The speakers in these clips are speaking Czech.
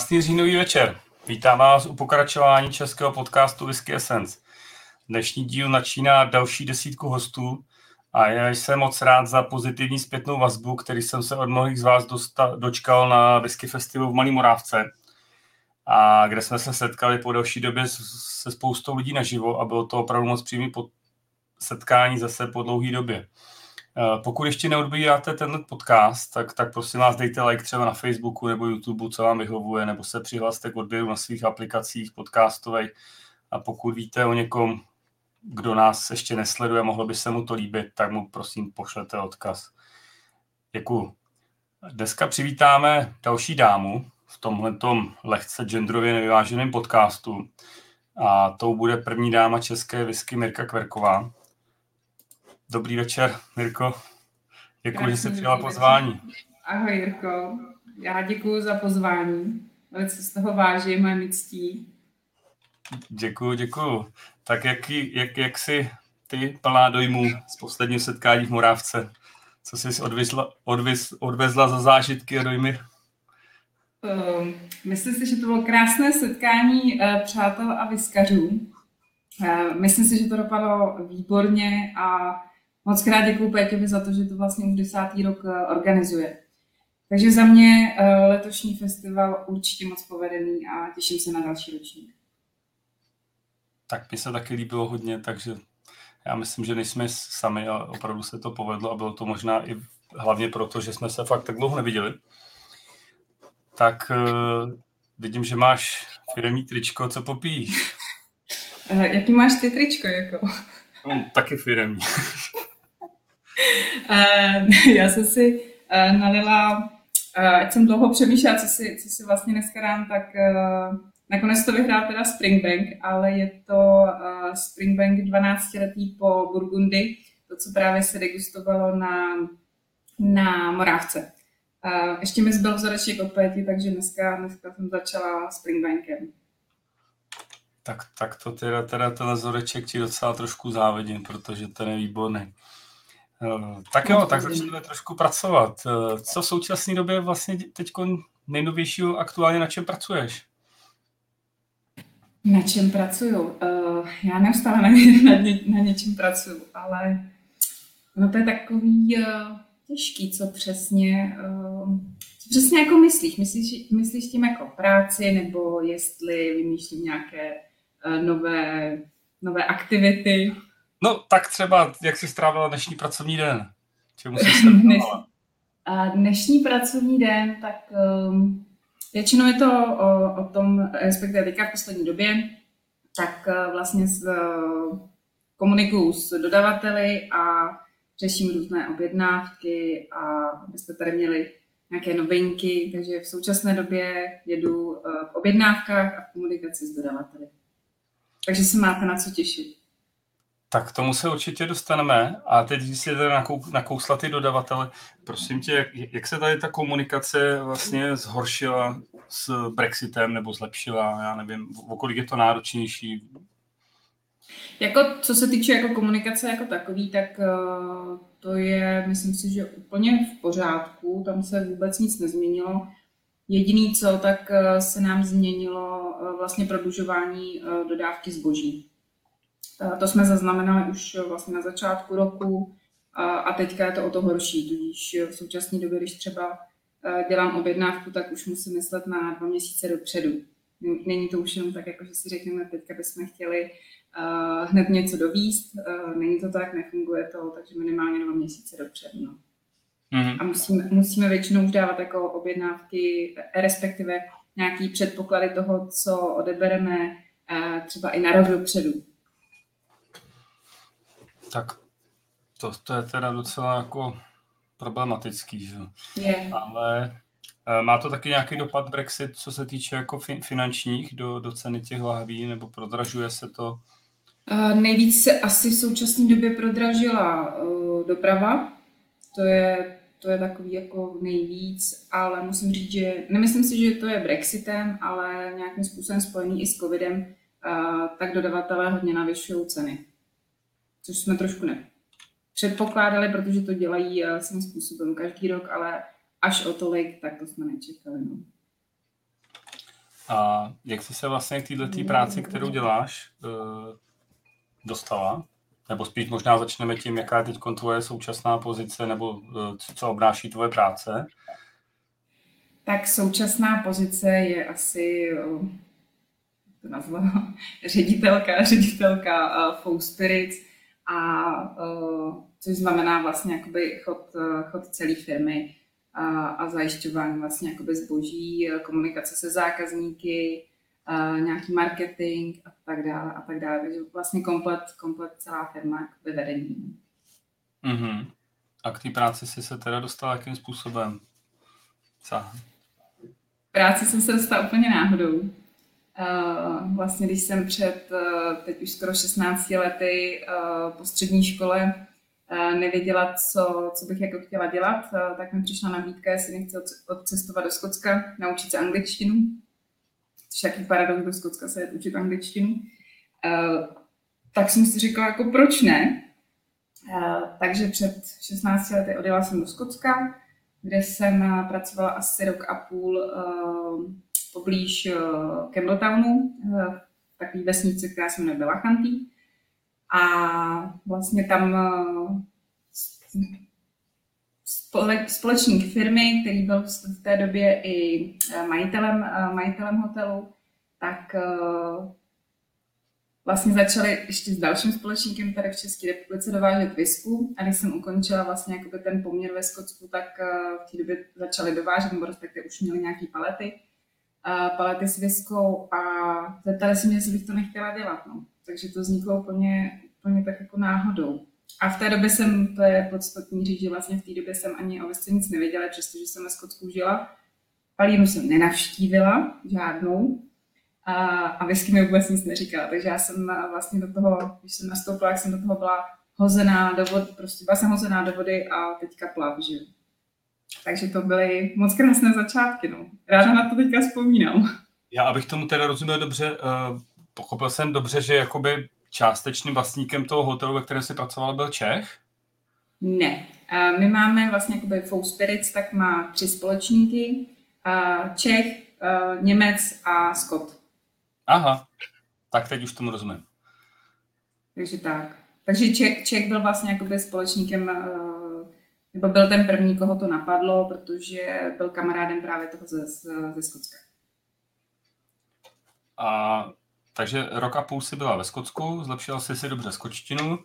Krásný říjnový večer. Vítám vás u pokračování českého podcastu Whisky Essence. Dnešní díl načíná další desítku hostů a já jsem moc rád za pozitivní zpětnou vazbu, který jsem se od mnohých z vás dosta- dočkal na Whisky Festivalu v Malý Morávce, a kde jsme se setkali po další době se spoustou lidí naživo a bylo to opravdu moc přímý setkání zase po dlouhé době. Eh, pokud ještě neodbíráte ten podcast, tak, tak prosím vás dejte like třeba na Facebooku nebo YouTube, co vám vyhovuje, nebo se přihlaste k odběru na svých aplikacích podcastových. A pokud víte o někom, kdo nás ještě nesleduje, mohlo by se mu to líbit, tak mu prosím pošlete odkaz. Děkuju. Dneska přivítáme další dámu v tomhle lehce genderově nevyváženém podcastu. A tou bude první dáma české whisky Mirka Kverková. Dobrý večer, Mirko. Děkuji, že jsi přijala pozvání. Ahoj, Jirko. Já děkuji za pozvání. Velice z toho vážím a mi ctí. Děkuji, děkuji. Tak jak, jak, jak jsi ty plná dojmů z posledního setkání v Morávce? Co jsi odvezla, odvez, odvezla za zážitky a dojmy? Um, myslím si, že to bylo krásné setkání uh, přátel a vyskařů. Uh, myslím si, že to dopadlo výborně a Moc krát děkuji Péťovi za to, že to vlastně už desátý rok eh, organizuje. Takže za mě eh, letošní festival určitě moc povedený a těším se na další ročník. Tak mi se taky líbilo hodně, takže já myslím, že nejsme sami a opravdu se to povedlo a bylo to možná i hlavně proto, že jsme se fakt tak dlouho neviděli. Tak uh, vidím, že máš firmní tričko, co popíš? Jaký máš ty tričko, jako? No, taky firmní. já jsem si uh, nalila, uh, ať jsem dlouho přemýšlela, co si, co si vlastně dneska dám, tak nakonec to vyhrál teda Springbank, ale je to Springbank 12 letý po Burgundy, to, co právě se degustovalo na, na Morávce. Ještě mi zbyl vzoreček od Péti, takže dneska, dneska jsem začala Springbankem. Tak, tak to teda, teda ten vzoreček ti docela trošku závidím, protože ten je výborný. Eh, tak jo, tak začneme trošku pracovat. Eh, co v současné době vlastně teď nejnovějšího aktuálně na čem pracuješ? Na čem pracuju? Uh, já neustále na, ně, na, ně, na něčem pracuju, ale no to je takový těžký, co přesně, co přesně jako myslíš? Myslíš, myslíš tím jako práci, nebo jestli vymýšlím nějaké nové, nové aktivity? No tak třeba, jak jsi strávila dnešní pracovní den? Čemu jsi A dnešní pracovní den, tak um, většinou je to o, o tom, respektive teďka v poslední době, tak uh, vlastně s, uh, komunikuju s dodavateli a řeším různé objednávky a abyste tady měli nějaké novinky, takže v současné době jedu uh, v objednávkách a v komunikaci s dodavateli. Takže se máte na co těšit. Tak tomu se určitě dostaneme. A teď, když si teda nakousla ty dodavatele, prosím tě, jak, jak se tady ta komunikace vlastně zhoršila s Brexitem nebo zlepšila? Já nevím, o kolik je to náročnější? Jako, co se týče jako komunikace jako takový, tak uh, to je, myslím si, že úplně v pořádku. Tam se vůbec nic nezměnilo. Jediný co, tak uh, se nám změnilo uh, vlastně prodlužování dodávky zboží. Eh, to jsme zaznamenali už eh, vlastně na začátku roku a teďka je to o to horší, tudíž v současné době, když třeba eh, dělám objednávku, tak už musím myslet na dva měsíce dopředu. Není to už jenom tak, jako že si řekneme, teďka bychom chtěli hned něco dovíst. Není to tak, nefunguje to, takže minimálně dva měsíce dopředu. No. Mm-hmm. A musíme, musíme většinou už dávat jako objednávky, respektive nějaký předpoklady toho, co odebereme třeba i na rok dopředu tak to, to je teda docela jako problematický, že? Je. Ale e, má to taky nějaký dopad Brexit, co se týče jako fin, finančních do, do ceny těch lahví, nebo prodražuje se to? Uh, nejvíc se asi v současné době prodražila uh, doprava. To je, to je takový jako nejvíc, ale musím říct, že nemyslím si, že to je Brexitem, ale nějakým způsobem spojený i s covidem, tak dodavatelé hodně navyšují ceny což jsme trošku ne předpokládali, protože to dělají uh, svým způsobem každý rok, ale až o tolik, tak to jsme nečekali. No. A jak jsi se vlastně k této práci, kterou děláš, eh, dostala? Nebo spíš možná začneme tím, jaká je teď tvoje současná pozice, nebo eh, co obnáší tvoje práce? Tak současná pozice je asi, eh, to nazvala, ředitelka, ředitelka uh, Spirits, a uh, což znamená vlastně jakoby chod, chod celé firmy a, a zajišťování vlastně jakoby zboží, komunikace se zákazníky, a nějaký marketing a tak dále a tak dále. Takže vlastně komplet, komplet celá firma jakoby vedení. Mm-hmm. A k té práci jsi se teda dostala jakým způsobem? Co? Práci jsem se dostala úplně náhodou. Vlastně když jsem před uh, teď už skoro 16 lety uh, po střední škole nevěděla, co, co bych jako chtěla dělat, tak mi přišla nabídka, jestli nechci odcestovat do Skotska, naučit se angličtinu. Což je paradox, do Skotska se učit angličtinu. Tak jsem si říkala, jako proč ne? Takže před 16 lety odjela jsem do Skotska, kde jsem pracovala asi rok a půl poblíž Campbelltownu, v takové vesnici, která se jmenuje Belachanty. A vlastně tam eh, společník firmy, který byl v té době i eh, majitelem, eh, majitelem hotelu, tak vlastně začali ještě s dalším společníkem tady v České republice dovážet visku a když jsem ukončila vlastně ten poměr ve Skotsku, tak v té době začali dovážet, nebo respektive už měli nějaký palety, palety s viskou a zeptali se mě, jestli bych to nechtěla dělat. No takže to vzniklo úplně, úplně tak jako náhodou. A v té době jsem, to je podstatný říct, že vlastně v té době jsem ani o vesce nic nevěděla, přestože jsem ve Skotsku žila. Palínu jsem nenavštívila, žádnou, a, a whisky mi vůbec nic neříkala, takže já jsem vlastně do toho, když jsem nastoupila, jak jsem do toho byla hozená do vody, prostě byla jsem hozená do vody a teďka plav, že Takže to byly moc krásné začátky, no. Ráda na to teďka vzpomínám. Já, abych tomu teda rozuměl dobře, uh, pochopil jsem dobře, že jakoby částečným vlastníkem toho hotelu, ve kterém jsi pracoval, byl Čech? Ne. My máme vlastně jakoby Fou Spirits, tak má tři společníky. Čech, Němec a Skot. Aha, tak teď už tomu rozumím. Takže tak. Takže Čech, Čech byl vlastně jakoby společníkem, nebo byl ten první, koho to napadlo, protože byl kamarádem právě toho ze, ze Skotska. A takže rok a půl si byla ve Skotsku, zlepšila jsi si dobře skočtinu.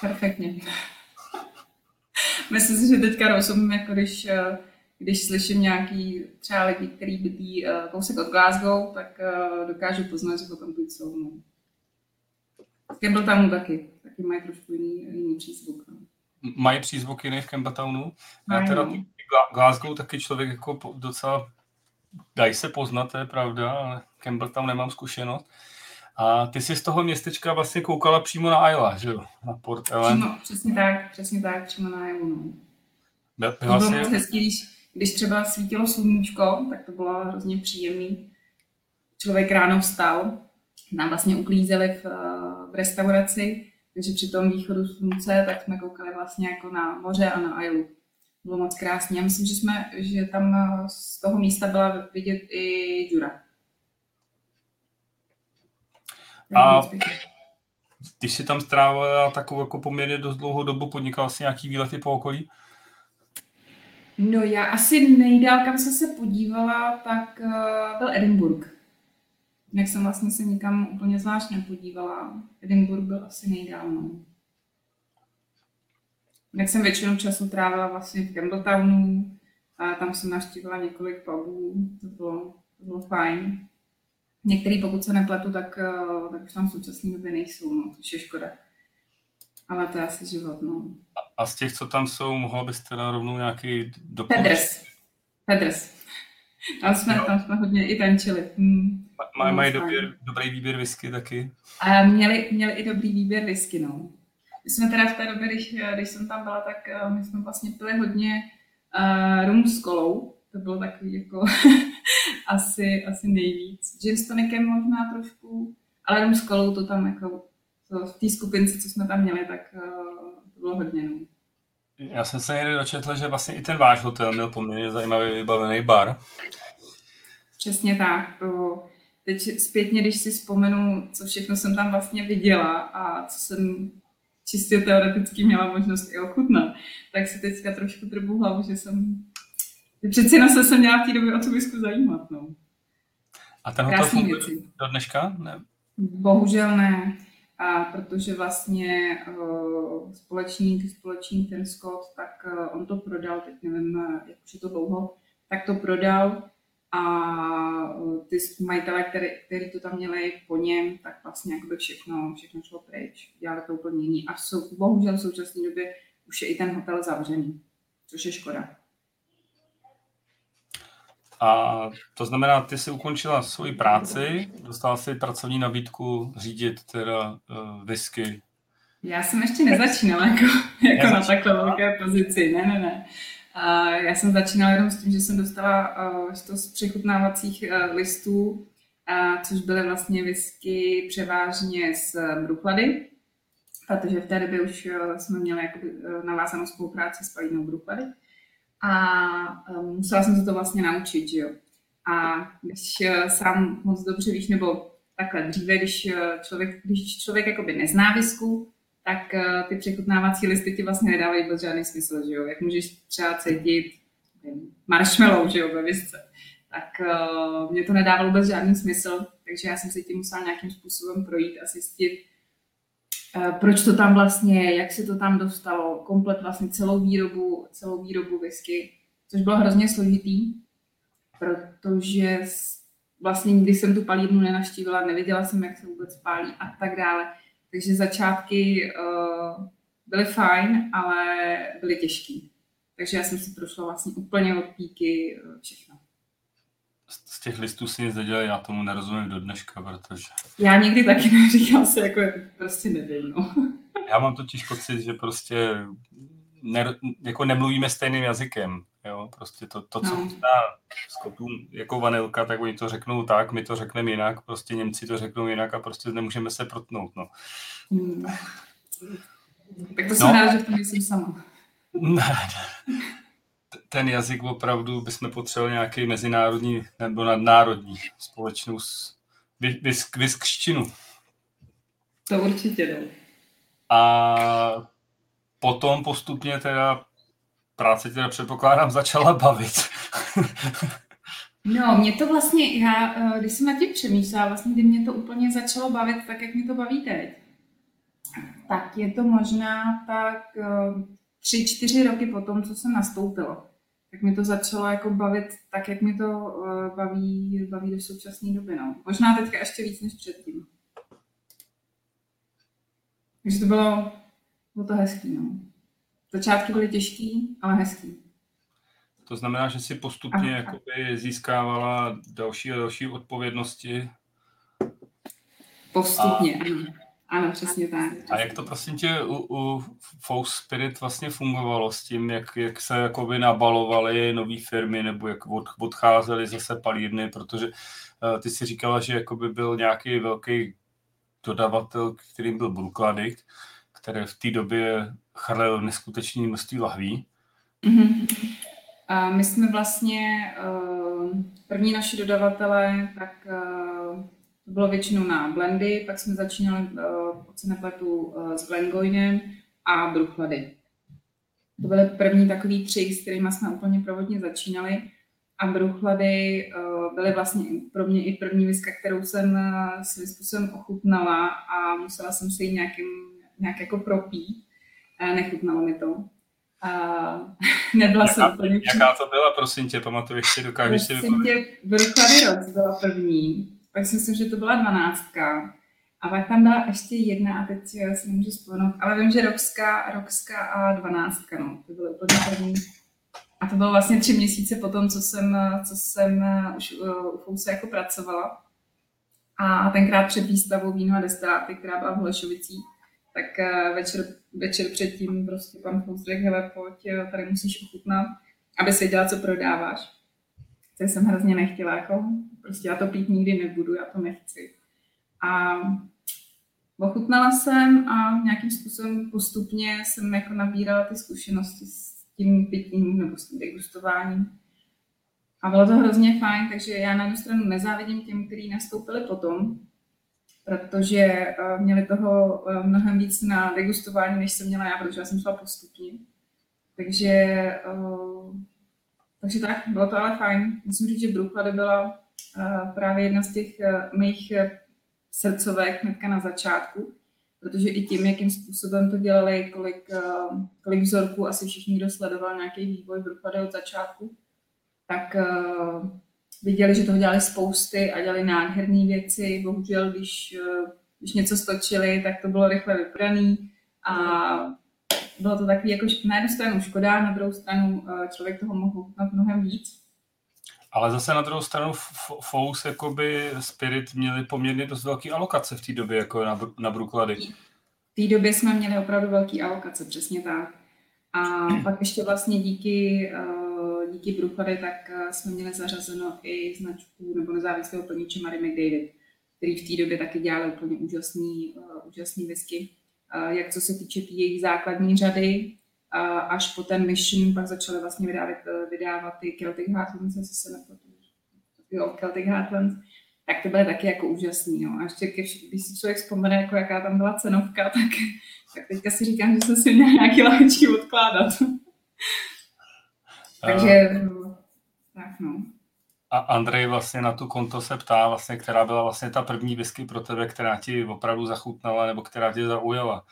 Perfektně. Myslím si, že teďka rozumím, jako když, eh, když slyším nějaký třeba lidi, který bydlí eh, kousek od Glasgow, tak eh, dokážu poznat, že potom tu jsou. No. Campbelltownu taky. Taky mají trošku jiný, jiný přízvuk. No. Mají přízvuk jiný v Campbelltownu? Já teda no. Glasgow taky člověk jako docela dají se poznat, to je pravda, ale Campbell tam nemám zkušenost. A ty jsi z toho městečka vlastně koukala přímo na Isla, že jo? Na Port Ellen. Přímo, přesně tak, přesně tak, přímo na Isla, no. Byl, bylo moc hezký, když, když třeba svítilo sluníčko, tak to bylo hrozně příjemný. Člověk ráno vstal, nám vlastně uklízeli v, v restauraci, takže při tom východu slunce, tak jsme koukali vlastně jako na moře a na Islu bylo moc krásně. Já myslím, že, jsme, že tam eh, z toho místa byla vidět i Jura. A když jsi tam strávila takovou jako poměrně dost dlouhou dobu, podnikal jsi nějaký výlety po okolí? No já asi nejdál, kam jsem se podívala, tak uh, byl Edinburgh. Jak jsem vlastně se nikam úplně zvláštně podívala. Edinburgh byl asi nejdál, no. Jak jsem většinu času trávila vlastně v Campbelltownu, a tam jsem navštívila několik pubů, to bylo, to bylo fajn. Některý, pokud se nepletu, tak, eh, tak už tam v současné době nejsou, no, což je škoda. Ale to je asi život, no. A z těch, co tam jsou, mohla bys teda rovnou nějaký doporučit? Pedres. Pedres. Tam jsme, no. tam jsme hodně i tančili. Hmm. Mají maj dobrý, dobrý výběr whisky taky? A měli, měli i dobrý výběr whisky, no. My jsme teda v té době, když, když jsem tam byla, tak eh, my jsme vlastně pili hodně uh, rum s kolou. To bylo takový jako asi, asi nejvíc. Gin s tonikem možná trošku, ale rum s kolou to tam jako to v té skupince, co jsme tam měli, tak uh, to bylo hodně. No. Já jsem se někdy dočetl, že vlastně i ten váš hotel měl poměrně zajímavý vybavený bar. Přesně tak. Teď zpětně, když si vzpomenu, co všechno jsem tam vlastně viděla a co jsem čistě teoreticky měla možnost i ochutnat, tak si teďka trošku trbu hlavu, že jsem přeci na se jsem měla v té době o tu visku zajímat. No. A ten hotel funguje do dneška? Ne? Bohužel ne, a protože vlastně uh, společník, společník ten Scott, tak uh, on to prodal, teď nevím, jak už je to dlouho, tak to prodal a ty majitele, který, který to tam měli po něm, tak vlastně jakoby všechno, všechno šlo pryč. Dělali to úplně jiný. A jsou, bohužel v současné době už je i ten hotel zavřený, což je škoda. A to znamená, ty jsi ukončila svoji práci, dostala si pracovní nabídku řídit teda uh, whisky. Já jsem ještě nezačínala jako, jako na takové velké pozici, ne, ne, ne. A já jsem začínala jenom s tím, že jsem dostala uh, to z přechutnávacích uh, listů, uh, což byly vlastně whisky převážně z Bruchlady, protože v té době už uh, jsme měli jakoby, uh, navázanou spolupráci s Palinou Bruchlady a um, musela jsem se to vlastně naučit, že jo. A když uh, sám moc dobře víš, nebo takhle dříve, když uh, člověk, když člověk jakoby nezná visku, tak uh, ty přechutnávací listy ti vlastně nedávají vůbec žádný smysl, že jo. Jak můžeš třeba cítit marshmallow, že jo, ve visce. Tak mě to nedávalo vůbec žádný smysl, takže já jsem si tím musela nějakým způsobem projít a zjistit, Eh, proč to tam vlastně je, jak se to tam dostalo, komplet vlastně celou výrobu, celou výrobu whisky, což bylo hrozně složitý, protože vlastně nikdy jsem tu palírnu nenaštívila, neviděla jsem, jak se vůbec pálí a tak dále. Takže začátky uh, byly fajn, ale byly těžký. Takže já jsem si prošla vlastně úplně od píky uh, všechno z těch listů si nic nedělali, já tomu nerozumím do dneška, protože... Já nikdy taky neříkám se, jako prostě nevím, no. Já mám totiž pocit, že prostě ne, jako nemluvíme stejným jazykem, jo, prostě to, to co no. skotům jako vanilka, tak oni to řeknou tak, my to řekneme jinak, prostě Němci to řeknou jinak a prostě nemůžeme se protnout, no. Hmm. Tak to jsem no. rád, že v tom jsem sama. Ten jazyk opravdu bychom potřebovali nějaký mezinárodní nebo nadnárodní společnou visk, viskštinu. To určitě ne. A potom postupně teda práce teda předpokládám začala bavit. no, mě to vlastně, já, eh, když jsem na tím přemýšlela, vlastně kdy mě to úplně začalo bavit, tak jak mi to baví teď, tak je to možná tak eh, tři, čtyři roky po tom, co jsem nastoupila tak mi to začalo jako bavit tak, jak mi to uh, baví, baví do současné doby. No. Možná teďka ještě víc než předtím. Takže to bylo, bylo to hezký. No. Začátky byly těžký, ale hezký. To znamená, že si postupně jakoby získávala další a další odpovědnosti. Postupně, a... ano. Přesně tak. A jak to prosím tě u, u Fouse Spirit vlastně fungovalo s tím, jak, jak se jakoby nabalovaly nové firmy nebo jak od, odcházely zase palírny, protože uh, ty si říkala, že jakoby byl nějaký velký dodavatel, kterým byl Brookladict, který v té době chrlil neskutečné množství lahví. Mm-hmm. A my jsme vlastně uh, první naši dodavatelé, tak uh, to bylo většinou na blendy, pak jsme začínali, uh, se nepletu, uh, s Glengoynem a Bruchlady. To byly první takový tři, s kterými jsme úplně provodně začínali. A Bruchlady uh, byly vlastně pro mě i první viska, kterou jsem svým způsobem ochutnala a musela jsem si ji nějakým, nějak jako propít. Nechutnalo mi to. Uh, nebyla jaká, jsem úplně... Jaká to byla, prosím tě, pamatuješ si, dokážeš si tě, Bruchlady Roc byla první pak si myslím, že to byla dvanáctka. A pak tam byla ještě jedna a teď si nemůžu vzpomenout, ale vím, že rokská, rokská a dvanáctka, no, to byly úplně první. A to bylo vlastně tři měsíce po tom, co jsem, co jsem uh, už uh, u Fouse jako pracovala. A tenkrát před výstavou víno a destiláty, která byla v Holešovicích, tak uh, večer, večer předtím prostě pan Fous řekl, hele, pojď, tady musíš ochutnat, aby si věděla, co prodáváš. To jsem hrozně nechtěla, jako prostě já to pít nikdy nebudu, já to nechci. A ochutnala jsem a nějakým způsobem postupně jsem jako nabírala ty zkušenosti s tím pitím nebo s tím degustováním. A bylo to hrozně fajn, takže já na jednu stranu nezávidím těm, kteří nastoupili potom, protože uh, měli toho uh, mnohem víc na degustování, než jsem měla já, protože já jsem šla postupně. Takže, uh, takže tak, bylo to ale fajn. Musím říct, že Bruchlady byla právě jedna z těch uh, mých srdcovek hnedka na začátku, protože i tím, jakým způsobem to dělali, kolik, uh, kolik vzorků, asi všichni, kdo sledoval nějaký vývoj Bruchlady od začátku, tak viděli, že toho dělali spousty a dělali nádherné věci. Bohužel, když, když něco stočili, tak to bylo rychle vypraný a bylo to takový jako na jednu stranu škoda, na druhou stranu člověk toho mohl chutnat mnohem víc. Ale zase na druhou stranu Fous jakoby Spirit měli poměrně dost velký alokace v té době, jako na, na Bruklady. V té době jsme měli opravdu velký alokace, přesně tak. A pak ještě vlastně díky uh, díky Bruchary, tak eh, jsme měli zařazeno i značku nebo nezávislého plniče Mary McDavid, který v té době taky dělal úplně úžasný, uh, úžasný whisky. Jak co se týče tý jejich základní řady, až po ten Mission pak začaly vlastně vydávat, vydávat ty Celtic Heartlands, jestli se nepletu. Jo, Celtic Heartlands, tak to byly taky jako úžasný. No. A ještě když si člověk vzpomene, jako jaká tam byla cenovka, tak, tak teďka si říkám, že jsem si měla nějaký lahečky odkládat. Takže uh, tak no. A Andrej vlastně na tu konto se ptá, vlastně, která byla vlastně ta první whisky pro tebe, která ti opravdu zachutnala nebo která tě zaujala,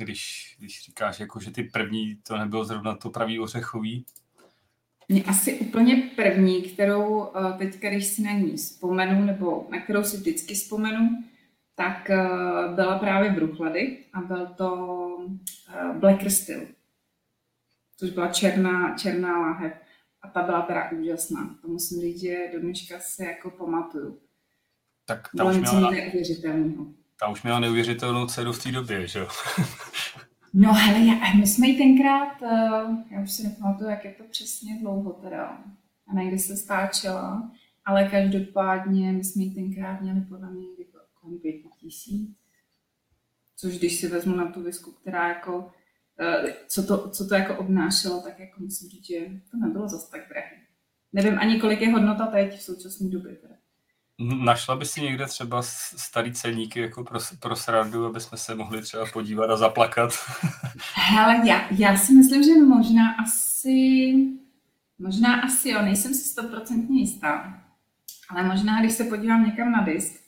když, když říkáš, jako, že ty první to nebylo zrovna to pravý ořechový. Mě asi úplně první, kterou uh, teď, když si na ní vzpomenu, nebo na kterou si vždycky vzpomenu, tak uh, byla právě Bruchlady a byl to uh, Black Still což byla černá, černá láhev. A ta byla teda úžasná. To musím říct, že do dneška se jako pamatuju. Tak ta Bylo už měla, neuvěřitelného. Ta už měla neuvěřitelnou cenu v té době, že jo? no hele, já, my jsme ji tenkrát, uh, já už si nepamatuju, jak je to přesně dlouho teda, a někdy se stáčela, ale každopádně my jsme ji tenkrát měli podle mě někdy kolem pěti tisíc. Což když si vezmu na tu visku, která jako Eh, co to, co to jako obnášelo, tak jako musím říct, že to nebylo zase tak drahé. Nevím ani, kolik je hodnota teď v současné době. Teda. Našla by si někde třeba starý ceníky jako pro, pro srandu, aby jsme se mohli třeba podívat a zaplakat? Hele, já, já si myslím, že možná asi, možná asi jo, nejsem si stoprocentně jistá. Ale možná, když se podívám někam na disk,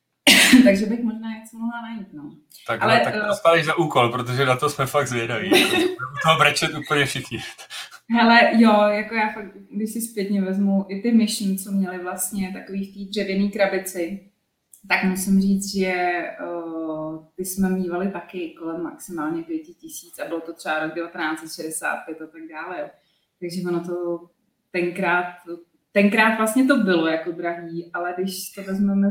takže bych možná něco mohla najít. No. Tak, Ale, tak to dostaneš za úkol, protože na to jsme fakt zvědaví. to brečet úplně všichni. Hele, jo, jako já fakt, když si zpětně vezmu i ty mission, co měly vlastně takový v té dřevěné krabici, tak musím říct, že uh, ty jsme mývali taky kolem maximálně pěti tisíc a bylo to třeba rok 1965 a tak dále. Takže ono to tenkrát, tenkrát vlastně to bylo jako drahý, ale když to vezmeme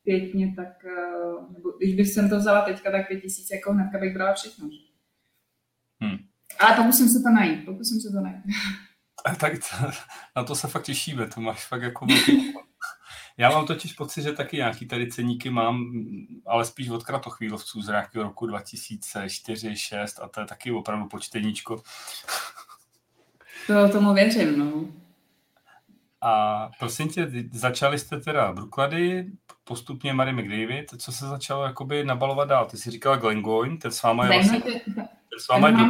zpětně, tak eh, nebo když bych jsem to vzala teďka, tak pět tisíc jako hnedka bych brala všechno. Hmm. Ale pokusím se to najít, pokusím se to najít. Tak to, na to se fakt těšíme, to máš fakt jako Já mám totiž pocit, že taky nějaký tady ceníky mám, ale spíš od kratochvílovců z nějakého roku 2004, 6 a to je taky opravdu počteníčko. To tomu věřím, no. A prosím tě, začali jste teda Bruklady, postupně Mary McDavid, co se začalo jakoby nabalovat dál? Ty jsi říkala Glengoyne, ten s váma je vlastně, ten s váma je do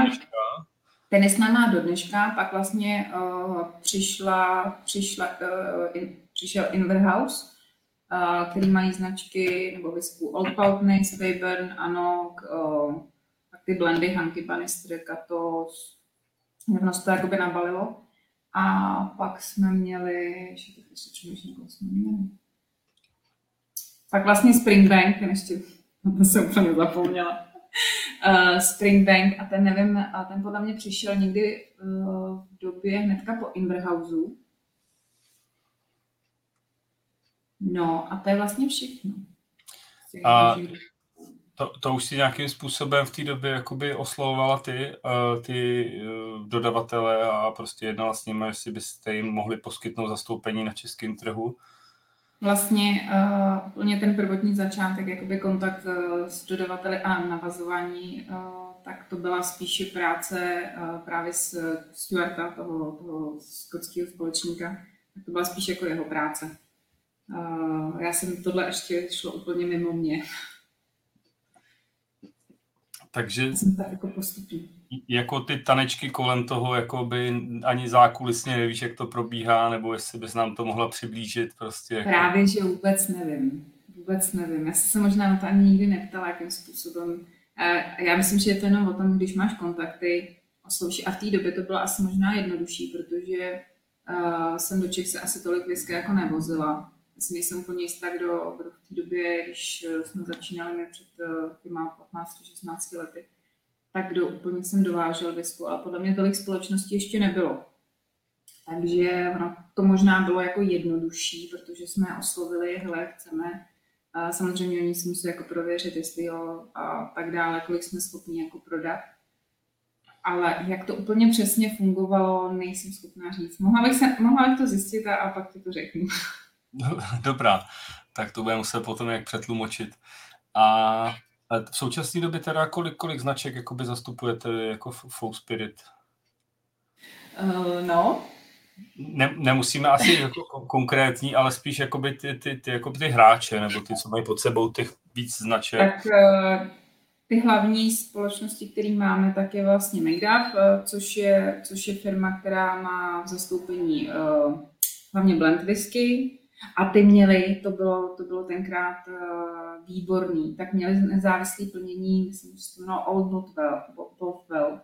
dneška. Ten je s náma do dneška, pak vlastně uh, přišla, přišla, uh, in, přišel Inverhouse, uh, který mají značky nebo vysku Old Poutney, Weyburn, Anok, uh, pak ty blendy, Hanky, Bannister, Katos, ono se to jakoby nabalilo. A pak jsme měli, ještě teď ještě přemýšlím, koho jsme měli. Pak vlastně Springbank, ten ještě, to jsem úplně zapomněla. Uh, Springbank a ten nevím, a ten podle mě přišel někdy uh, v době hnedka po Inverhouseu. No a to je vlastně všechno. A to, to už si nějakým způsobem v té době jakoby oslovovala ty, uh, ty uh, dodavatele a prostě jednala s nimi, jestli byste jim mohli poskytnout zastoupení na českém trhu? Vlastně uh, úplně ten prvotní začátek, jakoby kontakt uh, s dodavateli a navazování, uh, tak to byla spíše práce uh, právě s Stuarta, toho, toho skotského společníka, To byla spíš jako jeho práce. Uh, já jsem tohle ještě šlo úplně mimo mě. Takže jsem tak jako postupný. Jako ty tanečky kolem toho, jako by ani zákulisně nevíš, jak to probíhá, nebo jestli bys nám to mohla přiblížit. Prostě jako... Právě, že vůbec nevím. Vůbec nevím. Já jsem se možná na to ani nikdy neptala, jakým způsobem. Já myslím, že je to jenom o tom, když máš kontakty, oslovíš. A v té době to bylo asi možná jednodušší, protože jsem do Čech se asi tolik whisky jako nevozila. Myslím, nejsem úplně jistá, kdo, kdo v té době, když eh, jsme začínali mě před uh, těma 15-16 lety, tak kdo úplně jsem dovážel whisky, ale podle mě tolik společností ještě nebylo. Takže ono to možná bylo jako jednodušší, protože jsme oslovili, hele, chceme, a samozřejmě oni si musí jako prověřit, jestli jo a tak dále, kolik jsme schopni jako prodat ale jak to úplně přesně fungovalo, nejsem schopná říct. Mohla bych, se, mohla bych to zjistit a, a pak ti to řeknu. Dobrá, tak to budeme muset potom jak přetlumočit. A v současné době teda kolik, kolik značek jakoby zastupujete jako Full Spirit? Uh, no. Ne, nemusíme asi jako konkrétní, ale spíš jakoby ty, ty, ty, jakoby ty hráče, nebo ty, co mají pod sebou těch víc značek. Tak uh, ty hlavní společnosti, které máme, tak je vlastně Megdav, eh, což je, což je firma, která má v zastoupení uh, hlavně blend whisky. A ty měli, to bylo, to bylo tenkrát uh, výborný, tak měli nezávislé plnění, myslím, že to bylo Old Bothwell, Bothwell.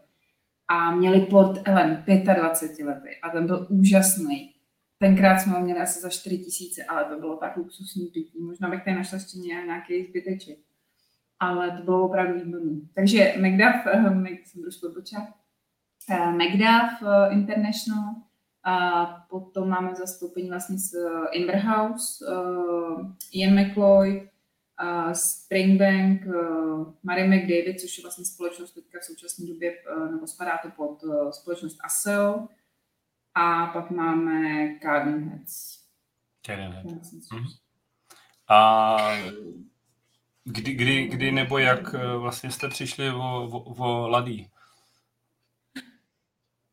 A měli Port Ellen 25 lety a ten byl úžasný. Tenkrát jsme ho měli asi za 4 tisíce, ale to bylo tak luxusní pití. Možná bych tady našla ještě nějaký zbyteček ale to bylo opravdu výborný. Takže Macduff, uh, jsem trošku odbočila, uh, Macduff uh, International, a potom máme zastoupení vlastně s Inverhouse, uh, Ian McLeod, uh, Springbank, uh, Mary McDavid, což je vlastně společnost teďka v současné době, uh, nebo spadá to pod uh, společnost ASEO. A pak máme Garden Heads. Garden Heads. Mm-hmm. A Kdy, kdy, kdy nebo jak eh, vlastně jste přišli o, o, o Ladí?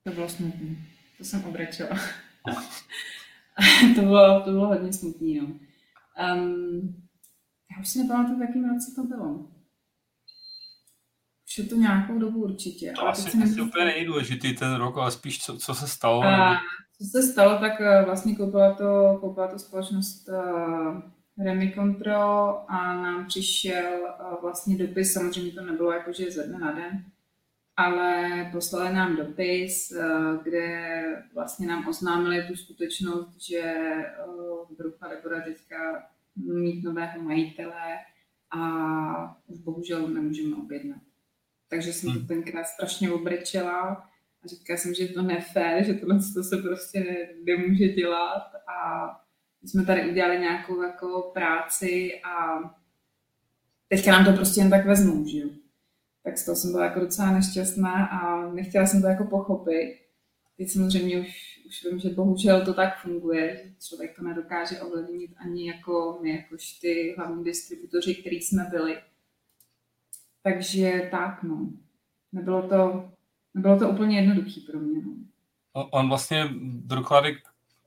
To bylo smutné. To jsem obrečela. to, bylo, to bylo hodně smutný, no. Um, já už si nepamatuju, v jakém roce to bylo. Už je to nějakou dobu určitě. To asi, asi úplně nejdůležitý ten rok, ale spíš co, co se stalo. A, co se stalo, tak eh, vlastně koupila to, koupila to společnost uh, Remy Control a nám přišel eh, vlastně dopis, samozřejmě to nebylo jako, že ze dne na den, ale poslali nám dopis, eh, kde vlastně nám oznámili tu skutečnost, že eh, Brucha bude teďka mít nového majitele a už bohužel nemůžeme objednat. Takže jsem to hmm. tenkrát strašně obrečela a říkala jsem, že je to nefér, že tohle se prostě nemůže dělat a jsme tady udělali nějakou jako práci a teďka nám to prostě jen tak vezmou, že jo. Tak z toho jsem byla jako docela nešťastná a nechtěla jsem to jako pochopit. Teď samozřejmě už, už vím, že bohužel to tak funguje, že člověk to nedokáže ovlivnit ani jako my, jakož ty hlavní distributoři, který jsme byli. Takže tak, no. Nebylo to, nebylo to úplně jednoduché pro mě. No. On vlastně doklady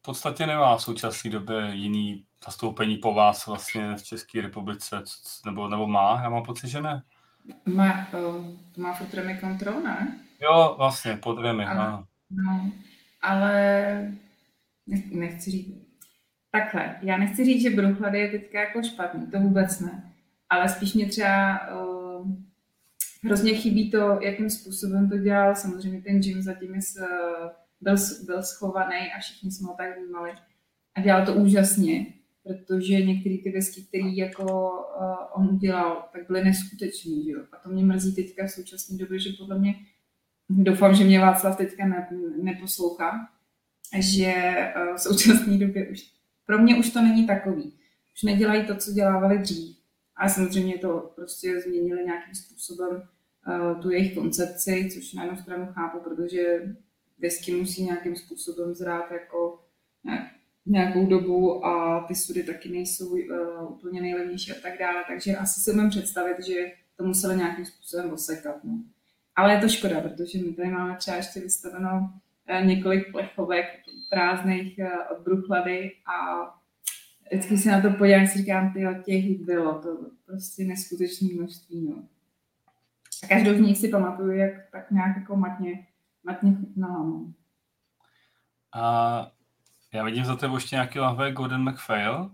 podstatě nemá v současné době jiný zastoupení po vás vlastně v České republice, nebo, nebo má? Já mám pocit, že ne. Má, to, to má furt Remy Control, ne? Jo, vlastně, pod Remy, ano. No, ale nechci říct, takhle, já nechci říct, že Bruchlady je teďka jako špatný, to vůbec ne, ale spíš mě třeba uh, hrozně chybí to, jakým způsobem to dělal, samozřejmě ten Jim zatím je s, byl, byl schovaný a všichni jsme ho tak vnímali. A dělal to úžasně, protože některé ty vesky, které jako uh, on udělal, tak byly neskutečné. Že jo? A to mě mrzí teďka v současné době, že podle mě, doufám, že mě Václav teďka ne, neposlouchá, že uh, v současné době už, pro mě už to není takový. Už nedělají to, co dělávali dřív. A samozřejmě to prostě změnili nějakým způsobem uh, tu jejich koncepci, což na jednu stranu chápu, protože whisky musí nějakým způsobem zrát jako nějakou dobu a ty sudy taky nejsou uh, úplně nejlevnější a tak dále, takže asi si umím představit, že to museli nějakým způsobem osekat. No. Ale je to škoda, protože my tady máme třeba ještě vystaveno uh, několik plechovek, prázdných od Bruchlady a vždycky se na to podívám, si říkám, ty těch bylo, to prostě neskutečné množství, no. A každou z nich si pamatuju, jak tak nějak jako matně, matně chutnala, no. A já vidím za tebou ještě nějaký lahve Gordon McPhail.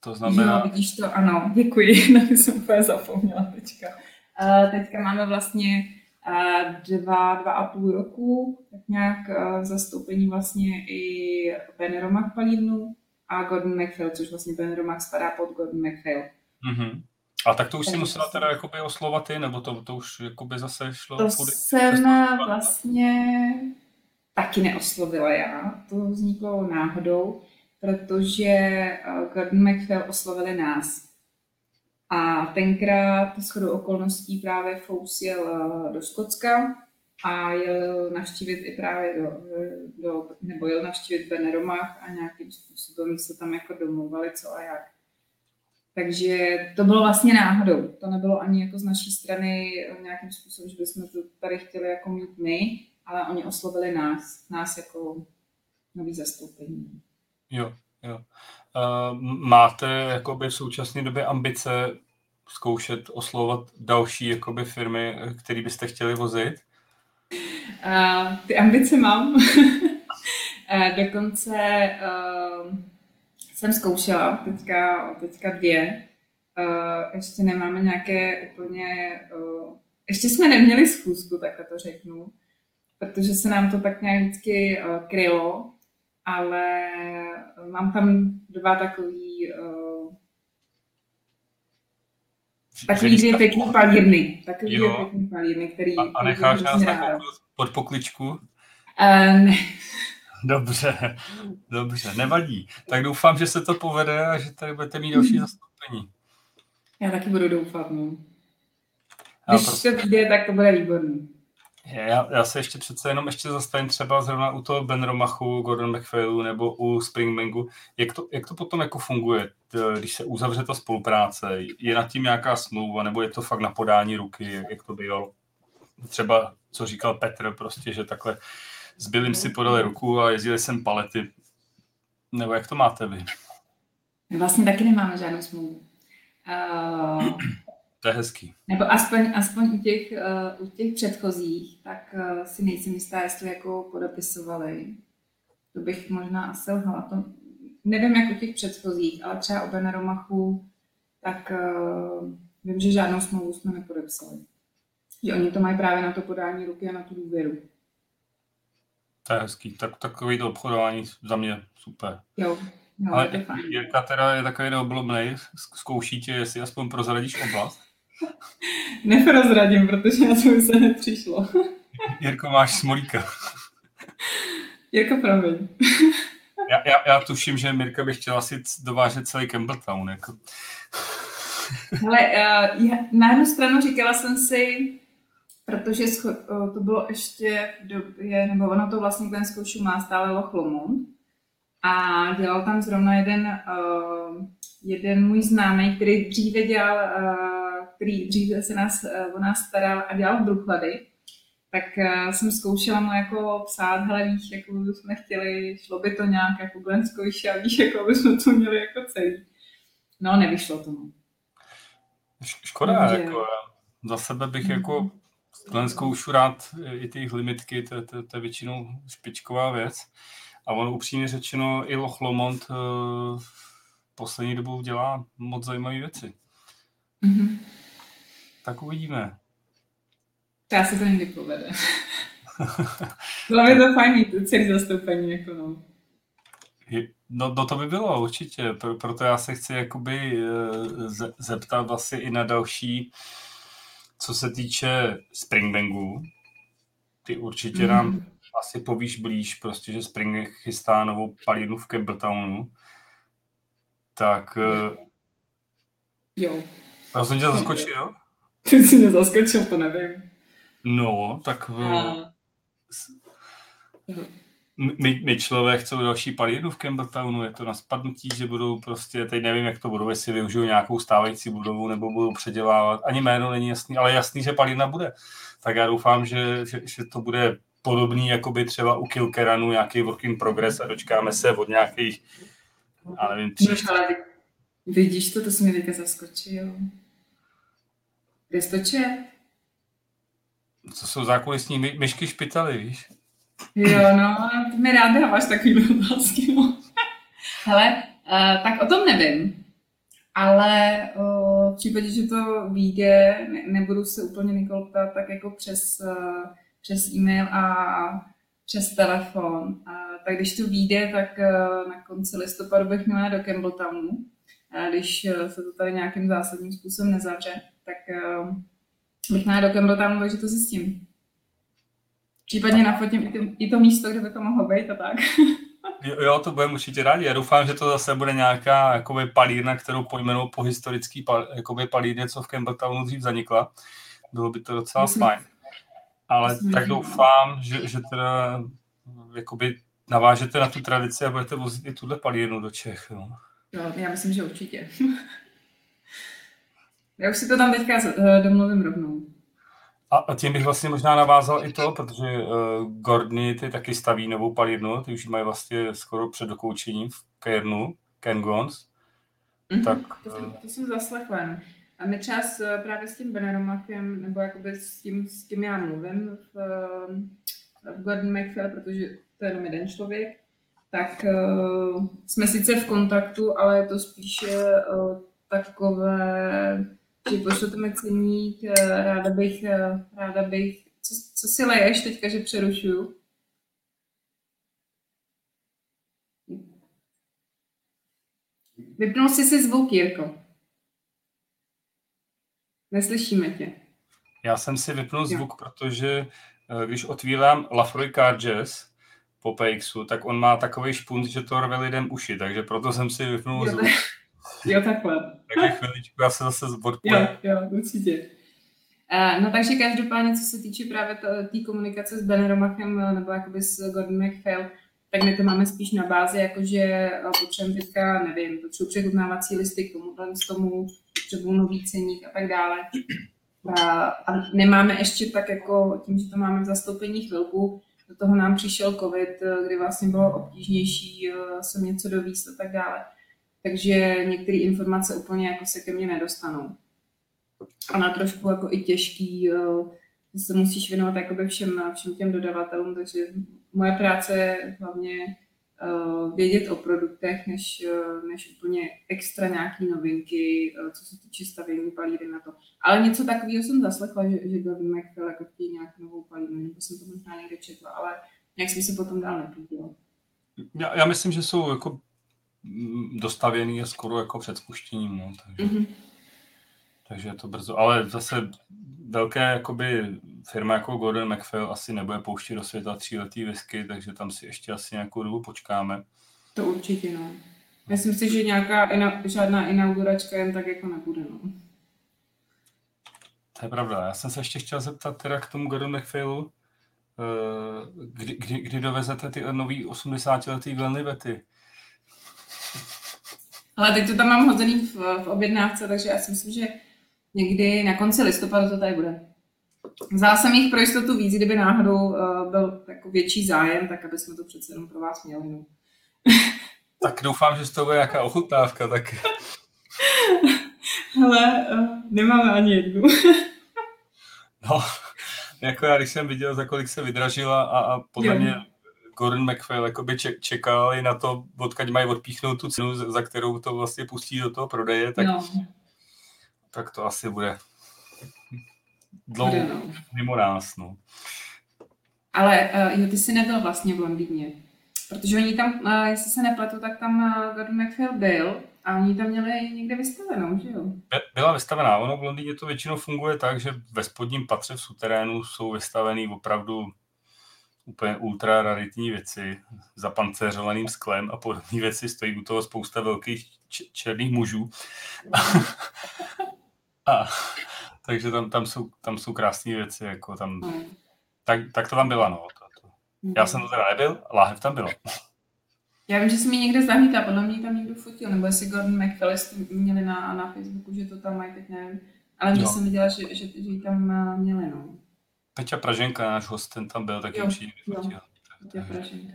To znamená... Jo, vidíš to, ano, děkuji, na to jsem úplně zapomněla teďka. Uh, teďka máme vlastně uh, dva, dva a půl roku, tak nějak uh, zastoupení vlastně i Ben Romach Palínu a Gordon McPhail, což vlastně Ben Romach spadá pod Gordon McPhail. Mm-hmm. A tak to už si musela teda jakoby oslovat ty, nebo to, to už jakoby zase šlo? To kudy? jsem vlastně taky neoslovila já. To vzniklo náhodou, protože eh, Gordon McPhail oslovili nás. A tenkrát shodou okolností právě Fous jel eh, do Skotska a jel navštívit i právě do, do nebo jel navštívit Beneromach a nějakým způsobem se tam jako domluvali co a jak. Takže to bylo vlastně náhodou. To nebylo ani jako z naší strany nějakým způsobem, že bychom to tady chtěli jako mít my, ale oni oslovili nás, nás jako nový zastoupení. Jo, jo. Uh, máte jakoby v současné době ambice zkoušet oslovovat další jakoby firmy, které byste chtěli vozit? Uh, ty ambice mám. uh, dokonce uh, jsem zkoušela teďka, teďka dvě. Uh, ještě nemáme nějaké úplně... Uh, ještě jsme neměli schůzku, takhle to řeknu protože se nám to tak nějak vždycky uh, krylo, ale mám tam dva takový uh, takový dvě pěkný palírny. Takový dvě pěkný palírny, který... A, a necháš nás na pod pokličku? Uh, ne. Dobře, dobře, nevadí. Tak doufám, že se to povede a že tady budete mít další zastoupení. Já taky budu doufat, no. Když prostě... to vyjde, tak to bude výborný. Já, já se ještě přece jenom ještě zastavím třeba zrovna u toho Ben Romachu, Gordon McPhailu nebo u Springbangu. Jak to, jak to potom jako funguje, když se uzavře ta spolupráce? Je nad tím nějaká smlouva nebo je to fakt na podání ruky, jak to bylo? Třeba, co říkal Petr, prostě, že takhle s Billym si podali ruku a jezdili sem palety. Nebo jak to máte vy? Vlastně taky nemáme žádnou smlouvu. Uh, to je hezký. Nebo aspoň, aspoň u, těch, uh, u těch předchozích, tak uh, si nejsem jistá, jestli jako podepisovali. To bych možná asi lhala. To, nevím, jak u těch předchozích, ale třeba u Beneromachu, tak uh, vím, že žádnou smlouvu jsme nepodepsali. Že oni to mají právě na to podání ruky a na tu důvěru. To je hezký. Tak, takový to obchodování za mě super. Jo, jo Ale je Jirka teda je takový neoblobný, zkouší tě, jestli aspoň prozradíš oblast. Neprozradím, protože na to se nepřišlo. Jirko, máš smolíka. Jirko, promiň. já, já, já, tuším, že Mirka by chtěla si dovážet celý Campbelltown. Jako. Hele, uh, já, na jednu stranu říkala jsem si, protože uh, to bylo ještě v době, nebo ono to vlastně ten zkoušu má stále Loch Lomond a dělal tam zrovna jeden, uh, jeden můj známý, který dříve dělal uh, který dříve se nás, eh, o nás staral a dělal bruchlady, tak uh, jsem zkoušela mu jako psát, hele víš, jako jsme chtěli, šlo by to nějak jako Glenn a víš, jako by jsme to měli jako celý. No, nevyšlo to. No. Škoda, Takže... jako za sebe bych mm-hmm. jako Glenn zkoušu rád i ty limitky, to, to, to je většinou špičková věc. A on upřímně řečeno i Loch Lomond uh, poslední dobou dělá moc zajímavé věci. Mm-hmm. Tak uvidíme. Já se to někdy povede. Bylo by to fajn mít celý zastoupení, jako no. No, no to by bylo určitě, proto já se chci jakoby eh, zeptat vlastně i na další, co se týče Springbangu. Ty určitě mm. nám asi povíš blíž, prostě, že Spring chystá novou palinu v Campbelltownu. Tak... Eh, jo. Já jsem tě zaskočil? Ty jsi mě zaskočil, to nevím. No, tak... A... My, my člověk chcou další palínu v Campbelltownu, je to na spadnutí, že budou prostě, teď nevím, jak to budou, jestli využijou nějakou stávající budovu nebo budou předělávat. Ani jméno není jasný, ale jasný, že palína bude. Tak já doufám, že, že, že to bude podobný, jako by třeba u Kilkeranu nějaký work in progress a dočkáme se od nějakých, já nevím, tří, No, ale vidíš to, to jsi mě teďka zaskočil. Kde jsi to čet? co jsou zákulisní my, myšky špitaly, víš? Jo, no, ty mi rád dáváš takový otázky. Hele, uh, tak o tom nevím, ale uh, v případě, že to vyjde, ne, nebudu se úplně Nikol ptát tak jako přes, uh, přes e-mail a přes telefon. Uh, tak když to vyjde, tak uh, na konci listopadu bych měla do Campbelltownu. Uh, když uh, se to tady nějakým zásadním způsobem nezavře, tak uh, bych měla do Campbelltownu, takže to zjistím. Případně nafotím i to, i to místo, kde by to mohlo být a tak. Jo, jo, to budeme určitě rádi. Já doufám, že to zase bude nějaká jakoby, palírna, kterou pojmenou po historický pal, jakoby, palírně, co v Campbelltownu dřív zanikla. Bylo by to docela Myslím- fajn. Ale myslím, tak že- doufám, že, že teda jakoby navážete na tu tradici a budete vozit i tuhle palírnu do Čech. No. Jo, já myslím, že určitě. já už si to tam teďka eh, domluvím rovnou. A, a tím bych vlastně možná navázal i to, protože uh, Gordony ty taky staví novou palírnu, ty už ji mají vlastně skoro před dokoučením v Cairnu, Cairngons. Mhm, Tak, to, eh, jsem, to jsem zaslechla. A my třeba s, právě s tím Beneromakem, nebo jakoby s tím, s tím já mluvím v, eh, v Gordon McPhail, protože to je jenom jeden člověk, tak uh, jsme sice v kontaktu, ale je to spíše uh, takové, že pošlete ceník, eh, ráda bych, eh, ráda bych, co, co si leješ teďka, že přerušuju? Vypnul jsi si zvuk, Jirko. Neslyšíme tě. Já jsem si vypnul Jo. zvuk, protože eh, když otvírám Lafroy Car Jazz po PXu, tak on má takový špunt, že to rve lidem uši, takže proto jsem si vypnul Jo, zvuk. Jo, takhle. Takže chviličku, já se zase Jo, odpojím. jo, určitě. Eh, No takže každopádně, co se týče právě té komunikace s Beneromachem eh, nebo jakoby s Gordon McPhail, tak my to máme spíš na bázi, jakože eh, potřebujeme teďka, nevím, potřebuji přechutnávací listy k tomu, z tomu, potřebuji nový ceník a tak dále. A, a nemáme ještě tak jako, tím, že to máme v zastoupení chvilku, do toho nám přišel covid, eh, kdy vlastně bylo obtížnější eh, sem něco dovíst a tak dále. Takže některé informace úplně jako se ke mně nedostanou. A na trošku jako i těžký, se musíš věnovat jakoby všem, všem těm dodavatelům, takže moje práce je hlavně eh, vědět o produktech, než, eh, než úplně extra nějaký novinky, eh, co se týče stavění palíry na to. Ale něco takového jsem zaslechla, že, že Gordon McPhail jako chtějí nějakou novou palíru, nebo jsem to možná někde četla, ale nějak jsem se potom dál nepůjděla. Já, já myslím, že jsou jako dostavěný a skoro jako před spuštěním, no, takže, Mhm. takže je to brzo. Ale zase velké jakoby, firma jako Gordon McPhail asi nebude pouštět do světa tříletý whisky, takže tam si ještě asi nějakou dobu počkáme. To určitě, no. Myslím si, že nějaká ina, žádná inauguračka jen tak jako nebude, no. To je pravda. Já jsem se ještě chtěl zeptat teda k tomu Gordon McPhailu, eh, kdy, kdy, kdy dovezete ty nový 80-letý Glenlivety? Ale teď to tam mám hozený v, v objednávce, takže já si myslím, že někdy na konci listopadu to tady bude. Vzala jsem jich pro jistotu víc, kdyby náhodou uh, byl jako větší zájem, tak aby jsme to přece jenom pro vás měli. No. Tak doufám, že z toho bude nějaká ochutnávka, tak Hele, uh, nemáme ani jednu. no, jako já, když jsem viděl, za kolik se vydražila a, a podle Jo. mě Gordon McPhail jakoby ček, čekal i na to, odkud mají odpíchnout tu cenu, za kterou to vlastně pustí do toho prodeje, tak, No, tak to asi bude dlouho bude, no. mimo nás. No. Ale uh, jo, ty jsi nebyl vlastně v Londýně. Protože oni tam, uh, jestli se nepletu, tak tam uh, Gordon McPhail byl a oni tam měli někde vystavenou, že jo? Byla vystavená. Ono v Londýně to většinou funguje tak, že ve spodním patře v suterénu jsou vystavený opravdu úplně ultra raritní věci zapancéřovaným sklem a podobné věci. Stojí u toho spousta velkých černých mužů. a, takže tam, tam, jsou, tam jsou krásné věci. Jako tam, No. tak, tak to tam byla. No. To, to. Já jsem to teda nebyl, láhev tam byla. Já vím, že jsem ji někde zahlídla, podle mě tam někdo fotil, nebo jestli Gordon jestli měli na, na Facebooku, že to tam mají, teď nevím. Ale mě Jo. jsem viděla, že, že, že ji tam eh, měli, no. Peťa Praženka, náš host, ten tam byl, tak jo, jo, Peťa Praženka.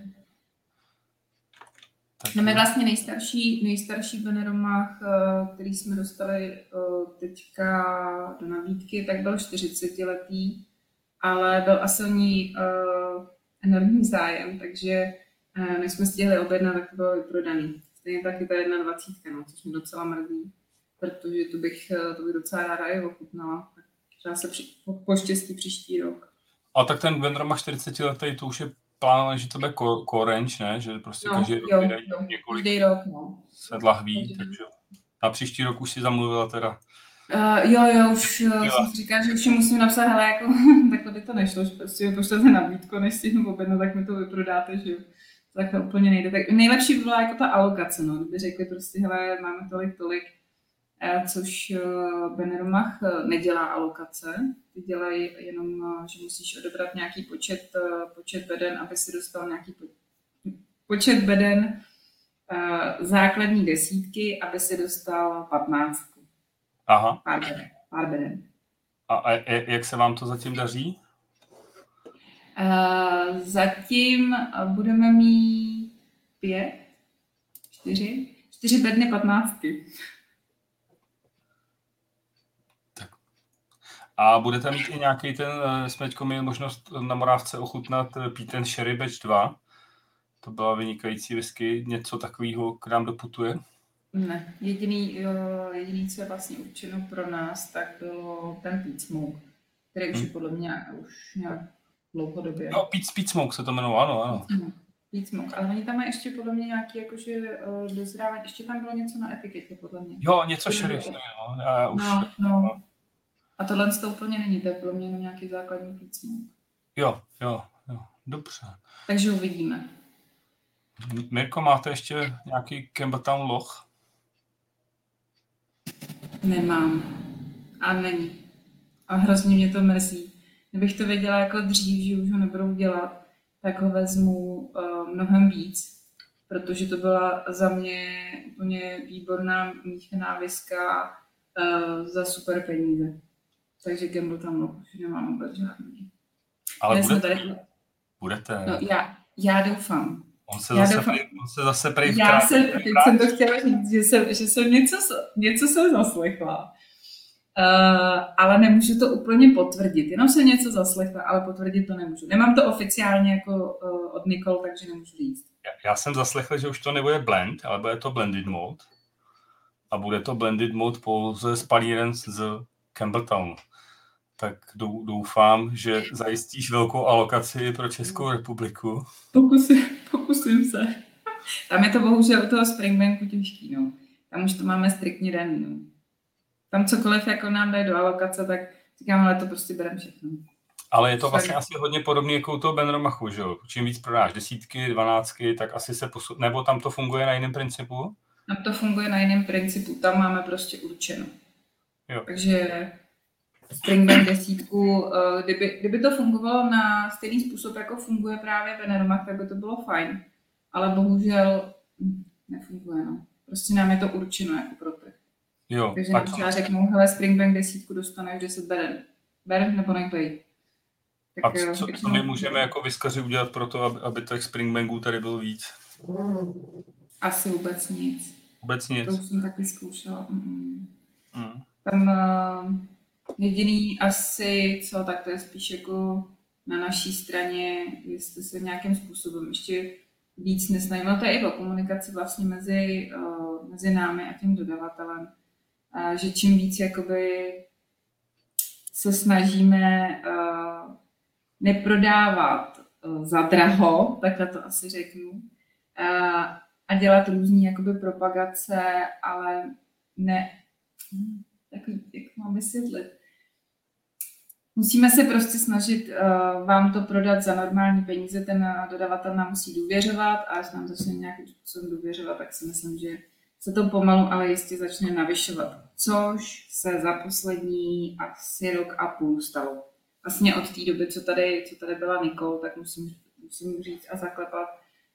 Tak no my vlastně nejstarší, nejstarší Beneromach, eh, který jsme dostali eh, teďka do nabídky, tak byl 40 letý, ale byl asi o ní uh, enormní zájem, takže uh, než jsme stihli objednat, tak to bylo vyprodaný. Stejně tak je to jedna dvacítka, no, což mi docela mrzí, protože to bych, to bych docela ráda i ochutnala. Třeba se při, po, po štěstí příští rok. A tak ten Beneromach 40 letý, to už je plánované, že to bude korenč, ne? Že prostě no, každý rok jo, jo, několik každý rok, no. set lahví, takže na příští rok už si zamluvila teda. Uh, jo, jo, už uh, jsem si říkala, že už musím napsat, hele, jako, takhle by to nešlo, že prostě pošlete nabídku, než si objednu, tak mi to vyprodáte, že jo. Takhle úplně nejde. Tak nejlepší by byla jako ta alokace, no, kdyby řekli prostě, hele, máme tolik, tolik, což uh, Beneromach nedělá alokace, ty dělají jenom, že musíš odebrat nějaký počet, počet beden, aby si dostal nějaký počet beden základní desítky, aby si dostal patnáctku. Aha. Pár beden. Pár beden. A, a jak se vám to zatím daří? Uh, zatím budeme mít pět, čtyři, čtyři bedny patnáctky. A budete mít i nějaký ten, eh, jsme teď měli možnost na Morávce ochutnat eh, Píten Sherry Batch 2. To byla vynikající whisky. Něco takového k nám doputuje? Ne. Jediný, jo, jediný, co je vlastně určeno pro nás, tak bylo ten Pete Smoke, který už hmm. je podle mě už nějak dlouhodobě. No, Pete, Pete Smoke se to jmenovalo, ano, ano. Hmm. Smoke, ale oni tam mají ještě podle mě nějaký jakože dozrávání, ještě tam bylo něco na etiketě podle mě. Jo, něco sherry, no, já už, no, no. A tohle to úplně není, to je pro mě nějaký základní písmo. Jo, jo, jo, dobře. Takže uvidíme. Mirko, máte ještě nějaký Campbelltown loch? Nemám. A není. A hrozně mě to mrzí. Kdybych to věděla jako dřív, že už ho nebudou dělat, tak ho vezmu uh, mnohem víc, protože to byla za mě úplně výborná míchená viska uh, za super peníze takže Gamble tam no, už nemám vůbec žádný. Ale budete, tady... budete. No, já, já doufám. On se, já zase, doufám. on se zase prej Já jsem, teď jsem to chtěla říct, že jsem, že jsem něco, něco jsem zaslechla. Uh, ale nemůžu to úplně potvrdit. Jenom jsem něco zaslechla, ale potvrdit to nemůžu. Nemám to oficiálně jako uh, od Nikol, takže nemůžu říct. Já, já jsem zaslechl, že už to nebude blend, ale bude to blended mode. A bude to blended mode pouze s palíren z Campbelltownu tak doufám, že zajistíš velkou alokaci pro Českou republiku. Pokusím, pokusím se. Tam je to bohužel u toho Springbanku těžký, no. Tam už to máme striktně daný, no. Tam cokoliv jako nám dají do alokace, tak říkám, ale to prostě bereme všechno. Ale je to vlastně asi hodně podobné jako u toho Benromachu, že jo? Čím víc prodáš desítky, dvanáctky, tak asi se posu... Nebo tam to funguje na jiném principu? Tam to funguje na jiném principu, tam máme prostě určeno. Jo. Takže Springbank desítku, eh, kdyby, kdyby to fungovalo na stejný způsob, jako funguje právě Veneromach, tak by to bylo fajn. Ale bohužel nefunguje. No. Prostě nám je to určeno jako pro trh. Jo, Takže tak já řeknu, hele, Springbank desítku dostaneš 10 beren. Ber nebo. Tak, a co, co my můžeme jako vyskaři udělat pro to, aby, aby těch Springbanků tady bylo víc? Asi vůbec nic. Vůbec nic? To už jsem taky zkoušela. Mm. Mm. Tam uh, Jediný asi, co, tak to je spíš jako na naší straně, jestli se nějakým způsobem ještě víc nesnažíme. To je i o komunikaci vlastně mezi, uh, mezi námi a tím dodavatelem. Uh, že čím víc jakoby se snažíme uh, neprodávat uh, za draho, takhle to asi řeknu, a dělat různý jakoby propagace, ale ne, hm, takový, jak mám vysvětlit. Musíme se prostě snažit uh, vám to prodat za normální peníze, ten dodavatel nám musí důvěřovat a až nám začne nějakým způsobem důvěřovat, tak si myslím, že se to pomalu, ale jistě začne navyšovat. Což se za poslední asi rok a půl stalo. Vlastně od té doby, co tady, co tady byla Nikol, tak musím, musím říct a zaklepat,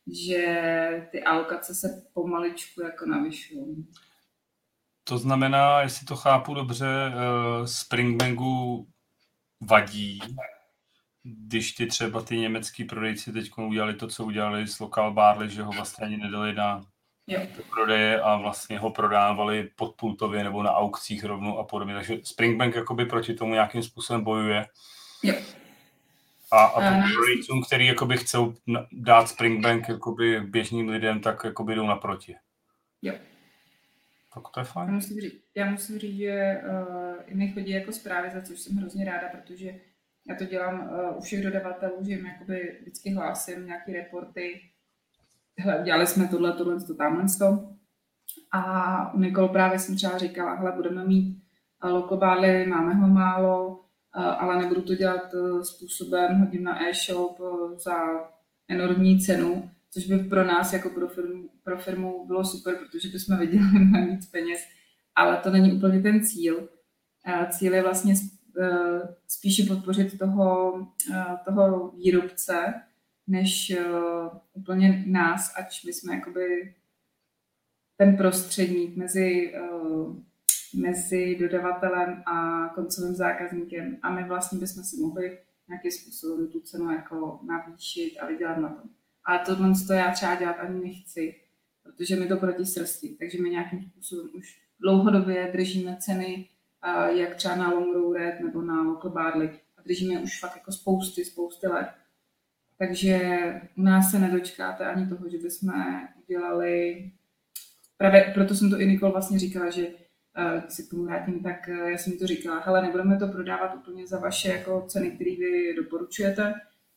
že ty alokace se pomaličku jako navyšují. To znamená, jestli to chápu dobře, uh, Springbangu vadí, když ty třeba ty německý prodejci teď udělali to, co udělali s Local Barley, že ho vlastně ani nedali na Jo. prodeje a vlastně ho prodávali podpultově nebo na aukcích rovnou a podobně. Takže Springbank jakoby proti tomu nějakým způsobem bojuje. Jo. A, a A- prodejcům, který jakoby chcou dát Springbank jakoby běžným lidem, tak jakoby jdou naproti. Jo. Tak to je Já fajn. musím říct, já musím říct že uh, i mi chodí jako zprávy, za což jsem hrozně ráda, protože já to dělám uh, u všech dodavatelů, že jim jakoby vždycky hlásím nějaké reporty. Hele, udělali jsme tohle, tohle, to, tamhle, to. A u Nikol právě jsem třeba říkala, hele, budeme mít uh, lokobály, máme ho málo, ale nebudu to dělat způsobem, hodím na e-shop za enormní cenu, což by pro nás jako pro firmu, pro firmu bylo super, protože bychom vydělali mnohem víc peněz, ale to není úplně ten cíl. Cíl je vlastně eh, spíše podpořit toho, eh, toho výrobce, než eh, úplně nás, ač my jsme jakoby ten prostředník mezi, mezi dodavatelem a koncovým zákazníkem a my vlastně bychom si mohli nějakým způsobem tu cenu jako navýšit a vydělat na tom. Ale tohle to já třeba dělat ani nechci, protože mi to proti srsti. Takže my nějakým způsobem už dlouhodobě držíme ceny, a jak třeba na Long Row Red nebo na Local Barley. A držíme už fakt jako spousty, spousty let. Takže u nás se nedočkáte ani toho, že bychom udělali... Právě proto jsem to i Nikol vlastně říkala, že když se k tomu vrátím, tak já jsem jí to říkala, hele, nebudeme to prodávat úplně za vaše jako ceny, které vy doporučujete,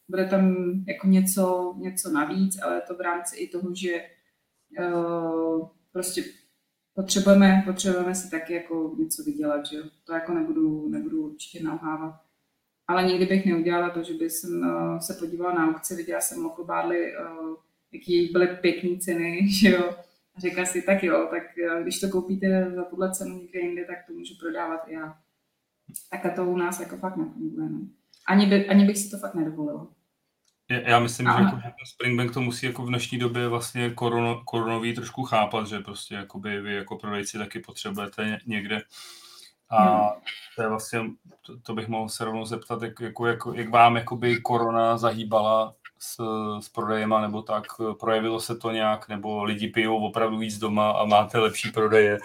bude tam jako něco, něco navíc, ale to v rámci i toho, že uh, prostě potřebujeme, potřebujeme si taky jako něco vydělat, že? To jako nebudu, nebudu určitě nalhávat. Ale nikdy bych neudělala to, že bych jsem, uh, se podívala na aukci, viděla jsem Local Barley, uh, jaký byly pěkné ceny, že jo? A řekla si, tak jo, tak když to koupíte za tuhle cenu někde jinde, tak to můžu prodávat i já. Takhle to u nás jako fakt nefunguje. No. Ani, by, ani bych si to fakt nedovolila. Já myslím, že jako, že ten Springbank to musí jako v dnešní době vlastně korono, koronový trošku chápat, že prostě jakoby vy jako prodejci taky potřebujete ně- někde. A Hmm. to je vlastně, to, to bych mohl se rovnou zeptat, jak, jako, jako, jak vám jakoby korona zahýbala s, s prodejema, nebo tak, projevilo se to nějak, nebo lidi pijou opravdu víc doma a máte lepší prodeje.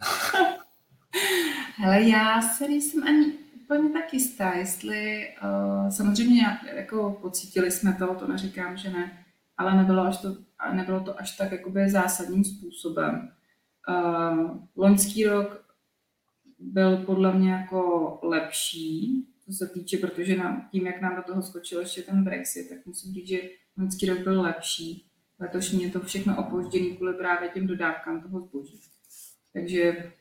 Hele, já se nejsem ani úplně tak jistá, jestli uh, samozřejmě jako pocítili jsme to, to neříkám, že ne, ale nebylo, až to, nebylo to až tak jakoby zásadním způsobem. Uh, loňský rok byl podle mě jako lepší, co se týče, protože nám, tím, jak nám do toho skočil ještě ten Brexit, tak musím říct, že loňský rok byl lepší. Letošní je to všechno opožděný kvůli právě těm dodávkám toho zboží. Takže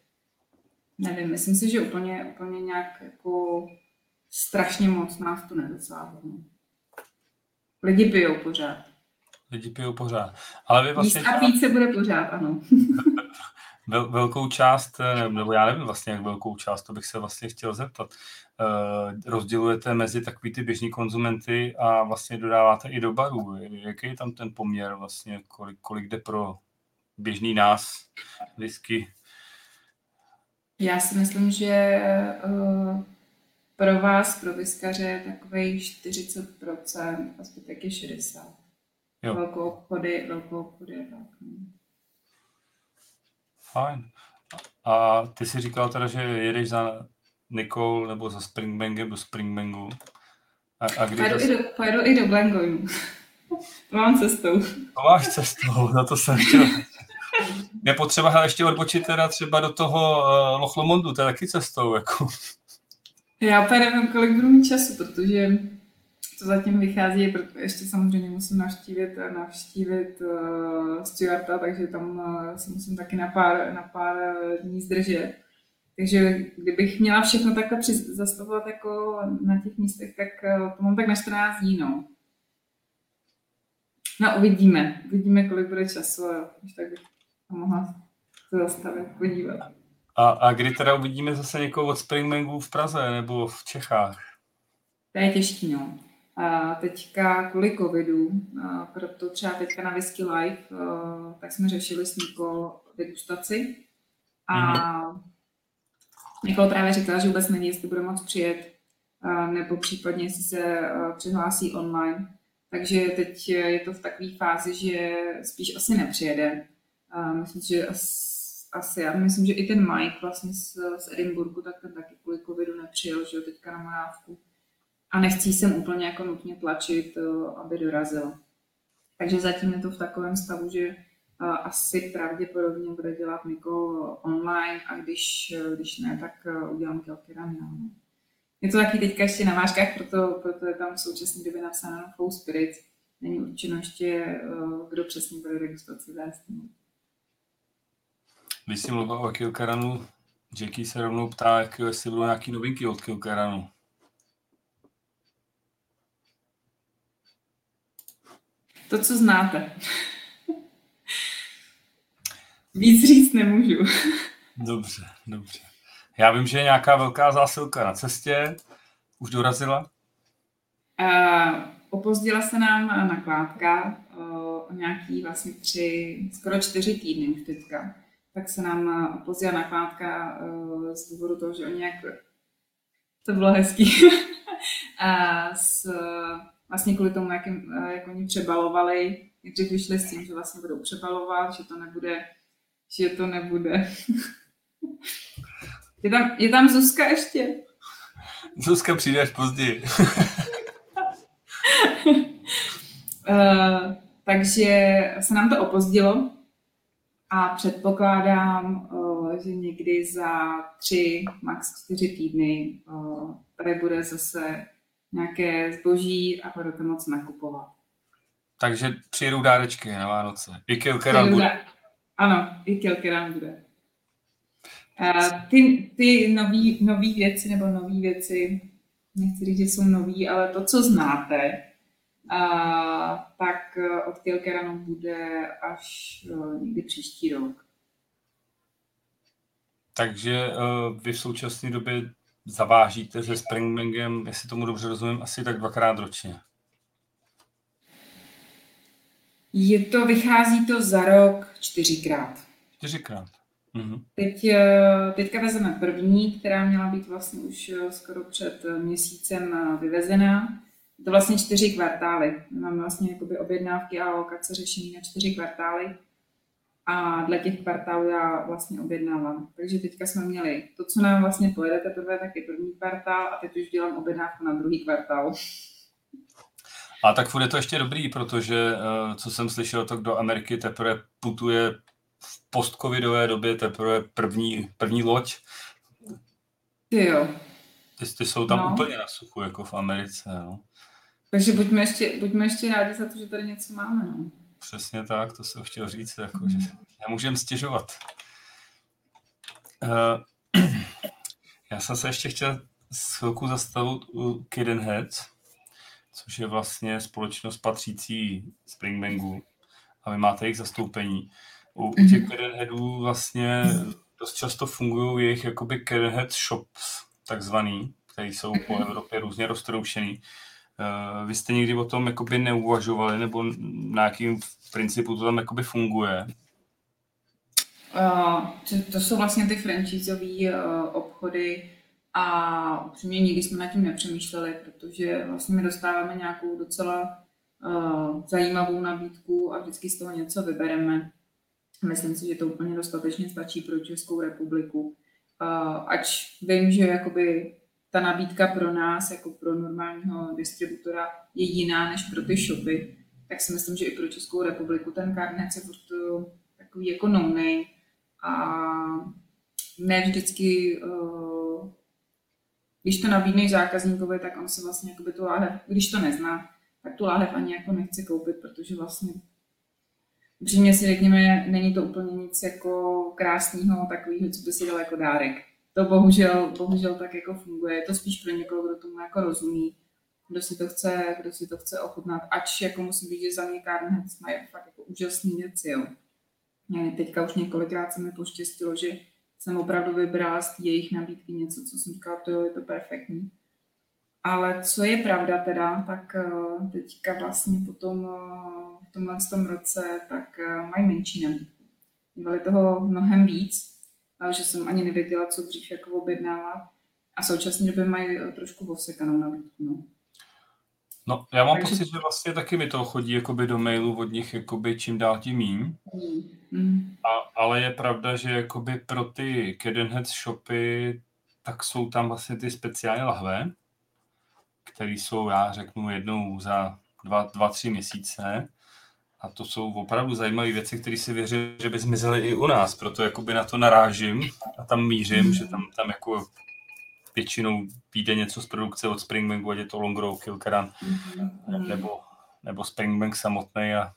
nevím, myslím si, že úplně, úplně nějak jako strašně moc nás to nedosáhlo. Lidi pijou pořád. Lidi pijou pořád. Ale vy Jíst vlastně a pít se bude pořád, ano. vel, velkou část, eh, nebo já nevím vlastně, jak velkou část, to bych se vlastně chtěl zeptat, uh, rozdělujete mezi takový ty běžní konzumenty a vlastně dodáváte i do barů. Jaký je tam ten poměr vlastně, kolik, kolik jde pro běžný nás, whisky? Já si myslím, že uh, pro vás, pro vyskaře, je takových 40% a zbytek je 60%. Jo. Velkou obchody, velkou obchody je tak. no. Fajn. A ty si říkal teda, že jedeš za Nicole nebo za Springbangem do Springbangu. A, a kdy Pojedu, i do, pojedu i do Blangoinu. Mám cestou. to máš cestou, na to jsem chtěl. Je potřeba hele, ještě odbočit teda třeba do toho uh, Lochlomondu, to je taky cestou, jako. Já úplně nevím, kolik budu mít času, protože to zatím vychází, ještě samozřejmě musím navštívit, navštívit uh, Stuarta, takže tam uh, se musím taky na pár, na pár eh, dní zdržet. Takže kdybych měla všechno takhle při, zastavovat jako na těch místech, tak uh, to mám tak na 14 dní, no. No, uvidíme. Uvidíme, kolik bude času a už tak bych to mohla se zastavit, podívat. A, a kdy teda uvidíme zase někoho od Springbangu v Praze nebo v Čechách? To je těžký, no. A teďka kvůli covidu, a proto třeba teďka na Whisky Live, a, tak jsme řešili s Nikol degustaci. A Nikol právě říkala, že vůbec neví, jestli bude moc přijet nebo případně si se přihlásí online. Takže teď je to v takové fázi, že spíš asi nepřijede. Myslím, že asi, já myslím, že i ten Mike vlastně z, z Edinburgu, tak ten taky kvůli covidu nepřijel, že jo, teďka na Morávku. A nechci sem úplně jako nutně tlačit, aby dorazil. Takže zatím je to v takovém stavu, že asi pravděpodobně bude dělat Miko online a když, když ne, tak udělám Kelkiran já. No. Je to taky teďka ještě na vážkách, proto, proto je tam v současné době napsáno Flow Spirit. Není určeno ještě, kdo přesně bude registraci vést. Když jsi mluvil o Kilkaranu, Jackie se rovnou ptá, jak, jestli budou nějaké novinky od Kilkaranu. To, co znáte. Víc říct nemůžu. Dobře, dobře. Já vím, že je nějaká velká zásilka na cestě. Už dorazila? Uh, opozdila se nám nakládka uh, o nějaký vlastně tři, skoro čtyři týdny už teďka. Tak se nám opozdila nakládka uh, z důvodu toho, že oni jak... To bylo hezký. a s, vlastně kvůli tomu, jak, jim, jak oni přebalovali, nejdřív vyšli s tím, že vlastně budou přebalovat, že to nebude, že to nebude. je, tam, je tam Zuzka ještě? Zuzka přijde až později. uh, takže se nám to opozdilo a předpokládám, uh, že někdy za tři, max čtyři týdny uh, tady bude zase nějaké zboží a budete moc nakupovat. Takže přijedou dárečky na Vánoce. I Kilkeran bude. Ano, i Kilkeran bude. Uh, ty ty nové věci nebo nové věci, nechci říct, že jsou nový, ale to, co znáte, uh, tak od Kilkeranu bude až uh, někdy příští rok. Takže uh, vy v současné době zavážíte se Springbankem, jestli tomu dobře rozumím, asi tak dvakrát ročně. Je to, vychází to za rok čtyřikrát. Čtyřikrát. Mhm. Teď, eh, teďka vezeme první, která měla být vlastně už eh, skoro před eh, měsícem vyvezená. To vlastně čtyři kvartály. Máme vlastně jakoby objednávky a alokace řešení na čtyři kvartály a dle těch kvartálů já vlastně objednávám. Takže teďka jsme měli to, co nám vlastně pojede teprve, tak je první kvartál a teď už dělám objednávku na druhý kvartál. A tak furt je to ještě dobrý, protože eh, co jsem slyšel, tak do Ameriky teprve putuje v postcovidové době teprve první, první loď. Ty jo. Ty, ty jsou tam no. úplně na suchu, jako v Americe. No. Takže buďme ještě, buďme ještě rádi za to, že tady něco máme. No. Přesně tak, to jsem chtěl říct, jako, že nemůžeme stěžovat. Uh, já jsem se ještě chtěl s chvilku zastavit u Kidden Heads, což je vlastně společnost patřící Springbangu a vy máte jejich zastoupení. U, u těch Kidden Headů vlastně dost často fungují jejich jakoby Kidden Head shops, takzvaný, které jsou po Evropě různě roztroušený. Uh, vy jste někdy o tom jakoby neuvažovali, nebo na jakým principu to tam jakoby funguje? Uh, to, to jsou vlastně ty franchiseové uh, obchody a upřímně nikdy jsme nad tím nepřemýšleli, protože vlastně my dostáváme nějakou docela uh, zajímavou nabídku a vždycky z toho něco vybereme. Myslím si, že to úplně dostatečně stačí pro Českou republiku. Uh, ač vím, že jakoby ta nabídka pro nás, jako pro normálního distributora, je jiná než pro ty shopy, tak si myslím, že i pro Českou republiku ten karnet je furt takový jako no a ne vždycky, uh, když to nabídneš zákazníkovi, tak on se vlastně jakoby tu láhev, když to nezná, tak tu láhev ani jako nechce koupit, protože vlastně upřímně si řekněme, není to úplně nic jako krásného, takového, co by si dal jako dárek to bohužel, bohužel tak jako funguje. Je to spíš pro někoho, kdo tomu jako rozumí, kdo si to chce, kdo si to chce ochutnat. Ač jako musím být, že za mě Carnheads mají fakt jako úžasný věci, jo. Teďka už několikrát se mi poštěstilo, že jsem opravdu vybrala z jejich nabídky něco, co jsem říkala, to jo, je to perfektní. Ale co je pravda teda, tak eh, teďka vlastně potom eh, v tomhle tom roce tak eh, mají menší nabídku. Měli toho mnohem víc, že jsem ani nevěděla, co dřív jako objednávat. A v současné době mají trošku osekanou nabídku. No. No, já mám Takže... pocit, že vlastně taky mi to chodí jakoby do mailu od nich jakoby čím dál tím míň. Mm. A, ale je pravda, že jakoby pro ty Cadenhead shopy tak jsou tam vlastně ty speciální lahve, které jsou, já řeknu, jednou za dva, dva, tři měsíce. A to jsou opravdu zajímavé věci, které si věřím, že by zmizely i u nás. Proto jakoby na to narážím a tam mířím, že tam, tam jako většinou vyjde něco z produkce od Springbanku, ať je to Longrow, Kilkeran, mm-hmm. nebo, nebo Springbank samotný a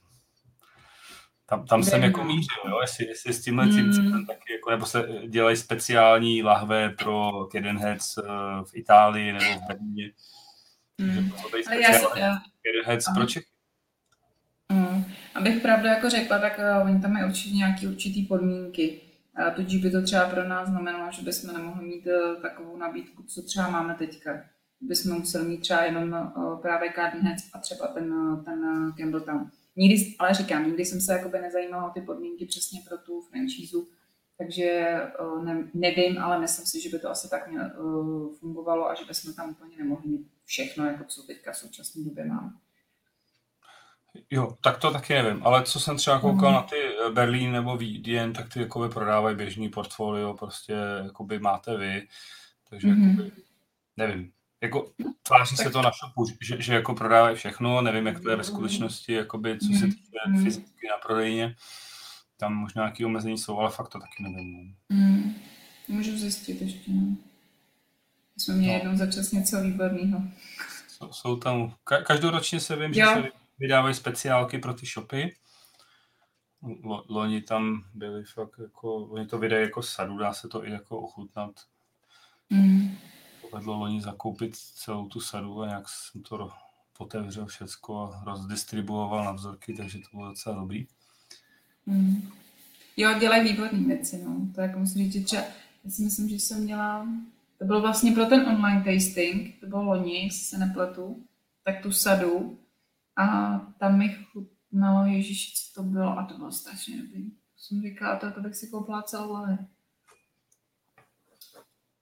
tam, tam jsem jako mířil, jo, jestli, jestli s tímhle tím mm. taky, jako, nebo se dělají speciální lahve pro Cadenheads uh, v Itálii nebo v Berlíně. Mm. Cadenheads pro Čechy. Abych pravdu jako řekla, tak uh, oni tam mají určitě nějaké určitý podmínky. Tudíž by to třeba pro nás znamenalo, že bychom nemohli mít uh, takovou nabídku, co třeba máme teďka. Bychom museli mít třeba jenom uh, právě Cadenheads a třeba ten, ten Campbelltown. Nikdy, ale říkám, nikdy jsem se jakoby nezajímala o ty podmínky přesně pro tu franšízu, takže ne, nevím, ale myslím si, že by to asi tak fungovalo a že bychom tam úplně nemohli mít všechno, jako co teďka v současné době máme. Jo, tak to taky nevím, ale co jsem třeba koukal mm. na ty eh, Berlín nebo Vídeň, tak ty jakoby prodávají běžný portfolio, prostě jakoby máte vy, takže mm. jakoby, nevím, jako tváří se to na shopu, že, že jako prodávají všechno, nevím, jak to je ve skutečnosti, jakoby, co se týče mm. fyzicky na prodejně. Tam možná nějaké omezení jsou, ale fakt to taky nevím. Mm. Můžu zjistit ještě, no. Jsme měli no. jednou za čas něco výborného. Jsou, jsou tam, ka- každoročně se vím, jo. že se vydávají speciálky pro ty shopy. L- loni tam byli fakt jako, oni to vydají jako sadu, dá se to i jako ochutnat. Mm povedlo loni zakoupit celou tu sadu a nějak jsem to otevřel všecko a rozdistribuoval na vzorky, takže to bylo docela dobrý. Mm. Jo, dělají výborné věci, no. To jako musím říct, že já si myslím, že jsem měla, to bylo vlastně pro ten online tasting, to bylo loni, jestli se nepletu, tak tu sadu a tam mi chutnalo, ježiši, co to bylo a to bylo strašně dobrý. To jsem říkala, to, to bych si koupila celou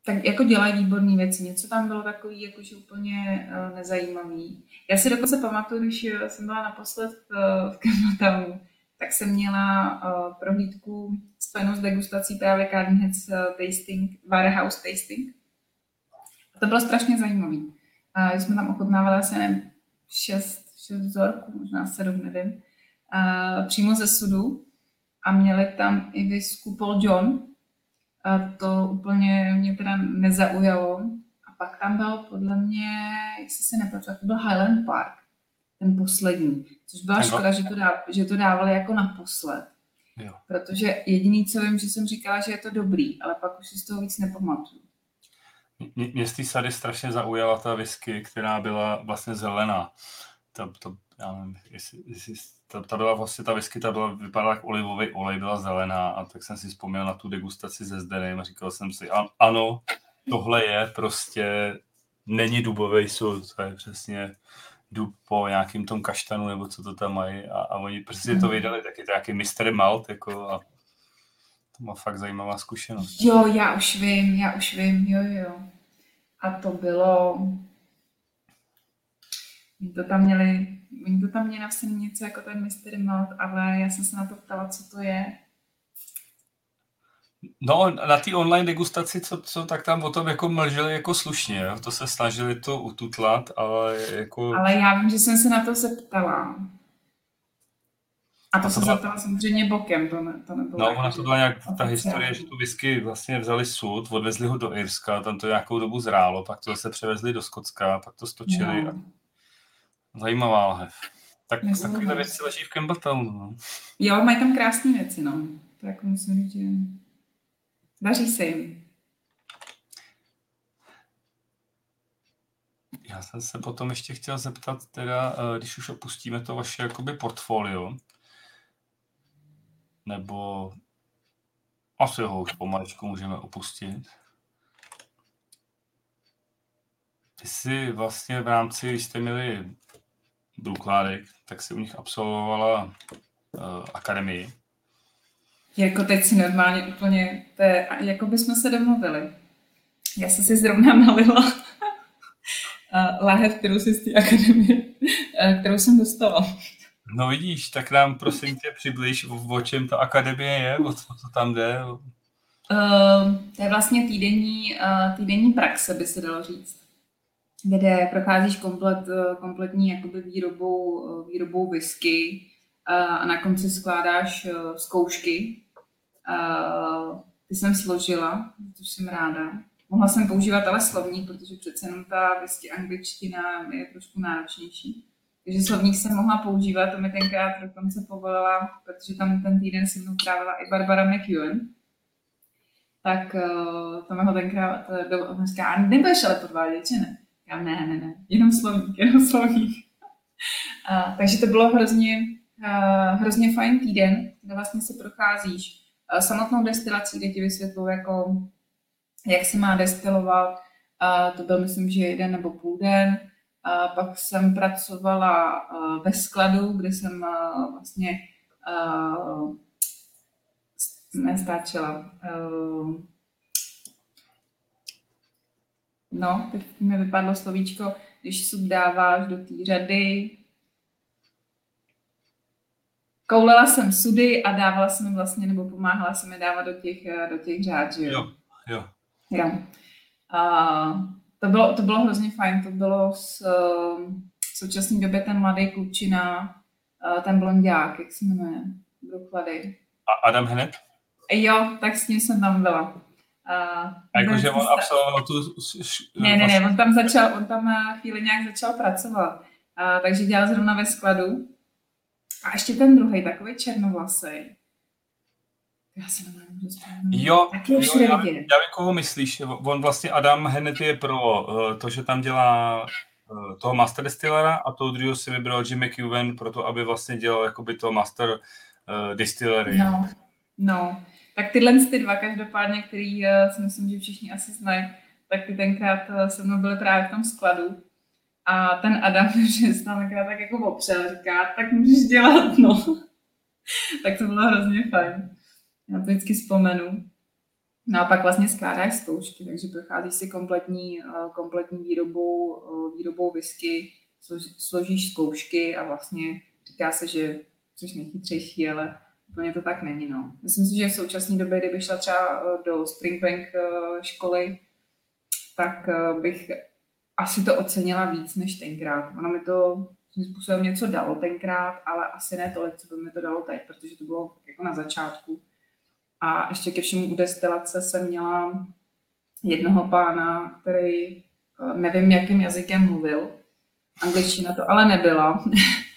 tak jako dělají výborné věci. Něco tam bylo takový jakože úplně uh, nezajímavý. Já si dokonce pamatuju, když jsem byla naposled v, v Campbelltownu, tak jsem měla uh, prohlídku spojenou s degustací právě Cardinheads uh, tasting, Warehouse tasting. A to bylo strašně zajímavý. Uh, jsme tam ochutnávali asi nevím, šest vzorků, možná sedm, nevím, uh, přímo ze sudu a měli tam i whisky Paul John, a to úplně mě teda nezaujalo. A pak tam byl podle mě, jestli se nepletu, to byl Highland Park, ten poslední. Což byla škoda, že to, dáv, že to dávali jako naposled. Jo. Protože jediný, co vím, že jsem říkala, že je to dobrý, ale pak už si z toho víc nepamatuju. Mě z té sady strašně zaujala ta whisky, která byla vlastně zelená. To, to, já nevím, jestli, jestli ta, ta byla vlastně, ta whisky, ta byla, vypadala jak olivový olej, byla zelená a tak jsem si vzpomněl na tu degustaci ze Zdenem a říkal jsem si, an, ano, tohle je prostě, není dubový sud, to je přesně dub po nějakým tom kaštanu, nebo co to tam mají a, a oni prostě to vydali, taky to nějaký mystery malt, jako a to má fakt zajímavá zkušenost. Jo, já už vím, já už vím, jo, jo. A to bylo, to tam měli oni to tam měli napsané něco jako ten Mystery Malt, ale já jsem se na to ptala, co to je. No, na té online degustaci, co, co, tak tam o tom jako mlžili jako slušně, jo? to se snažili to ututlat, ale jako... Ale já vím, že jsem se na to zeptala. A to, to se zeptala samozřejmě bokem, to, ne, to nebylo. No, ona to byla nějak ta historie, že tu whisky vlastně vzali sud, odvezli ho do Irska, tam to nějakou dobu zrálo, pak to zase převezli do Skotska, pak to stočili no. a Zajímavá lahev. Tak takovýhle věci leží v Campbelltownu. No. Jo, mají tam krásné věci, no. To jako musím říct, že daří se jim. Já jsem se potom ještě chtěl zeptat, teda, eh, když už opustíme to vaše jakoby portfolio, nebo asi ho už pomaličku můžeme opustit. Ty jsi vlastně v rámci, když jste měli Brukládek, tak si u nich absolvovala uh, akademii. Jako teď si normálně úplně, to je, jako bychom se domluvili. Já jsem si zrovna nalila láhev, kterou si z té akademie, kterou jsem dostala. No vidíš, tak nám prosím tě přibliž, o, o čem ta akademie je, o co to tam jde. Uh, to je vlastně týdenní, uh, týdenní praxe, by se dalo říct, kde procházíš komplet, uh, kompletní jakoby výrobou, uh, výrobou whisky uh, a na konci skládáš zkoušky. Ty jsem složila, což jsem ráda. Mohla jsem používat ale slovník, protože přece jenom ta whisky angličtina je trošku náročnější. Takže slovník jsem mohla používat, to mi tenkrát dokonce povolila, protože tam ten týden se mnou trávila i Barbara McEwen. Tak uh, to mi ho tenkrát do, říká, nebudeš ale podvádět, že ne? Já ne, ne, ne, jenom slovník, jenom slovník. uh, takže to bylo hrozně, uh, hrozně fajn týden, kde vlastně se procházíš uh, samotnou destilací, kde ti vysvětlují, jako, jak se má destilovat. Uh, to byl, myslím, že jeden nebo půl den a pak jsem pracovala ve skladu, kde jsem vlastně nestáčela. No, teď mi vypadlo slovíčko, když sup dáváš do té řady. Koulala jsem sudy a dávala jsem vlastně, nebo pomáhala jsem je dávat do těch, do těch řád, že jo? Jo, jo. jo. A, to bylo, to bylo hrozně fajn, to bylo s, v současné době ten mladý klučina, ten blondiák, jak se jmenuje, Broklady. A Adam hned? Jo, tak s ním jsem tam byla. A jakože on absolvoval tu... Ne, ne, ne, on tam začal, on tam chvíli nějak začal pracovat. A, takže dělal zrovna ve skladu. A ještě ten druhý, takový černovlasý. Já se Jo, jo já, já vím, koho myslíš. On vlastně Adam Hennet je pro uh, to, že tam dělá uh, toho master distillera a toho druhého si vybral Jim McEwen pro to, aby vlastně dělal jakoby to master uh, distillery. No, no. Tak tyhle ty dva každopádně, který uh, si myslím, že všichni asi znají, tak ty tenkrát uh, se mnou byly právě v tom skladu. A ten Adam, že se tam tak jako opřel, říká, tak můžeš dělat, no. tak to bylo hrozně fajn. Já to vždycky vzpomenu. No a pak vlastně skládáš zkoušky, takže procházíš si kompletní, eh, kompletní výrobou, eh, výrobou whisky, složíš zkoušky a vlastně říká se, že což nejchytřejší, ale úplně to tak není. No. Myslím si, že v současné době, kdyby šla třeba eh, do Springbank školy, tak bych asi to ocenila víc než tenkrát. Ono mi to svým způsobem něco dalo tenkrát, ale asi ne tolik, co by mi to dalo teď, protože to bylo jako na začátku. A ještě ke všemu u destilace jsem měla jednoho pána, který eh, nevím, jakým jazykem mluvil. Angličtina to ale nebyla.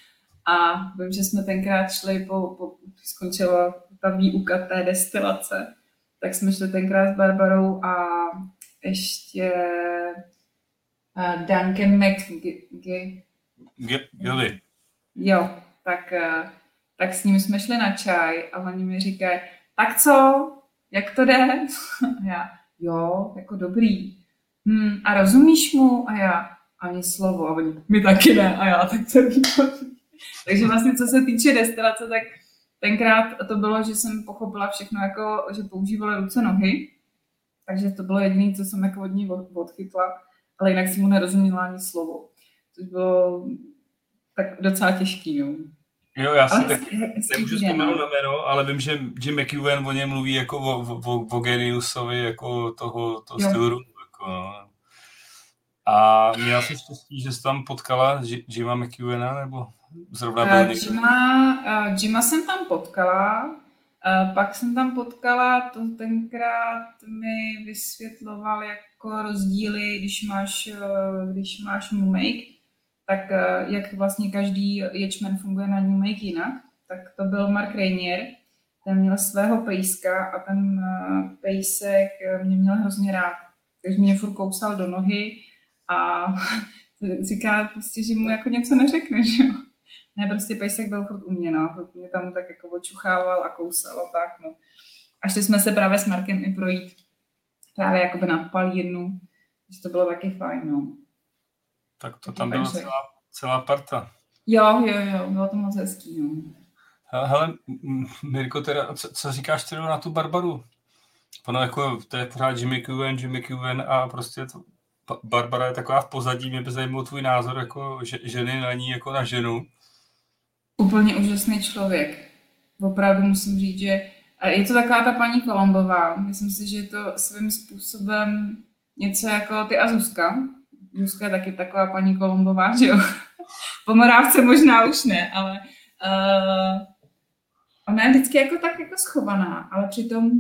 A vím, že jsme tenkrát šli, po, po skončila ta výuka té destilace, tak jsme šli tenkrát s Barbarou a ještě uh, Duncan McGilly. Jo, tak, uh, tak s ním jsme šli na čaj a oni mi říkají, tak co, jak to jde? A já, jo, jako dobrý. Hm, a rozumíš mu? A já, ani slovo. A oni, my taky ne. A já, tak to Takže vlastně, co se týče destilace, tak tenkrát to bylo, že jsem pochopila všechno, jako, že používala ruce, nohy. Takže to bylo jediné, co jsem jako od ní odchytla, ale jinak si mu nerozuměla ani slovo. Což bylo tak docela těžký, jo. Jo, já si tak nemůžu vzpomenout na jméno, ale vím, že Jim McEwen o něm mluví jako o, o, o Geniusovi, jako toho, toho stylu. Jako, no. A měla jsi štěstí, že jsi tam potkala Jima McEwena, nebo zrovna byl uh, Jima, uh, Jima jsem tam potkala, uh, pak jsem tam potkala, to tenkrát mi vysvětloval jako rozdíly, když máš, uh, když máš New Make, tak eh, jak vlastně každý ječmen funguje na New Make jinak, tak to byl Mark Rainier, ten měl svého pejska a ten eh, pejsek eh, mě měl hrozně rád. Takže mě furt kousal do nohy a říká prostě, že mu jako něco neřekne, že jo. Ne, prostě pejsek byl furt u mě, no. Furt mě tam tak jako očuchával a kousal a tak, no. A šli jsme se právě s Markem i projít právě jakoby na palírnu, že to bylo taky fajn, no. Tak to tam byla celá, celá parta. Jo, jo, jo, bylo to moc hezký, no. Hele, Mirko, teda, co, co říkáš teda na tu Barbaru? ono jako, to je pořád Jimmy Cuen, Jimmy Cuen a prostě to, Barbara je taková v pozadí, mě by zajímal tvůj názor jako ženy na ní, jako na ženu. Úplně úžasný člověk. Opravdu musím říct, že je to taková ta paní Kolombová. Myslím si, že je to svým způsobem něco jako ty a Zuzka. Zuzka je taky taková paní Kolombová, že jo? Po Morávce možná už ne, ale uh, ona je vždycky jako tak jako schovaná, ale přitom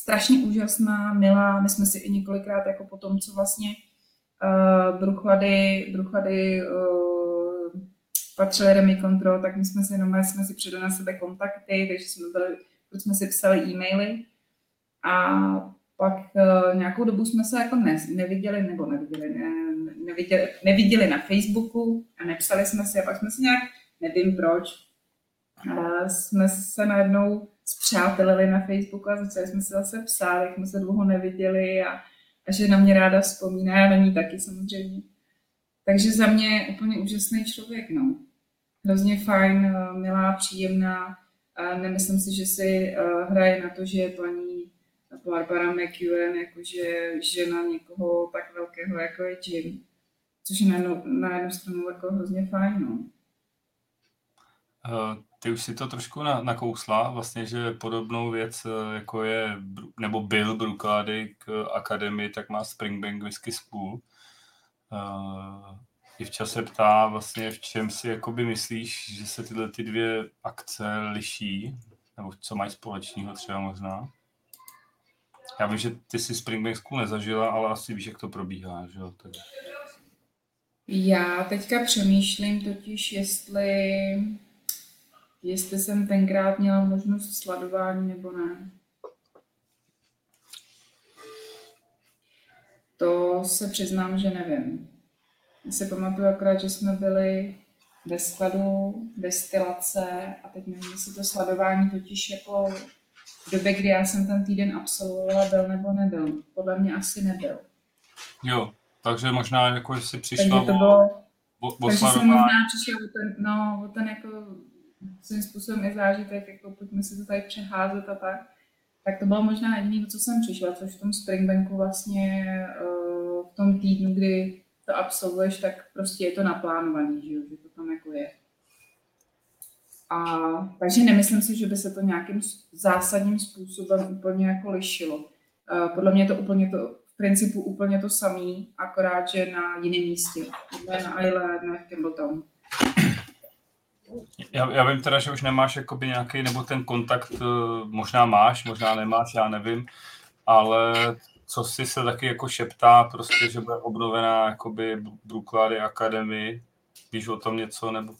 strašně úžasná, milá. My jsme si i několikrát jako po tom, co vlastně uh, Bruchlady, Bruchlady uh, patřily Remy Control, tak my jsme si jenom jsme si předali na sebe kontakty, takže jsme byli, jsme si psali e-maily a pak uh, nějakou dobu jsme se jako ne, neviděli, nebo neviděli, ne, neviděli, neviděli na Facebooku a nepsali jsme si a pak jsme si nějak, nevím proč, jsme se najednou zpřátelili na Facebooku a začali jsme se zase psát, jak jsme se dlouho neviděli a, a že na mě ráda vzpomíná, já na ní taky samozřejmě. Takže za mě úplně úžasný člověk, no. Hrozně fajn, eh, milá, příjemná. A nemyslím si, že si eh, hraje na to, že je paní Barbara McEwen, jakože žena někoho tak velkého, jako je Jim. Což je na jednu, na jednu stranu jako hrozně fajn, no. Uh, ty už si to trošku na, nakousla, vlastně, že podobnou věc, eh, jako je, nebo byl Bruklady k akademii, tak má Springbank Whisky School. Uh, I v čase ptá vlastně, v čem si jakoby myslíš, že se tyhle ty dvě akce liší, nebo co mají společného třeba možná? Já vím, že ty si Springbank School nezažila, ale asi víš, jak to probíhá, že jo? Tak... Já teďka přemýšlím totiž, jestli jestli jsem tenkrát měla možnost sledování nebo ne. To se přiznám, že nevím. Já si pamatuju akorát, že jsme byli ve skladu destilace a teď nevím, jestli to sledování totiž jako v době, kdy já jsem ten týden absolvovala, byl nebo nebyl. Podle mě asi nebyl. Jo, takže možná jako si přišla takže to bylo, o, o takže jsem možná přišel o ten, no, o ten jako svým způsobem i zážitek, jako pojďme si to tady přeházet a tak, tak to bylo možná jediné, co jsem přišla, což v tom Springbanku vlastně uh, v tom týdnu, kdy to absolvuješ, tak prostě je to naplánovaný, že, jo? že to tam jako je. A, takže nemyslím si, že by se to nějakým zásadním způsobem úplně jako lišilo. Uh, podle mě je to úplně to, v principu úplně to samý, akorát, že na jiném místě. Ne na Isle, ne v. Já, já vím teda, že už nemáš jakoby nějaký, nebo ten kontakt eh, možná máš, možná nemáš, já nevím, ale co si se taky jako šeptá, prostě, že bude obnovená jakoby Brooklady Academy, víš o tom něco, nebo?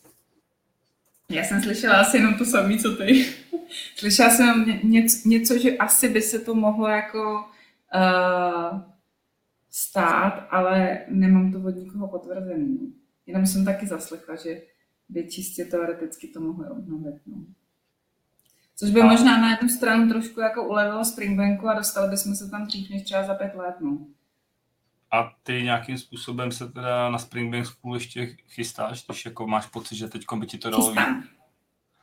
Já jsem slyšela asi jenom to samé, co ty. slyšela jsem něco, něco, že asi by se to mohlo jako uh, stát, ale nemám to od nikoho potvrzený. Jenom jsem taky zaslechla, že by čistě teoreticky to mohlo obnovit. No. Což by a... možná na jednu stranu trošku jako ulevilo Springbanku a dostali bychom se tam dřív než třeba za pět let. No. A ty nějakým způsobem se teda na Springbank School ještě chystáš, když jako máš pocit, že teď by ti to dalo Chystám.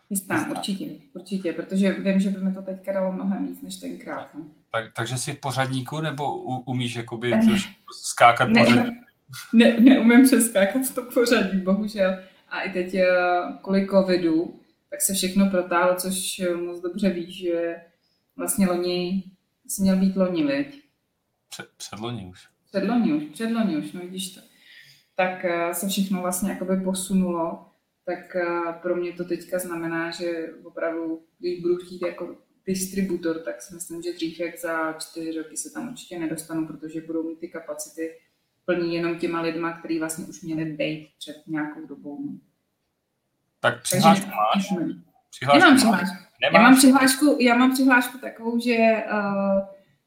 Chystám, určitě, určitě, protože vím, že by mi to teďka dalo mnohem víc než tenkrát. No. Tak, takže jsi v pořadníku, nebo umíš jakoby skákat ne, pořadí? Ne, neumím přeskákat to pořadí, bohužel. A i teď eh, kvůli covidu, tak se všechno protáhlo, což eh, moc dobře víš, že vlastně loni, jsi měl být loni, viď? Před, předloni už. Předloni už, předloni už, no vidíš to. Tak eh, se všechno vlastně jakoby posunulo, tak pro mě to teďka znamená, že opravdu, když budu chtít jako distributor, tak si myslím, že dřív jak za čtyři roky se tam určitě nedostanu, protože budou mít ty kapacity plní jenom těma lidma, který vlastně už měli být před nějakou dobou. Tak přihlášku máš? Přihlášku Nemám přihlášku. Já mám přihlášku, já mám přihlášku takovou, že uh,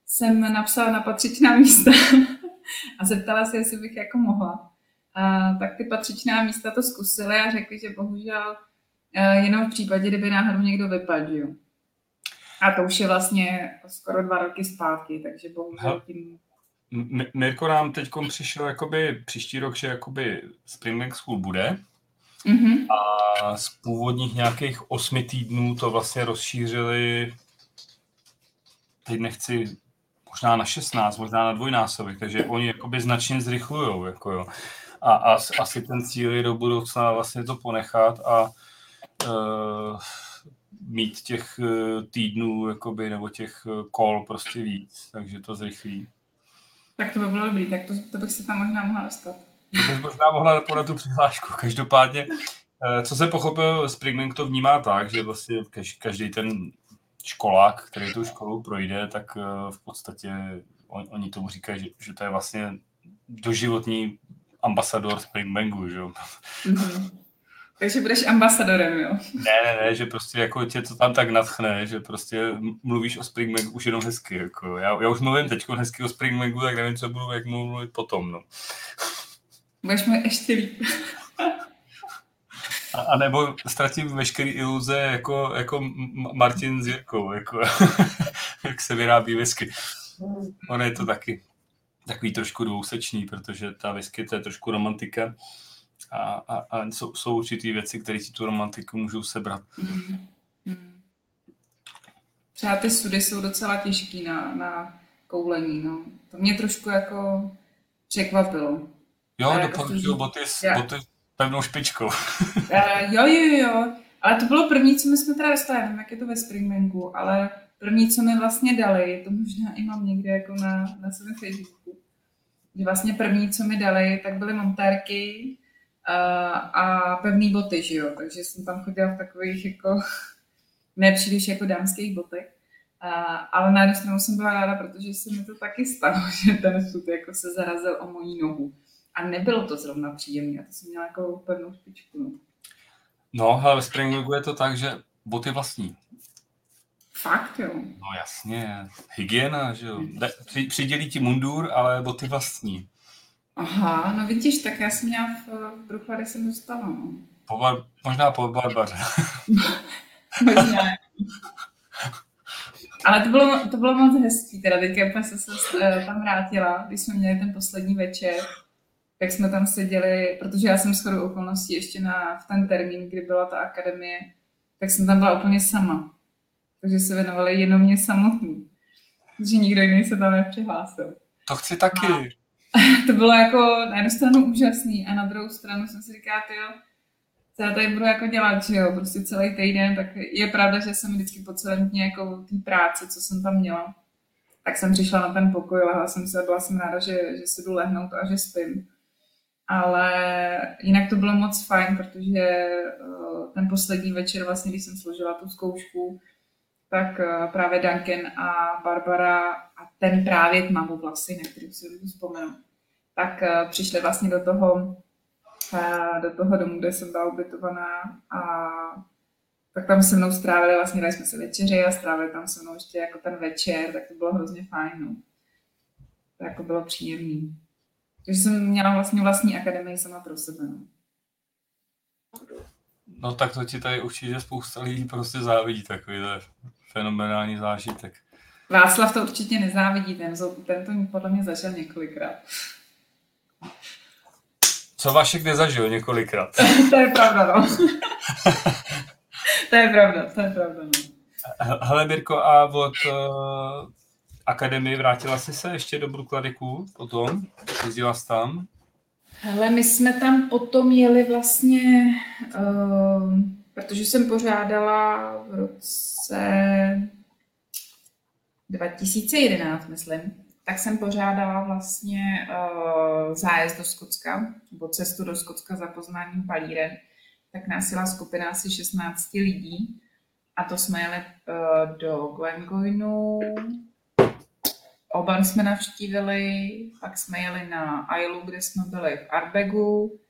jsem napsala na patřičná místa a zeptala se, jestli bych jako mohla. Uh, tak ty patřičná místa to zkusily a řekli, že bohužel uh, jenom v případě, kdyby náhodou někdo vypadl. A to už je vlastně skoro dva roky zpátky, takže bohužel tím Mirko nám teď přišel jakoby příští rok, že jakoby Springbank School bude. Mm-hmm. A z původních nějakých osmi týdnů to vlastně rozšířili teď nechci možná na 16, možná na dvojnásobek, takže oni jakoby značně zrychlujou, jako jo. A, a asi ten cíl je do budoucna vlastně to ponechat a uh, mít těch uh, týdnů, jakoby, nebo těch kol prostě víc, takže to zrychlí. Tak to by bylo dobrý, tak to, to bych se tam možná mohla dostat. To bys možná mohla podat tu přihlášku. Každopádně, co se pochopil, Springbank to vnímá tak, že vlastně každý ten školák, který tu školu projde, tak v podstatě on, oni tomu říkají, že, že to je vlastně doživotní ambasador Springbanku, že jo. Mm-hmm. Takže budeš ambasadorem, jo? Ne, ne, ne, že prostě jako tě to tam tak nadchne, že prostě mluvíš o Springbanku už jenom hezky, jako. Já, já už mluvím teď hezky o Springbanku, tak nevím, co budu, jak mluvit potom, no. Budeš mi ještě líp. A, a nebo ztratím veškerý iluze jako, jako Martin s Jirkou, jako, jak se vyrábí whisky. Ono je to taky takový trošku dvousečný, protože ta whisky to je trošku romantika a, a, a jsou, jsou určitý věci, které si tu romantiku můžou sebrat. Mm. Třeba ty sudy jsou docela těžký na, na koulení, no. To mě trošku jako překvapilo. Jo, doporučuju boty, s, boty s pevnou špičkou. uh, jo, jo, jo. Ale to bylo první, co my jsme teda dostali, nevím, jak je to ve Springbanku, ale první, co mi vlastně dali, to možná i mám někde jako na, na svém Facebooku, že vlastně první, co mi dali, tak byly montérky a, a pevné boty, že jo, takže jsem tam chodila v takových jako, nepříliš jako dámských botech. A, ale na jednu stranu jsem byla ráda, protože se mi to taky stalo, že ten sud jako se zarazil o mojí nohu. A nebylo to zrovna příjemné, a to jsem měla jako pevnou špičku. No, no ale ve Springbanku je to tak, že boty vlastní. Fakt, jo? No jasně, hygiena, že jo. Při, přidělí ti mundur, ale boty vlastní. Aha, no vidíš, tak já jsem měla v, v Bruchlady jsem dostala, no. Po bar, možná po Barbaře. možná. Ale to bylo, to bylo moc hezký, teda teďka jsem se uh, tam vrátila, když jsme měli ten poslední večer, tak jsme tam seděli, protože já jsem shodou okolností ještě na, v ten termín, kdy byla ta akademie, tak jsem tam byla úplně sama takže se věnovali jenom mě samotný. Protože nikdo jiný se tam nepřihlásil. To chci taky. A to bylo jako na jednu stranu úžasný a na druhou stranu jsem si říkala, jo, co já tady budu jako dělat, že jo, prostě celý týden, tak je pravda, že jsem vždycky po celém dně jako té práce, co jsem tam měla, tak jsem přišla na ten pokoj, lehla jsem se byla jsem ráda, že, že si jdu lehnout a že spím. Ale jinak to bylo moc fajn, protože uh, ten poslední večer, vlastně, když jsem složila tu zkoušku, tak eh, právě Duncan a Barbara a ten právě tmavou vlasy, na který si vzpomenu, tak eh, přišli vlastně do toho, eh, do toho domu, kde jsem byla ubytovaná a tak tam se mnou strávili, vlastně dali jsme se večeři a strávili tam se mnou ještě jako ten večer, tak to bylo hrozně fajn. No. To jako bylo příjemný. Takže jsem měla vlastně vlastní akademii sama pro sebe. No. No tak to ti tady určitě spousta lidí prostě závidí takový fenomenální zážitek. Václav to určitě nezávidí, ten, ten to podle mě zažil několikrát. Co Vašek nezažil několikrát? to je pravda, no. to je pravda, to je pravda, no. Hele, Mirko, a od uh, akademie vrátila jsi se ještě do Brukladiku potom? Jezdila jsi tam? Hele, my jsme tam potom jeli vlastně, uh, protože jsem pořádala v roce 2011, myslím, tak jsem pořádala vlastně uh, zájezd do Skotska, nebo cestu do Skotska za poznáním palíren, tak nás jela skupina asi 16 lidí a to jsme jeli uh, do Glengoynu, Oban jsme navštívili, pak jsme jeli na Ailu, kde jsme byli v Arbegu,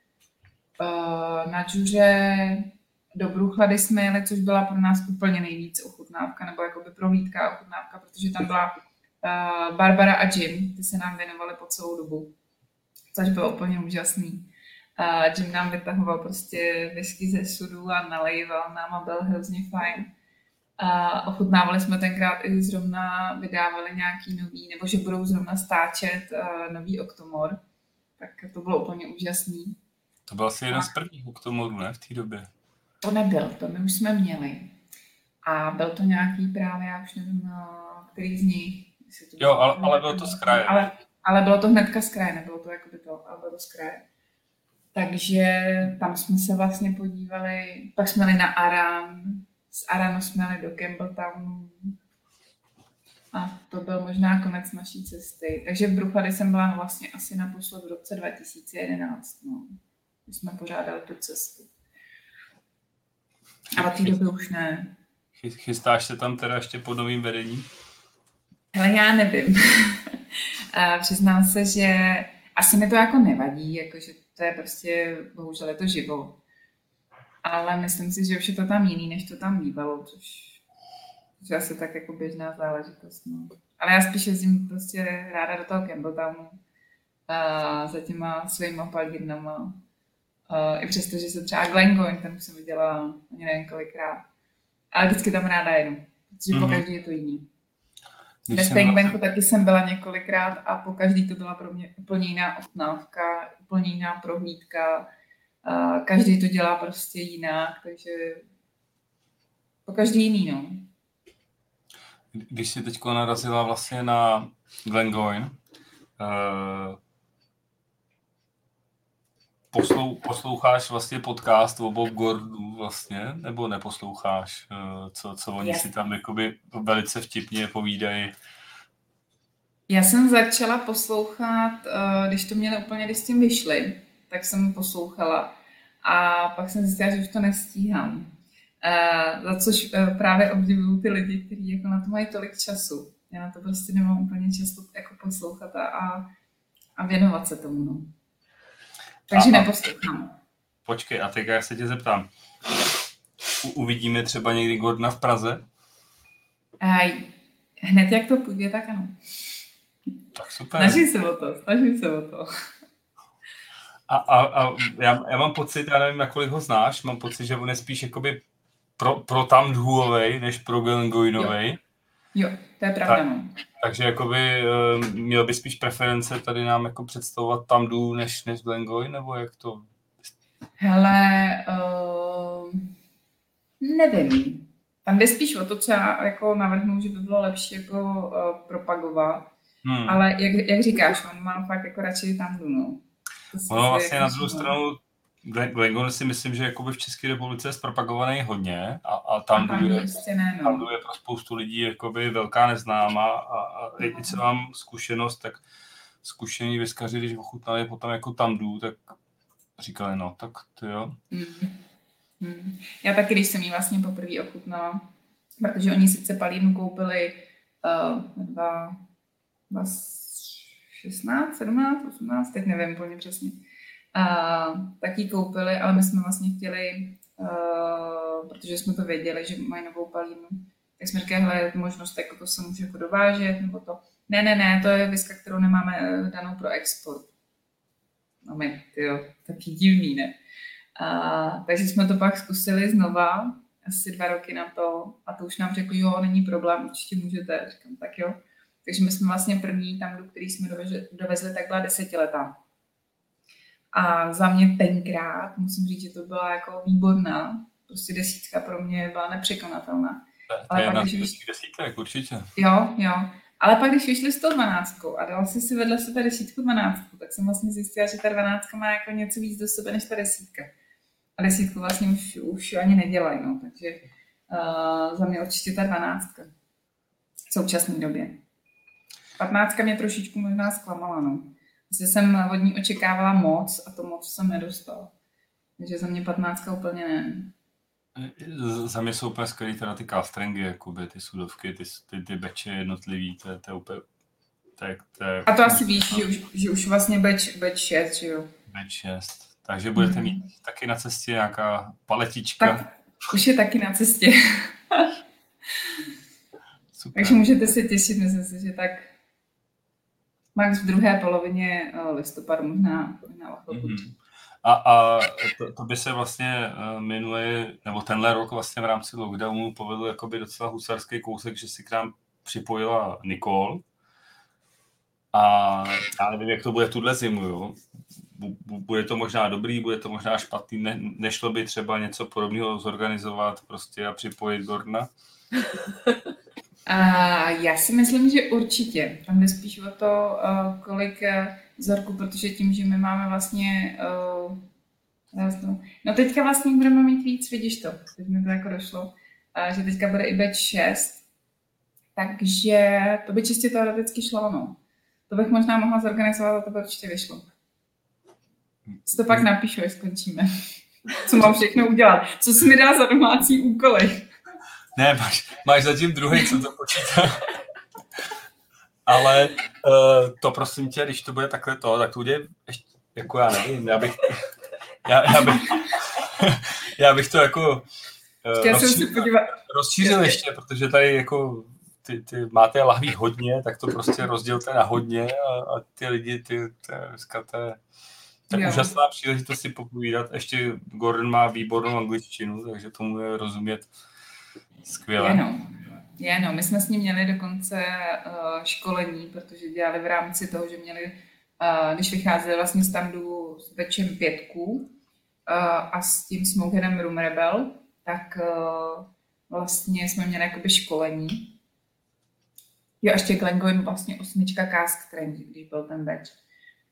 eh, na Džuře, do Bruchlady jsme jeli, což byla pro nás úplně nejvíc ochutnávka, nebo jakoby prohlídka ochutnávka, protože tam byla Barbara a Jim, ty se nám věnovali po celou dobu, což bylo úplně úžasný. Uh, Jim nám vytahoval prostě whisky ze sudu a nalejval nám a byl hrozně fajn. A ochutnávali jsme tenkrát i zrovna vydávali nějaký nový, nebo že budou zrovna stáčet uh, nový Octomor. Tak to bylo úplně úžasný. To byl asi jeden z prvních Octomorů, ne, v té době? To nebyl, to my už jsme měli. A byl to nějaký právě, já už nevím, který z nich. To jo, ale, ale bylo to z kraje. Ale, ale bylo to hnedka z kraje, nebylo to jakoby to, ale bylo to z kraje. Takže tam jsme se vlastně podívali, pak jsme jeli na Aran, z Aranu jsme jeli do Campbelltownu a to byl možná konec naší cesty. Takže v Bruchady jsem byla vlastně asi naposled v roce 2011, no. My jsme pořádali tu cestu. Ale té doby už ne. Chystáš se tam teda ještě pod novým vedením? Ale já nevím. Přiznám se, že asi mi to jako nevadí, jakože to je prostě, bohužel je to život. Ale myslím si, že už je to tam jiný, než to tam bývalo, což, je asi tak jako běžná záležitost. No. Ale já spíš jezdím prostě ráda do toho Campbelltownu a za těma svýma palírnama. Uh, I přesto, že se třeba Glengoyne, ten jsem viděla ani nevím kolikrát. Ale vždycky tam ráda jedu, protože mm-hmm. po každý je to jiný. Ve Steinbanku taky jsem byla několikrát a po každý to byla pro mě úplně jiná ochutnávka, úplně jiná prohlídka. Každý to dělá prostě jinak, takže po každý jiný, no. Když jsi teď narazila vlastně na Glengoyne, uh, poslou, posloucháš vlastně podcast o Bob Gordu vlastně, nebo neposloucháš, uh, co, co oni yes. si tam jakoby velice vtipně povídají? Já jsem začala poslouchat, uh, když to měli úplně, když s tím vyšli, tak jsem poslouchala a pak jsem zjistila, že už to nestíhám. Uh, za což právě obdivuju ty lidi, kteří jako na to mají tolik času. Já na to prostě nemám úplně často jako poslouchat a, a, a věnovat se tomu. No. Takže neposlouchám. Počkej, a teď já se tě zeptám. U, uvidíme třeba někdy Gordona v Praze? A hned jak to půjde, tak ano. Tak super. Snažím se o to, snažím se o to. A, a, a já, já, mám pocit, já nevím, nakolik ho znáš, mám pocit, že on je spíš jakoby pro, pro tam dhuovej, než pro Glengoinovej. Jo. to je pravda, tak, no. Takže jakoby uh, měl by spíš preference tady nám jako představovat tam jdu než, než Glengoy, nebo jak to? Hele, uh, nevím. Tam jde spíš o to, co já jako navrhnu, že by bylo lepší jako uh, propagovat. Hmm. Ale jak, jak říkáš, on má fakt jako radši tam jdu, no. Ono vlastně na druhou stranu Glengon si myslím, že jakoby v České republice je zpropagovaný hodně a, a tam, je, ne, no. tam je pro spoustu lidí jakoby velká neznáma a, a i co mám zkušenost, tak zkušení vyskaři, když ochutnali potom jako tam jdu, tak říkali, no, tak to jo. Mm. Mm. Já taky, když jsem ji vlastně poprvé ochutnala, protože oni sice palínu koupili uh, dva, dva 16, 17, 18, teď nevím úplně přesně a tak ji koupili, ale my jsme vlastně chtěli, uh, protože jsme to věděli, že mají novou palínu, tak jsme říkali, hele, možnost, jako to se může jako dovážet, nebo to. Ne, ne, ne, to je viska, kterou nemáme eh, danou pro export. No my, jo, taky divný, ne? A, takže jsme to pak zkusili znova, asi dva roky na to, a to už nám řekli, jo, není problém, určitě můžete. Říkám, tak jo. Takže my jsme vlastně první tam, do který jsme dovezli, dovezli tak byla desetiletá. A za mě tenkrát, musím říct, že to byla jako výborná. Prostě desítka pro mě byla nepřekonatelná. To je pak, když vyšli... desítek, určitě. Jo, jo. Ale pak, když vyšli 112 a dal si si vedle sebe desítku 12, tak jsem vlastně zjistila, že ta 12 má jako něco víc do sebe než ta desítka. A desítku vlastně už, už ani nedělají, no, takže uh, za mě určitě ta 12 v současné době. 15 mě trošičku možná zklamala, no. Asi jsem od ní očekávala moc a to moc jsem nedostala. Takže za mě 15 úplně ne. Za mě jsou úplně skvělý teda ty castringy, jakoby, ty sudovky, ty, ty, ty beče jednotlivý, to, je, to je úplně... To je, to je, a to asi víš, že už, že už vlastně beč, beč 6, že jo? Beč 6. Takže budete mít mm. taky na cestě nějaká paletička. Tak, už je taky na cestě. Super. Takže můžete se těšit, myslím si, že tak max v druhé polovině eh, listopadu možná, možná mm-hmm. A, a to, to, by se vlastně uh, minulý, nebo tenhle rok vlastně v rámci lockdownu povedl jakoby docela husarský kousek, že si k nám připojila Nikol. A já nevím, jak to bude tuhle zimu, jo. bude to možná dobrý, bude to možná špatný, ne, nešlo by třeba něco podobného zorganizovat prostě a připojit Gordona? A já si myslím, že určitě. Tam jde spíš o to, uh, kolik uh, vzorků, protože tím, že my máme vlastně uh, No teďka vlastně budeme mít víc, vidíš to, teď mi to jako došlo, že teďka bude i batch 6, takže to by čistě teoreticky šlo, no. To bych možná mohla zorganizovat a to by určitě vyšlo. Si to pak napíšu, až skončíme. Co mám všechno udělat? Co jsi mi dá za domácí úkoly? Ne, máš, máš zatím druhý, co to počítá. Ale uh, to prosím tě, když to bude takhle to, tak to udělej ještě, jako já nevím, já bych, já, já, bych, já bych to jako uh, rozšířil, rozšířil ještě, protože tady jako ty, ty máte lahví hodně, tak to prostě rozdělte na hodně a, a ty lidi, ty, ty dneska to je tak jo. úžasná příležitost si popovídat. Ještě Gordon má výbornou angličtinu, takže tomu je rozumět skvěle. Ano. Je, no, my jsme s ním měli dokonce uh, školení, protože dělali v rámci toho, že měli, uh, když vycházeli vlastně z tandu s večem pětku uh, a s tím Smokeheadem Room Rebel, tak uh, vlastně jsme měli jakoby školení Jo, ještě Glengoyne vlastně osmička Cask Trendy, když byl ten batch.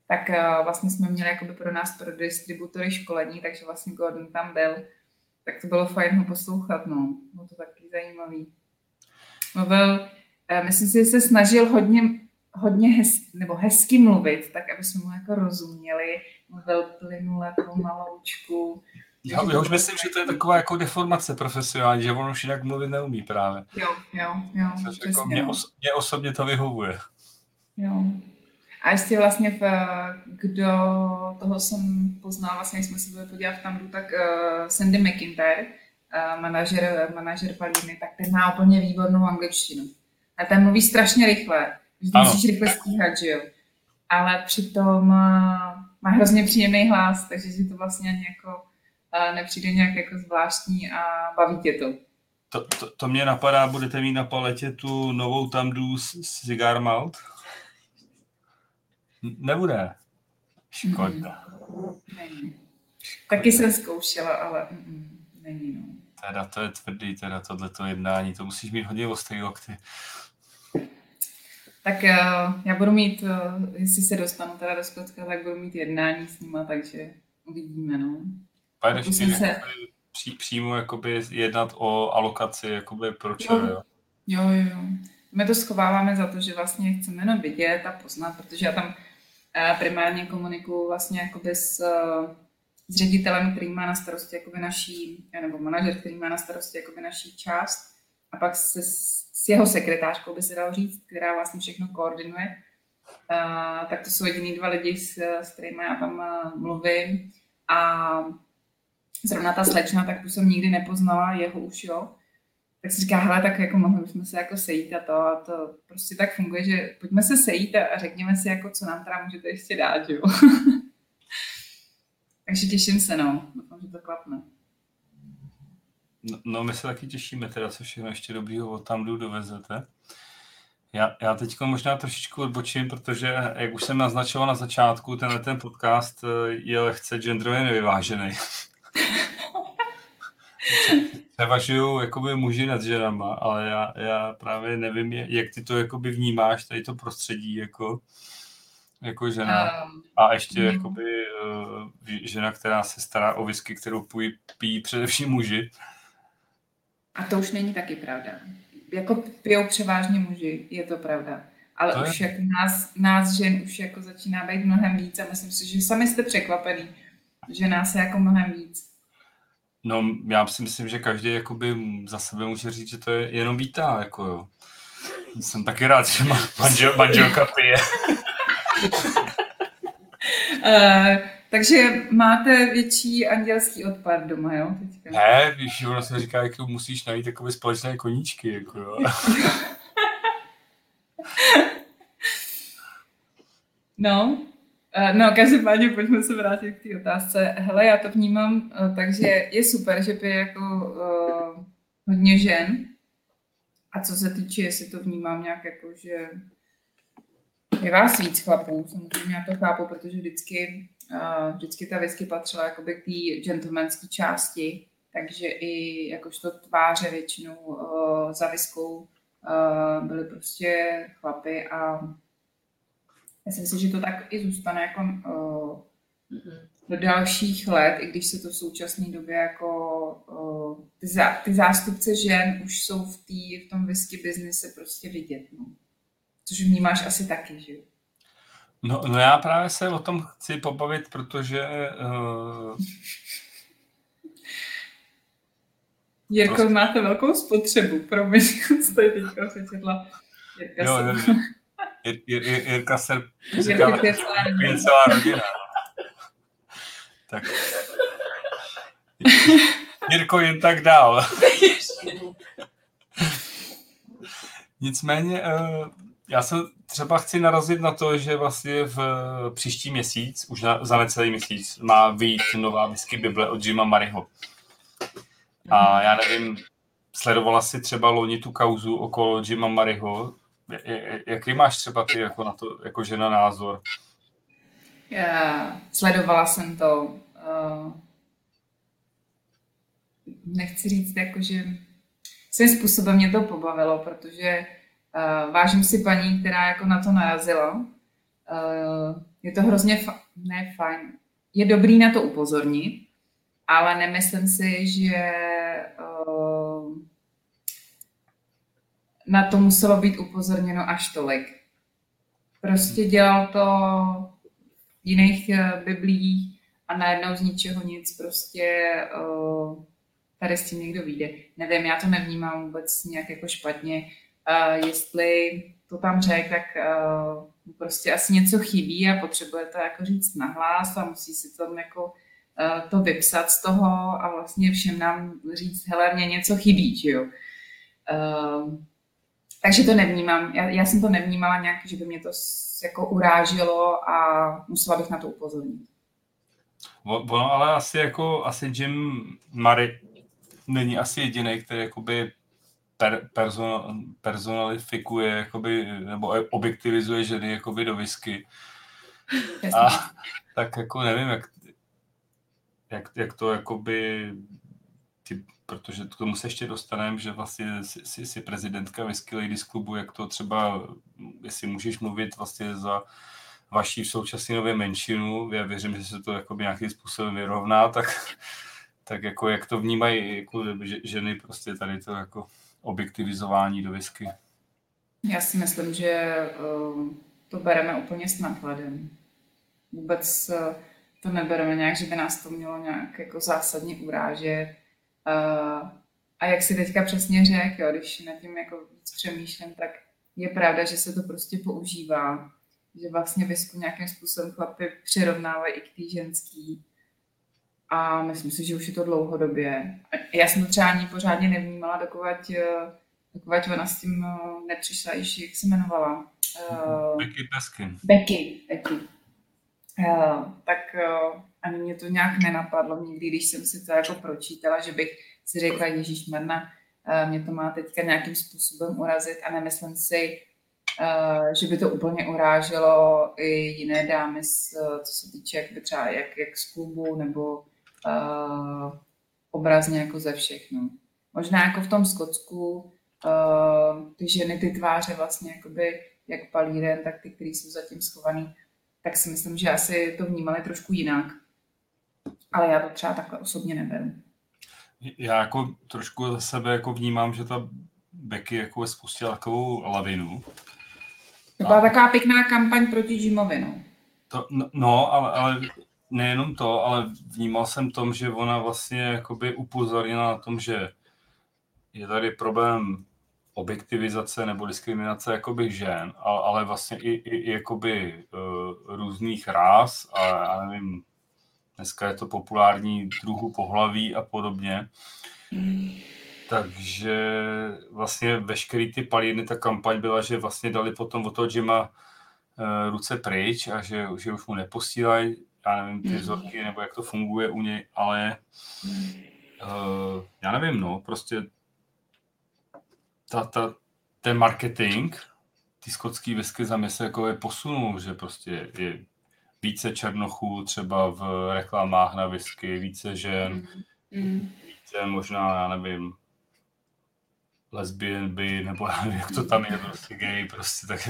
Tak vlastně jsme měli jakoby pro nás, pro distributory školení, takže vlastně Gordon tam byl. Tak to bylo fajn ho poslouchat, no. Bylo to taky zajímavý. Mluvil, uh, myslím si, že se snažil hodně, hodně hez, nebo hezky mluvit, tak aby jsme mu jako rozuměli. Mluvil plynule, pomaloučku. Já, já už myslím, že to je taková jako deformace profesionální, že on už jinak mluvit neumí právě. Jo, jo, jo. jako mě, os, mě osobně to vyhovuje. Jo. A ještě vlastně, v, kdo toho jsem poznal, vlastně jsme se byli podívat tam, tak uh, Sandy McIntyre, uh, manažer, manažer Palíny, tak ten má úplně výbornou angličtinu. A ten mluví strašně rychle. Vždy musíš rychle stíhat, že jo. Ale přitom uh, má hrozně příjemný hlas, takže si to vlastně ani jako nepřijde nějak jako zvláštní a baví tě to. To, to, to mě napadá, budete mít na paletě tu novou tamdu Cigar Malt? Nebude. Škoda. Není. Taky jsem zkoušela, ale mm, není. No. Teda to je tvrdý, teda tohleto jednání, to musíš mít hodně ostrý lokty. Tak uh, já budu mít, uh, jestli se dostanu teda do Skotska, tak budu mít jednání s nima, takže uvidíme, no. Pojedeš se... pří, přímo jakoby jednat o alokaci jakoby pro jo. jo? Jo, jo, My to schováváme za to, že vlastně chceme jenom vidět a poznat, protože já tam eh, primárně komunikuju vlastně jakoby s, eh, s ředitelem, který má na starosti jakoby naší, eh, nebo manažer, který má na starosti jakoby naší část a pak se, s jeho sekretářkou by se dalo říct, která vlastně všechno koordinuje. Uh, tak to jsou jediný dva lidi, s, s kterými já tam uh, mluvím. A zrovna ta slečna, tak tu jsem nikdy nepoznala, jeho už jo. Tak si říká, hele, tak jako mohli bychom se jako sejít a to, a to prostě tak funguje, že pojďme se sejít a řekněme si, jako, co nám teda můžete ještě dát, jo. Takže těším se, no. Doufám, že to klapne. No, no, my se taky těšíme teda, co všechno ještě dobrýho od tam dovezete. Já, já teď možná trošičku odbočím, protože, jak už jsem naznačoval na začátku, tenhle ten podcast eh, je lehce genderově nevyvážený. Převažují jakoby muži nad ženama, ale já, já právě nevím, jak ty to jakoby vnímáš, tady to prostředí jako, jako žena. Um, a ještě mm. jakoby uh, žena, která se stará o whisky, kterou půj, pijí především muži. A to už není taky pravda. Jako pijou převážně muži, je to pravda. Ale to už je... jako nás, nás žen už jako začíná být mnohem víc a myslím si, že sami jste překvapený, že nás je jako mnohem víc. No, já si myslím, že každý jakoby za sebe může říct, že to je jenom vítá, jako jo. Jsem taky rád, že má manžel, manželka pije. uh, takže máte větší andělský odpad doma, jo? Teďka. Ne, víš, ono se říká, jak musíš najít takové společné koníčky, jako jo. no, no, každopádně pojďme se vrátit k té otázce. Hele, já to vnímám, eh, takže je super, že by jako uh, hodně žen. A co se týče, jestli to vnímám nějak jako, že je vás víc chlapů, samozřejmě já to chápu, protože vždycky uh, vždycky ta whisky patřila jakoby k té gentlemanské části, takže i jakožto tváře většinou uh, za viskou uh, byly prostě chlapy a myslím si, že to tak i zůstane jako uh, do dalších let, i když se to v současné době jako uh, ty, zá, ty zástupce žen už jsou v, tý, v tom whisky biznise prostě vidět. No. Což vnímáš asi taky, že No, no já právě se o tom chci pobavit, protože uh, Jirko, prostě... máte velkou spotřebu, promiň, jste teďka přečetla. Jirka jo, se... Jir, Jir, Jir, Jirka se říká, celá rodina. Tak. Jirko, jen tak dál. Nicméně, uh, já se třeba chci narazit na to, že vlastně v příští měsíc, už na, za necelý měsíc, má vyjít nová whisky Bible od Jima Mariho. A já nevím, sledovala si třeba loni tu kauzu okolo Jima Mariho. Jaký máš třeba ty jako na to, jako žena názor? Já, sledovala jsem to. Uh, nechci říct, jako, že svým způsobem mě to pobavilo, protože uh, vážím si paní, která jako na to narazila. Uh, je to hrozně, fa- ne fajn, je dobrý na to upozornit, ale nemyslím si, že uh, na to muselo být upozorněno až tolik. Prostě dělal to v jiných uh, biblích a najednou z ničeho nic prostě uh, tady s tím někdo vyjde. Nevím, já to nevnímám vůbec nějak jako špatně. Uh, jestli to tam řekl, tak prostě asi něco chybí a potřebuje to jako říct nahlas a musí si to jako Eh, to vypsat z toho a vlastně všem nám říct, hele, mě něco chybí, že jo. Uh, takže to nevnímám. Já, já jsem to nevnímala nějak, že by mě to jako urážilo a musela bych na to upozornit. Ono ale asi jako, asi Jim Murray není asi jediný, který jakoby per, person, personalifikuje jakoby, nebo objektivizuje ženy jakoby do whisky. A tak jako nevím, jak jak, jak to jakoby, ty, protože k tomu se ještě dostaneme, že vlastně jsi, jsi prezidentka Whisky Ladies klubu, jak to třeba, jestli můžeš mluvit vlastně za vaší v současné nově menšinu, já věřím, že se to jako nějakým způsobem vyrovná, tak, tak jako jak to vnímají jako ženy prostě tady to jako objektivizování do whisky. Já si myslím, že uh, to bereme úplně s nadhledem. Vůbec uh, to nebereme nějak, že by nás to mělo nějak jako zásadně urážet. Uh, a jak si teďka přesně řekl, jo, když nad tím jako víc přemýšlím, tak je pravda, že se to prostě používá, že vlastně visku nějakým způsobem chlapy přirovnávají i k té ženský. A myslím si, že už je to dlouhodobě. Já jsem to třeba ani pořádně nevnímala, dokud, dokud ona s tím nepřišla, již jak se jmenovala. Becky Peskin. Becky, Becky. Uh, tak uh, ani mě to nějak nenapadlo nikdy, když jsem si to jako pročítala, že bych si řekla, Ježíš Marna, uh, mě to má teďka nějakým způsobem urazit a nemyslím si, uh, že by to úplně uráželo i jiné dámy, z, co se týče jak třeba jak, jak z klubu nebo uh, obrazně jako ze všechno. Možná jako v tom Skotsku uh, ty ženy, ty tváře vlastně jakoby jak palíren, tak ty, které jsou zatím schovaný, tak si myslím, že asi to vnímali trošku jinak. Ale já to třeba takhle osobně neberu. Já jako trošku za sebe jako vnímám, že ta Becky jako spustila takovou lavinu. To byla a... taková pěkná kampaň proti Jimovi, no. To, no, no ale, ale nejenom to, ale vnímal jsem tom, že ona vlastně jakoby upozornila na tom, že je tady problém objektivizace nebo diskriminace jakoby žen, ale, ale vlastně i, i, jakoby uh, různých rás a já nevím, dneska je to populární druhu pohlaví a podobně. Takže vlastně veškerý ty paliny, ta kampaň byla, že vlastně dali potom od toho Jima uh, ruce pryč a že, že už mu neposílají, já nevím, ty vzorky, nebo jak to funguje u něj, ale uh, já nevím, no, prostě ta, ta, ten marketing, ty skotský whisky za mě se jako je posunul, že prostě je více černochů třeba v reklamách na whisky, více žen, mm. více možná, já nevím, lesbian by, nebo já nevím, jak to tam je, prostě gay, prostě tak.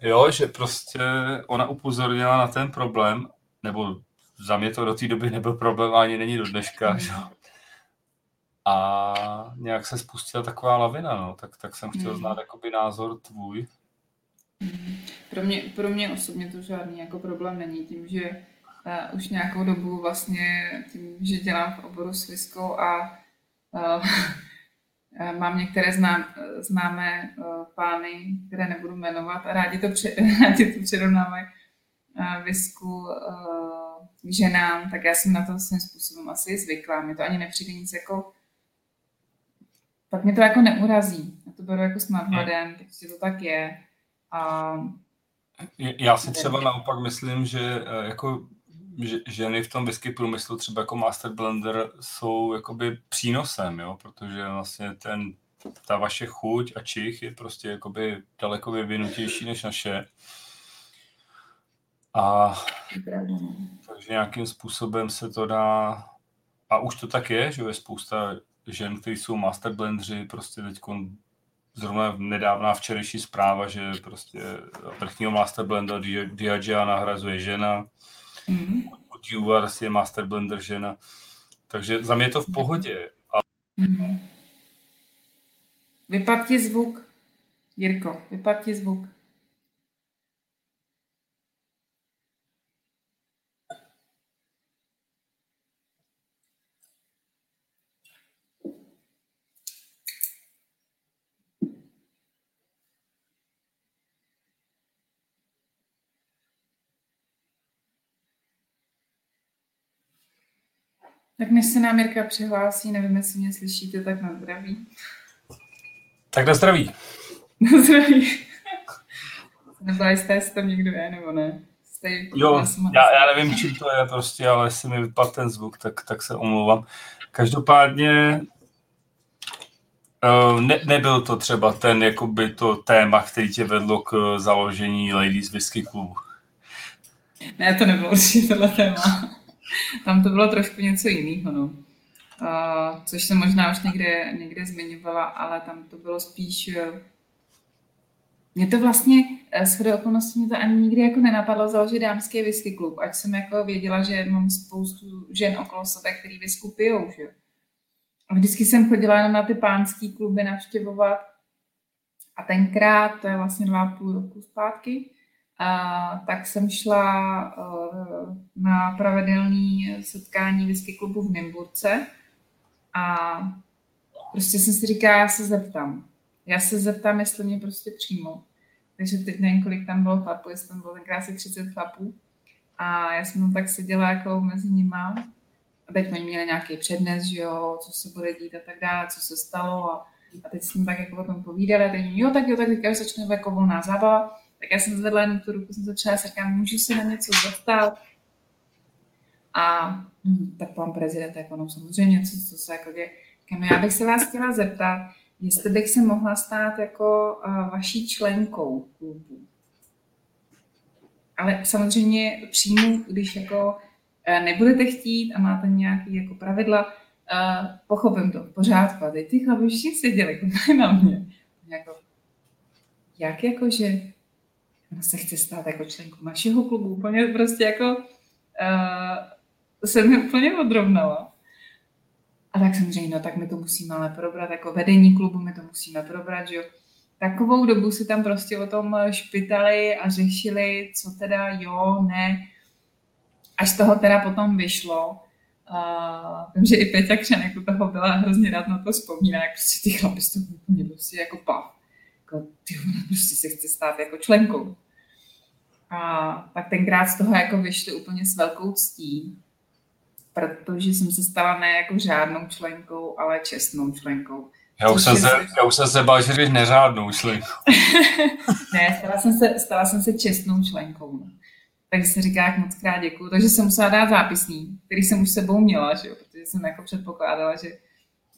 Jo, že prostě ona upozornila na ten problém, nebo za mě to do té doby nebyl problém, ani není do dneška, mm. že? A nějak se spustila taková lavina, no, tak, tak jsem chtěl mm. znát jakoby názor tvůj. Pro mě, pro mě osobně to žádný jako problém není tím, že uh, už nějakou dobu vlastně tím, že dělám v oboru s viskou a uh, mám některé znám, známé uh, pány, které nebudu jmenovat a rádi to, pře, rádi to přirovnávají uh, visku uh, k ženám, tak já jsem na to svým způsobem asi zvyklá. Mě to ani nepřijde nic jako pak mě to jako neurazí. Já to beru jako s nadhledem, takže to tak je. A... Já si třeba naopak myslím, že eh, jako že ženy v tom whisky průmyslu třeba jako Master Blender jsou jakoby přínosem, jo? protože vlastně ten, ta vaše chuť a čich je prostě jakoby daleko vyvinutější než naše. A no. takže nějakým způsobem se to dá, a už to tak je, že je spousta žen, kteří jsou master blendři, prostě teď zrovna nedávná včerejší zpráva, že prostě vrchního master blender Diagea nahrazuje žena, mm-hmm. od je master blender žena, takže za mě je to v pohodě. A... Mm-hmm. Vypad ti zvuk, Jirko, vypad ti zvuk. Tak než se nám Jirka přihlásí, nevím, jestli mě slyšíte, tak na zdraví. Tak na zdraví. Na zdraví. Nebyla jistá, jestli tam někdo je, nebo ne. Stej, jo, já, já nevím, čím to je prostě, ale jestli mi vypadl ten zvuk, tak, tak se omlouvám. Každopádně uh, ne, nebyl to třeba ten, jakoby to téma, který tě vedlo k založení Ladies Whisky Clubu. Ne, to nebylo určitě tohle téma. Tam to bylo trošku něco jiného, no. Uh, což jsem možná už někde, někde zmiňovala, ale tam to bylo spíš... Uh, mě to vlastně, eh, s chodou okolností, mě to ani nikdy jako nenapadlo založit dámský whisky klub, ať jsem jako věděla, že mám spoustu žen okolo sebe, který whisky pijou, že A vždycky jsem chodila jenom na ty pánský kluby navštěvovat. A tenkrát, to je vlastně dva půl roku zpátky, tak jsem šla uh, na pravidelné setkání whisky klubu v Nymburce a prostě jsem si říkala, já se zeptám. Já se zeptám, jestli mě prostě přijmou. Takže teď nevím, kolik tam bylo chlapů, jestli tam bylo tenkrát asi 30 chlapů. A já jsem tam tak seděla jako mezi nima. A teď oni měli nějaký přednes, že jo, co se bude dít a tak dále, co se stalo. A, a teď jsme tak jako o tom povídali. A teď jo, tak jo, tak teďka začne jako volná zábava tak já jsem zvedla jenom tu ruku, jsem začala se říkám, můžu se na něco zeptat? A hm, tak pan prezident, jako no samozřejmě, co, co se jako děje. No, já bych se vás chtěla zeptat, jestli bych se mohla stát jako uh, vaší členkou klubu. Ale samozřejmě přijmu, když jako uh, nebudete chtít a máte nějaké jako pravidla, uh, pochopím to, v pořádku. A teď ty chlapi všichni seděli jako na mě. Jako, jak jako, že ona se chce stát jako členkou našeho klubu, úplně prostě jako uh, se mi úplně odrovnala. A tak samozřejmě, no tak my to musíme ale probrat, jako vedení klubu my to musíme probrat, že jo. Takovou dobu si tam prostě o tom špitali a řešili, co teda jo, ne. Až z toho teda potom vyšlo, Uh, vím, že i Peťa Křenek toho byla hrozně rád na to vzpomíná, jak prostě ty chlapi to úplně prostě jako pav. Jako, ty ona prostě se chce stát jako členkou. A tak tenkrát z toho jako vyšli úplně s velkou ctí, protože jsem se stala ne jako žádnou členkou, ale čestnou členkou. Já už, jsem se, já už jsem se bál, že jsi neřádnou členkou. ne, stala jsem, se, stala jsem se čestnou členkou. No. Takže se říká, jak moc krát děkuju. Takže jsem musela dát zápisní, který jsem už sebou měla, že jo? protože jsem jako předpokládala, že,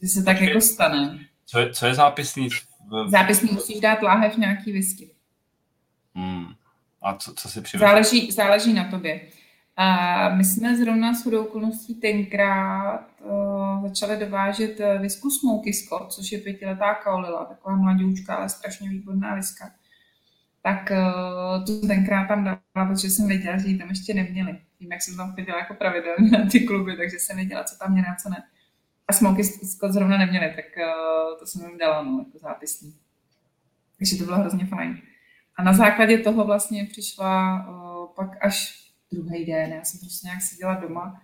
že se tak jako stane. Co je, co je zápisní? Zápisní musíš dát láhev nějaký whisky. Hmm. A co, co si přivedl? Záleží, záleží na tobě. A my jsme zrovna s hodou okolností tenkrát uh, začali dovážet visku Smoky Scott, což je pětiletá kaolila, taková mladoučka, ale strašně výborná viska. Tak uh, to tenkrát tam dala, protože jsem věděla, že ji tam ještě neměli. Tím, jak jsem tam chodila jako pravidelně na ty kluby, takže jsem věděla, co tam měla, co ne. A Smoky Scott zrovna neměli, tak uh, to jsem jim dala, no, jako zápisní. Takže to bylo hrozně fajn. A na základě toho vlastně přišla uh, pak až druhý den, já jsem prostě nějak seděla doma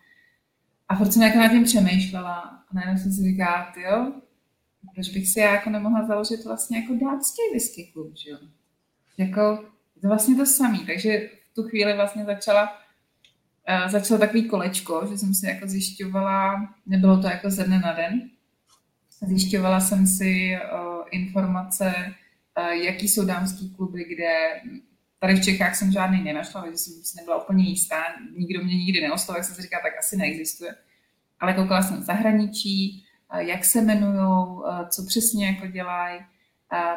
a furt jsem jako nad tím přemýšlela a najednou jsem si říkala, jo, proč bych si já jako nemohla založit vlastně jako dámský whisky klub, že jo? Jako, to vlastně to samé, takže v tu chvíli vlastně začala uh, začalo takový kolečko, že jsem si jako zjišťovala, nebylo to jako ze dne na den, zjišťovala jsem si uh, informace, jaký jsou dámský kluby, kde Tady v Čechách jsem žádný nenašla, takže jsem si nebyla úplně jistá. Nikdo mě nikdy neoslovil, jak jsem si říkala, tak asi neexistuje. Ale koukala jsem v zahraničí, jak se jmenují, co přesně jako dělají.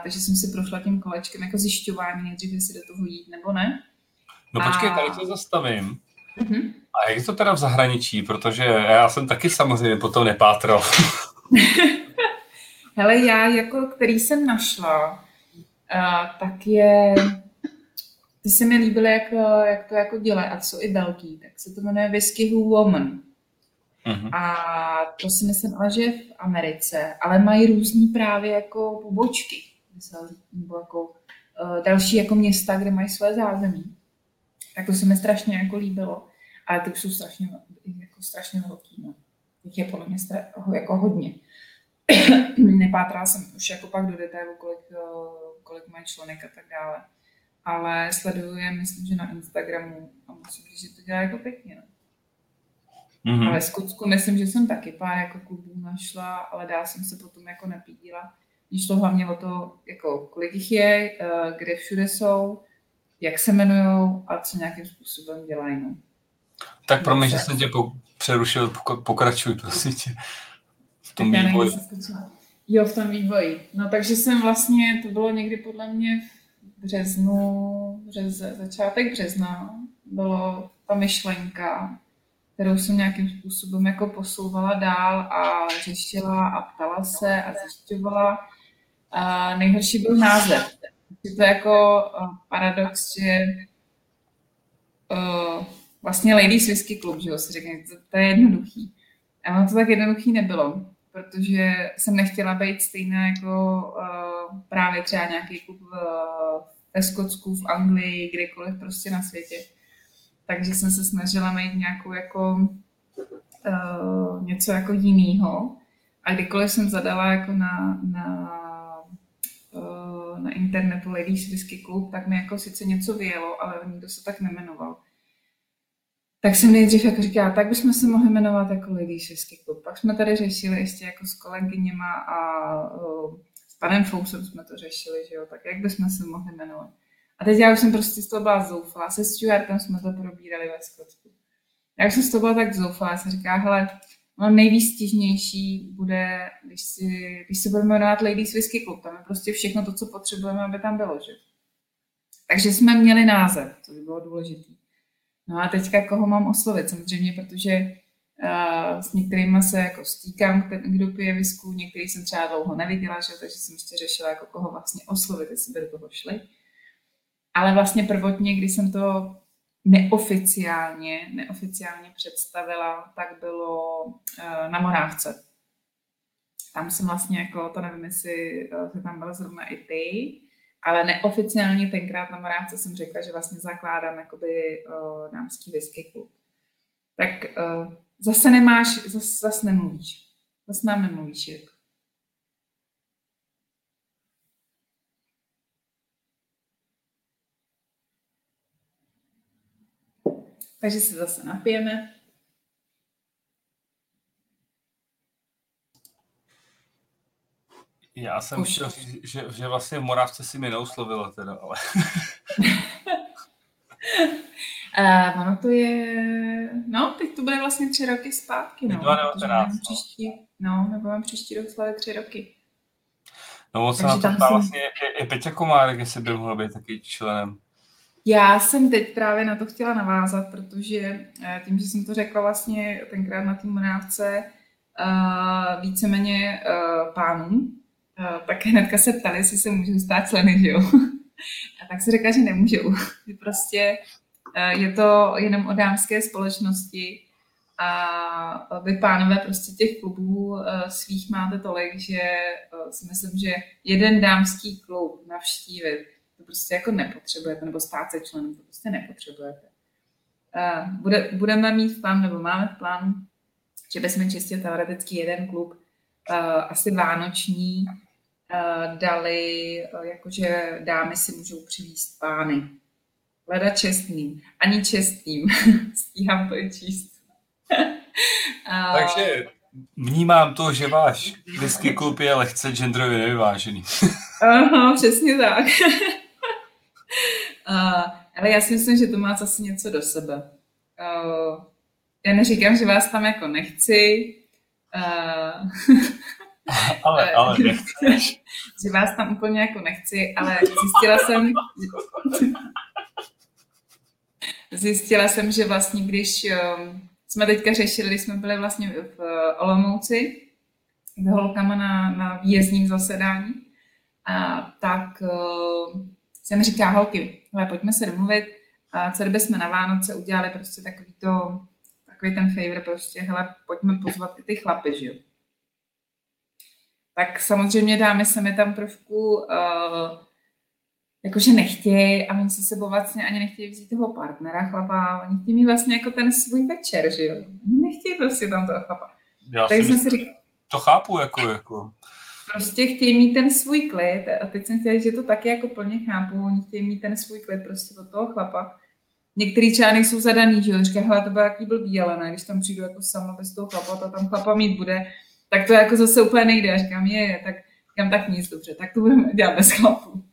Takže jsem si prošla tím kolečkem jako zjišťování, nejdřív, jestli do toho jít nebo ne. No počkej, tady se zastavím. Uh-huh. A jak je to teda v zahraničí? Protože já jsem taky samozřejmě potom nepátral. Hele, já jako, který jsem našla, tak je ty se mi líbily, jak, jak to jako dělají a jsou i velký, tak se to jmenuje Whisky Who Woman. Uh-huh. A to si myslím ale, že je v Americe, ale mají různý právě jako pobočky, nebo jako uh, další jako města, kde mají své zázemí. Tak to se mi strašně jako líbilo. Ale ty už jsou strašně, jako strašně velký. No. Těch je podle mě stra- jako hodně. Nepátrala jsem už jako pak do detailu, kolik, eh, kolik mají členek a tak dále ale sleduju je, myslím, že na Instagramu a musím říct, že to dělá jako pěkně. No. Mm-hmm. Ale v Skotsku myslím, že jsem taky pár jako klubů našla, ale dál jsem se potom jako nepídila. Mně šlo hlavně o to, jako, kolik jich je, eh, kde všude jsou, jak se jmenují a co nějakým způsobem dělají. No. Tak pro mě, že jsem tě přerušil, pokračuj, prosím tě. V tom vývoji. Jo, v tom vývoji. No takže jsem vlastně, to bylo někdy podle mě v březnu, břez, začátek března bylo ta myšlenka, kterou jsem nějakým způsobem jako posouvala dál a řešila a ptala se a zjišťovala. A nejhorší byl název. Je to jako paradox, že uh, vlastně Ladies Whisky Club, že jo, si řekne, to, to je jednoduchý. A ono to tak jednoduchý nebylo, protože jsem nechtěla být stejná jako uh, právě třeba nějaký klub v, ve Skotsku, v Anglii, kdekoliv prostě na světě. Takže jsem se snažila mít nějakou jako uh, něco jako jinýho. A kdykoliv jsem zadala jako na, na, uh, na internetu Ladies Whisky Club, tak mi jako sice něco vyjelo, ale nikdo se tak nemenoval. Tak jsem nejdřív jako říkala, tak bychom se mohli jmenovat jako Ladies Whisky Club. Pak jsme tady řešili ještě jako s kolegyněma a uh, panem Fousem jsme to řešili, že jo, tak jak bychom se mohli jmenovat. A teď já už jsem prostě z toho byla zoufalá. Se Stuartem jsme to probírali ve Skotsku. Já už jsem z toho byla tak zoufalá, jsem říkala, hele, no nejvýstižnější bude, když, si, když se budeme jmenovat Ladies Whisky Club, tam je prostě všechno to, co potřebujeme, aby tam bylo, že? Takže jsme měli název, to by bylo důležité. No a teďka koho mám oslovit, samozřejmě, protože s některými se jako stýkám, kdo pije visku, některý jsem třeba dlouho neviděla, že? takže jsem ještě řešila, jako koho vlastně oslovit, jestli by do toho šli. Ale vlastně prvotně, když jsem to neoficiálně, neoficiálně představila, tak bylo uh, na Morávce. Tam jsem vlastně jako, to nevím, jestli uh, tam byla zrovna i ty, ale neoficiálně tenkrát na Morávce jsem řekla, že vlastně zakládám jakoby uh, dámský whisky klub. Tak uh, Zase nemáš, zase, zase nemluvíš. Zase nám nemluvíš, Jirko. Takže se zase napijeme. Já jsem chtěl říct, že, že vlastně v Moravce si mi neuslovila teda, ale... Uh, ono to je, no, teď to bude vlastně tři roky zpátky, no. 2019, no. Příští, no, nebo mám příští rok slavit tři roky. No, on se na to ptá jsem... vlastně i, i Peťa Komárek, jestli by mohl být taky členem. Já jsem teď právě na to chtěla navázat, protože eh, tím, že jsem to řekla vlastně tenkrát na té monávce uh, víceméně uh, pánům, tak hnedka se ptali, jestli se můžou stát členy, že jo? A tak se řekla, že nemůžou. Že prostě uh, je to jenom o dámské společnosti a vy pánové prostě těch klubů uh, svých máte tolik, že si myslím, že jeden dámský klub navštívit to prostě jako nepotřebujete, nebo stát se členem, to prostě nepotřebujete. Bude, budeme mít v nebo máme v že bychom čistě teoreticky jeden klub, asi vánoční, dali, uh, jakože dámy si můžou přivízt pány. Leda čestným, ani čestným. Stíhám to i číst. Takže vnímám to, že váš whisky klub je lehce genderově nevyvážený. Aha, přesně tak. Uh, ale já si myslím, že to má zase něco do sebe. Uh, já neříkám, že vás tam jako nechci. Uh, ale, ale nechceš. že vás tam úplně jako nechci, ale zjistila jsem, zjistila jsem, že vlastně, když um, jsme teďka řešili, když jsme byli vlastně v Olomouci s holkama na, na výjezdním zasedání, a, tak uh, jsem říká, holky, ale pojďme se domluvit, a co kdyby jsme na Vánoce udělali prostě takový to, takový ten favor prostě, hele, pojďme pozvat i ty chlapy, že jo. Tak samozřejmě dámy se mi tam trošku uh, jakože nechtějí a oni se sebou vlastně ani nechtějí vzít toho partnera chlapa, oni chtějí mít vlastně jako ten svůj večer, že jo. Oni nechtějí prostě tam toho chlapa. Já tak jsem si říkal, to chápu, jako, jako prostě chtějí mít ten svůj klid a teď jsem chtěla, že to taky jako plně chápu, oni chtějí mít ten svůj klid prostě od toho chlapa. Některý člány jsou zadaný, že jo, říká, hele, to byl jaký blbý, ale ne, když tam přijdu jako sama bez toho chlapa, to tam chlapa mít bude, tak to jako zase úplně nejde. A říkám, je, tak říkám, tak nic, dobře, tak to budeme dělat bez chlapů.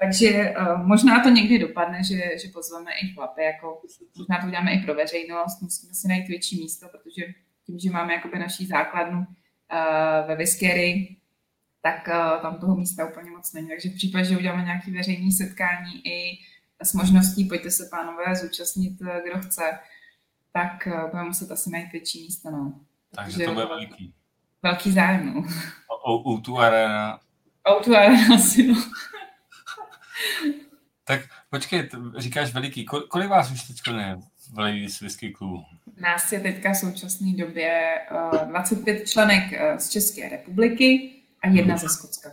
Takže uh, možná to někdy dopadne, že, že pozveme i chlapy, jako možná to uděláme i pro veřejnost, musíme si najít větší místo, protože tím, že máme jakoby naší základnu uh, ve Viskery, tak uh, tam toho místa úplně moc není. Takže v případě, že uděláme nějaké veřejné setkání i s možností, pojďte se pánové zúčastnit, kdo chce, tak uh, budeme muset asi najít větší místo. No. Takže, Takže to bude veliký. Velký zájem, no. O, tu Arena. tu Arena asi, no. tak počkej, říkáš veliký. Kolik vás už teď je v Ladies Whisky klubu? Nás je teďka v současné době uh, 25 členek uh, z České republiky a jedna ze Skotska.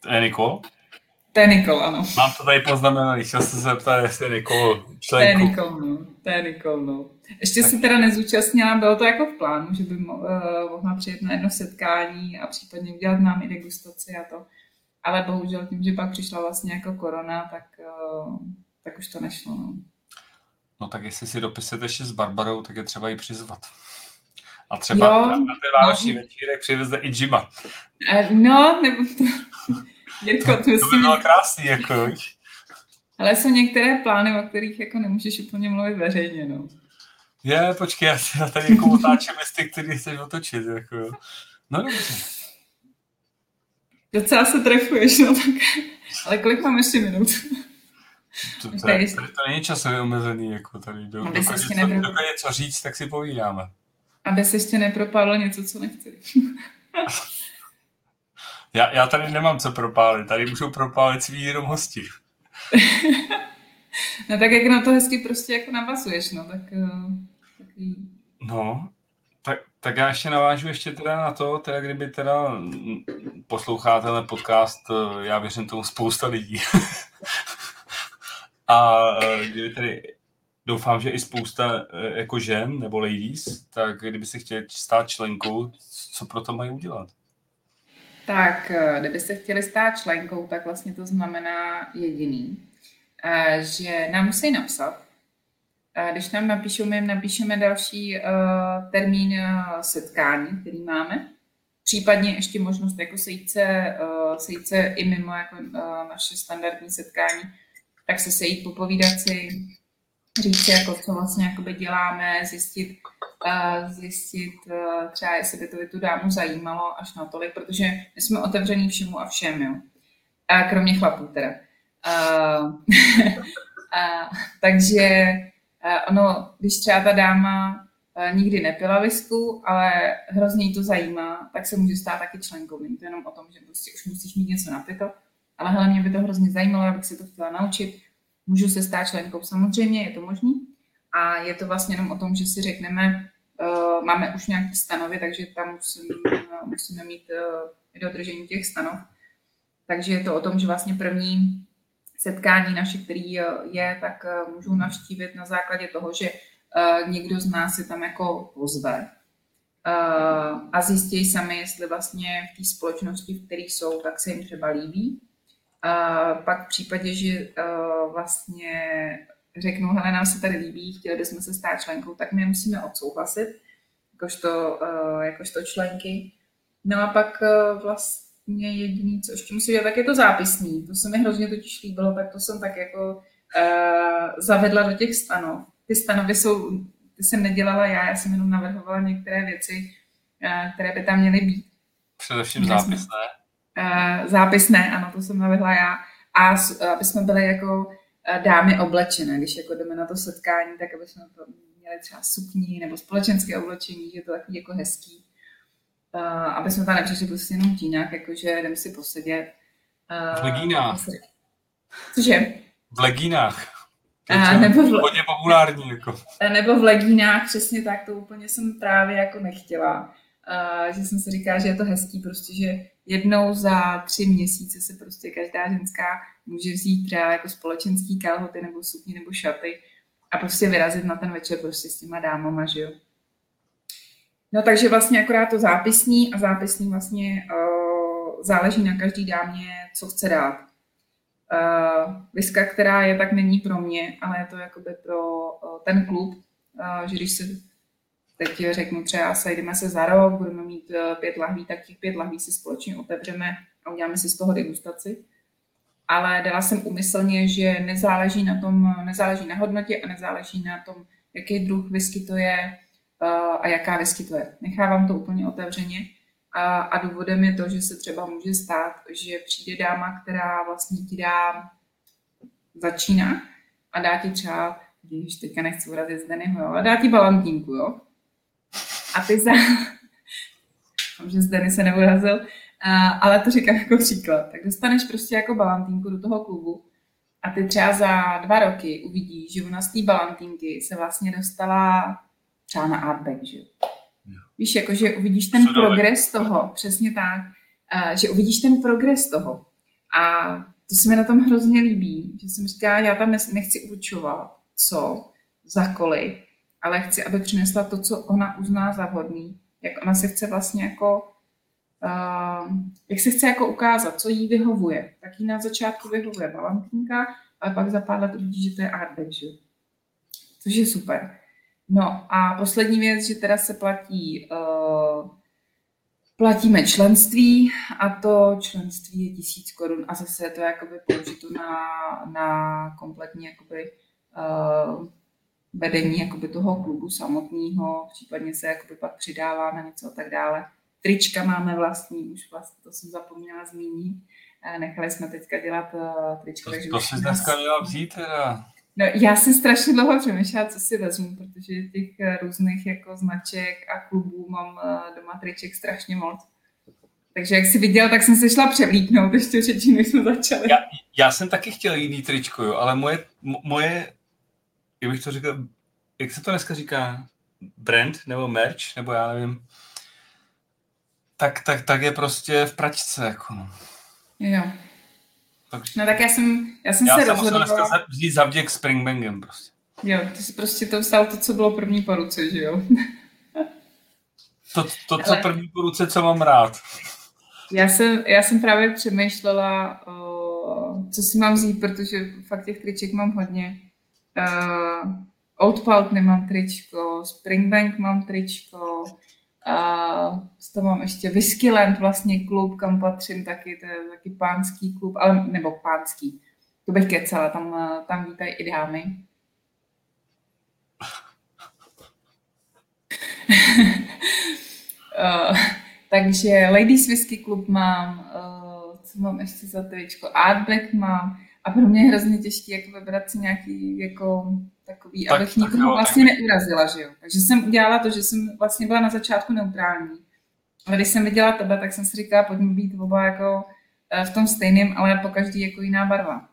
To je Nikol? To je Nikol, ano. Mám to tady poznamenaný, chtěl jsem se zeptat, jestli je Nikol členku. To je Nikol, no. To je Nikol, no. Ještě tak. se teda nezúčastnila, bylo to jako v plánu, že by uh, mohla přijet na jedno setkání a případně udělat nám i degustaci a to. Ale bohužel tím, že pak přišla vlastně jako korona, tak, uh, tak už to nešlo, no. No tak jestli si dopisujete ještě s Barbarou, tak je třeba ji přizvat. A třeba jo, na ten vánoční no. večírek přiveze i Jima. No, nebo to... Jirko, to, to by bylo krásný, jako? Ale jsou některé plány, o kterých jako nemůžeš úplně mluvit veřejně, no. Je, počkej, já si na tady jako otáčím listy, který chceš otočit, jako jo. No dobře. Docela se trefuješ, no tak. Ale kolik mám ještě minut? To, to, tady, tady to není časově omezený, jako tady. Do, dokud, něco, něco říct, tak si povídáme. Aby se ještě nepropadlo něco, co nechci. já, já tady nemám co propálit, tady můžu propálit svý jenom hosti. no tak jak na to hezky prostě jako navazuješ, no tak... Uh, takový... No, tak, tak já ještě navážu ještě teda na to, teda kdyby teda posloucháte ten podcast, eh, já věřím tomu spousta lidí. A eh, kdyby tedy doufám, že i spousta eh, jako žen nebo ladies, tak kdyby se chtěli stát členkou, co pro to mají udělat? Tak, eh, kdybyste chtěli stát členkou, tak vlastně to znamená jediný, eh, že nám musí napsat. Když nám napíšou, my jim napíšeme další termín setkání, který máme. Případně ještě možnost jako sejít se, sejít se i mimo jako naše standardní setkání, tak se sejít, popovídat si, říct, jako, co vlastně děláme, zjistit, zjistit třeba, jestli by to by tu dámu zajímalo až natolik, protože my jsme otevření všemu a všem, jo. A kromě chlapů teda. Uh, uh, takže uh, ono, když třeba ta dáma nikdy nepila visku, ale hrozně jí to zajímá, tak se může stát taky členkou. Není to jenom o tom, že prostě už musíš mít něco napito, ale hlavně mě by to hrozně zajímalo, abych si to chtěla naučit. Můžu se stát členkou, samozřejmě je to možný. A je to vlastně jenom o tom, že si řekneme, uh, máme už nějaký stanovy, takže tam musím, uh, musíme mít uh, dodržení těch stanov. Takže je to o tom, že vlastně první setkání naše, který je, tak můžu navštívit na základě toho, že někdo z nás se tam jako pozve a zjistí sami, jestli vlastně v té společnosti, v které jsou, tak se jim třeba líbí. A pak v případě, že vlastně řeknou, hele, nám se tady líbí, chtěli bychom se stát členkou, tak my musíme odsouhlasit, jakožto, jakožto členky. No a pak vlastně mě jediný, co ještě musím dělat, tak je to zápisní. To se mi hrozně totiž líbilo, tak to jsem tak jako uh, zavedla do těch stanov. Ty stanovy jsou, ty jsem nedělala já, já jsem jenom navrhovala některé věci, uh, které by tam měly být. Především zápisné. Uh, zápisné, ano, to jsem navrhla já. A aby jsme byli jako dámy oblečené, když jako jdeme na to setkání, tak aby jsme měli třeba sukní nebo společenské oblečení, že je to takový jako hezký uh, aby jsme tam nepřišli prostě jenom tíňák, jakože jdeme si posedět. Uh, v legínách. Cože? V legínách. Uh, nebo v, hodně populární. Jako. Nebo v legínách, přesně tak, to úplně jsem právě jako nechtěla. Uh, že jsem si říkala, že je to hezký, prostě, že jednou za tři měsíce se prostě každá ženská může vzít třeba jako společenský kalhoty nebo sukni nebo šaty a prostě vyrazit na ten večer prostě s těma dámama, že jo. No takže vlastně akorát to zápisní a zápisní vlastně uh, záleží na každý dámě, co chce dát. Uh, viska, která je, tak není pro mě, ale je to jakoby pro uh, ten klub, uh, že když se teď řeknu třeba, sejdeme se za rok, budeme mít uh, pět lahví, tak těch pět lahví si společně otevřeme a uděláme si z toho degustaci. Ale dala jsem umyslně, že nezáleží na tom, nezáleží na hodnotě a nezáleží na tom, jaký druh whisky to je, a jaká vyskytuje. Nechávám to úplně otevřeně. A, a důvodem je to, že se třeba může stát, že přijde dáma, která vlastně ti dá, začíná a dá ti třeba, když teďka nechci urazit z Dennyho, jo, a dá ti balantínku, jo. A ty za... že z Denny se neurazil, ale to říkám jako příklad. Tak dostaneš prostě jako balantínku do toho klubu a ty třeba za dva roky uvidíš, že ona z té balantínky se vlastně dostala třeba na Artback, že jo. Víš, jako, že uvidíš ten Co progres toho, přesně tak, že uvidíš ten progres toho. A to se mi na tom hrozně líbí, že jsem říká, já tam nechci určovat, co, za kolik, ale chci, aby přinesla to, co ona uzná za vhodný, jak ona se chce vlastně jako, uh, jak se chce jako ukázat, co jí vyhovuje. Tak jí na začátku vyhovuje Valentínka, ale pak za pár let uvidí, že to je artback, že? Což je super. No a poslední věc, že teda se platí, uh, platíme členství a to členství je tisíc korun a zase je to jakoby použito na, na kompletní jakoby, uh, vedení jakoby toho klubu samotného, případně se jakoby pak přidává na něco a tak dále. Trička máme vlastní, už vlastně to jsem zapomněla zmínit. Nechali jsme teďka dělat trička. To, to si dneska měla vzít teda. No, já jsem strašně dlouho přemýšlela, co si vezmu, protože těch eh, různých jako značek a klubů mám eh, doma triček strašně moc. Takže jak jsi viděl, tak jsem se šla převlíknout ještě řečí, než jsme začali. Já, já jsem taky chtěl jiný tričko, jo, ale moje, moje, jak bych to řekl, jak se to dneska říká, brand nebo merch, nebo já nevím, tak, tak, tak je prostě v pračce. Jako no. Jo. Takže... No tak já jsem, já jsem já se jsem rozhodovala... dneska vzít zavděk Springbangem prostě. Jo, ty jsi prostě to vstal to, co bylo první po ruce, že jo? to, to, co Ale... první po ruce, co mám rád. Já jsem, já jsem právě přemýšlela, o, co si mám vzít, protože fakt těch triček mám hodně. Uh, Outpalt nemám tričko, Springbank mám tričko, a to mám ještě Whiskyland, vlastně klub, kam patřím taky, to je taky pánský klub, ale, nebo pánský, to bych kecala, tam, tam vítají i dámy. uh, takže Ladies Whisky Club mám, uh, co mám ještě za tričko, Artback mám, a pro mě je hrozně těžké jako vybrat si nějaký jako takový, tak, abych tak, vlastně tak. neurazila, že jo. Takže jsem udělala to, že jsem vlastně byla na začátku neutrální. Ale když jsem viděla tebe, tak jsem si říkala, pojďme být oba jako eh, v tom stejném, ale po každý jako jiná barva.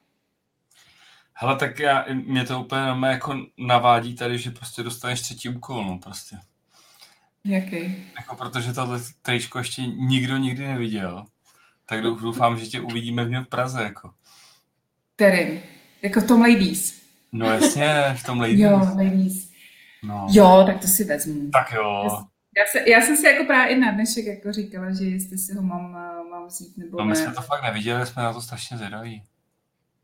Hele, tak já, mě to úplně jako navádí tady, že prostě dostaneš třetí úkol, no prostě. Jaký? Jako protože tohle tričko ještě nikdo nikdy neviděl. Tak doufám, že tě uvidíme v něm v Praze, jako. Kterým? Jako v tom Ladies. No jasně, v tom Ladies. Jo, Ladies. No. Jo, tak to si vezmu. Tak jo. Já, se, já jsem si jako právě i na dnešek jako říkala, že jestli si ho mám, mám vzít nebo no, my ne. jsme to fakt neviděli, jsme na to strašně zvědaví.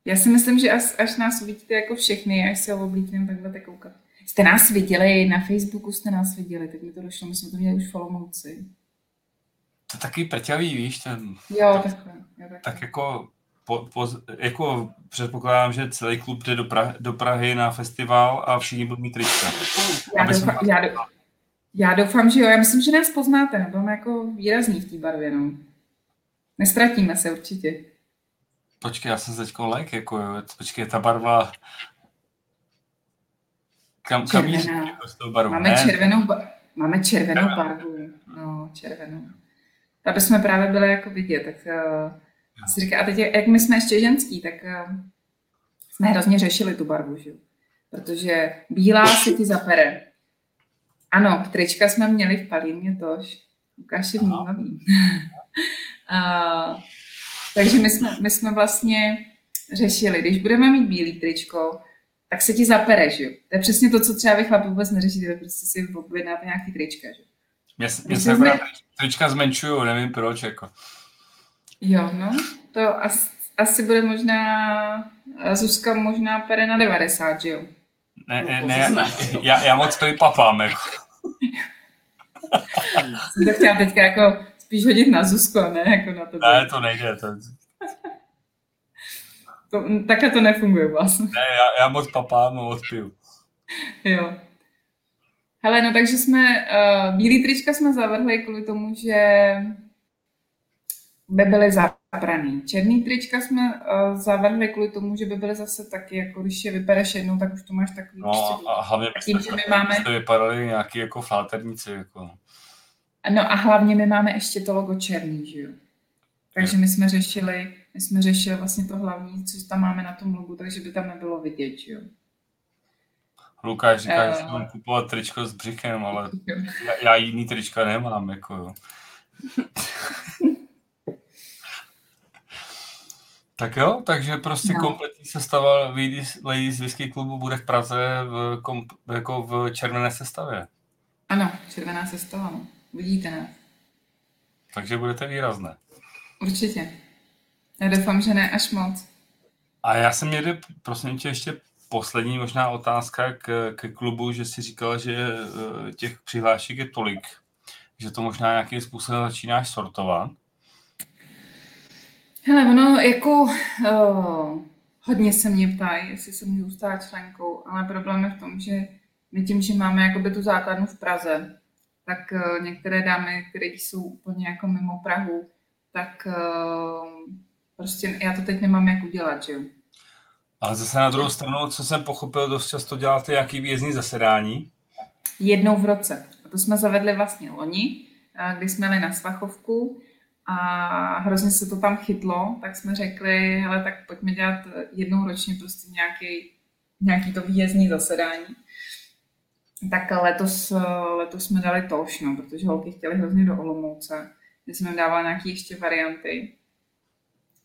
Já si myslím, že až, až nás uvidíte jako všechny, až se ho oblíkneme, tak budete koukat. Jste nás viděli, na Facebooku jste nás viděli, tak mi to došlo, my jsme to měli už v Olomouci. To je taky prťavý, víš, ten... Jo, tak, takhle. Jo, takhle. Tak jako, po, po, jako předpokládám, že celý klub jde do, Prahy, do Prahy na festival a všichni budou mít trička. Já, doufám, jsme... já, do, já doufám, že jo. Já myslím, že nás poznáte. Budeme jako výrazný v té barvě, no. Nestratíme se určitě. Počkej, já jsem teď like, jako jo. Počkej, ta barva... Kam, kam jako s tou barvou? Máme ne? červenou, máme červenou barvu. No, červenou. Aby jsme právě byli jako vidět, tak uh, si říká, a teď, jak my jsme ještě ženský, tak uh, jsme hrozně řešili tu barvu, že? Protože bílá se ti zapere. Ano, trička jsme měli v Palíně tož. Lukáš je vnímavý. uh, takže my jsme, my jsme vlastně řešili, když budeme mít bílý tričko, tak se ti zapere, že jo? To je přesně to, co třeba vy chlapi vůbec neřešíte, prostě si objednáte nějaký trička, že Mě, mě se jsme... trička zmenšují, nevím proč, jako. Jo, no, to asi, asi bude možná, Zuzka možná pere na 90, že jo? Ne, ne, ne já, já moc to i papám, jako. Jsem to chtěla teďka jako spíš hodit na Zuzku, ne jako na to. Ne, to nejde. To... to takhle to nefunguje vlastně. Ne, já, já moc papám a moc piju. Jo. Hele, no takže jsme, uh, bílý trička jsme zavrhli kvůli tomu, že by byly zapraný. Černý trička jsme uh, zavrhli kvůli tomu, že by byly zase taky, jako když je vypereš jednou, tak už to máš takový. No prostě, a hlavně tím, že my máme... jste vypadali nějaký jako fláterníci. Jako. No a hlavně my máme ještě to logo černý, že jo. Takže my jsme řešili, my jsme řešili vlastně to hlavní, co tam máme na tom logu, takže by tam nebylo vidět, že jo. Lukáš říká, uh, že mám kupovat tričko s břichem, ale já, já jiný trička nemám, jako jo. Tak jo, takže prostě no. kompletní sestava Ladies Whisky klubu bude v Praze v, komp, jako v červené sestavě. Ano, červená sestava, no. Vidíte nás. Takže budete výrazné. Určitě. Já doufám, že ne až moc. A já jsem měl, prosím tě, ještě poslední možná otázka k, k klubu, že si říkala, že eh, těch přihlášek je tolik, že to možná nějakým způsobem začínáš sortovat. Hele, ono jako uh, hodně se mě ptají, jestli se můžu stát členkou, ale problém je v tom, že my tím, že máme jakoby tu základnu v Praze, tak uh, některé dámy, které jsou úplně jako mimo Prahu, tak uh, prostě já to teď nemám jak udělat, že jo. Ale zase na druhou stranu, co jsem pochopil, dost často děláte jaký výjezdní zasedání? Jednou v roce. A to jsme zavedli vlastně loni, kdy jsme jeli na Svachovku a hrozně se to tam chytlo, tak jsme řekli, hele, tak pojďme dělat jednou ročně prostě nějaký, nějaký to výjezdní zasedání. Tak letos, letos jsme dali tož, no, protože holky chtěly hrozně do Olomouce. My jsme jim dávali nějaké ještě varianty.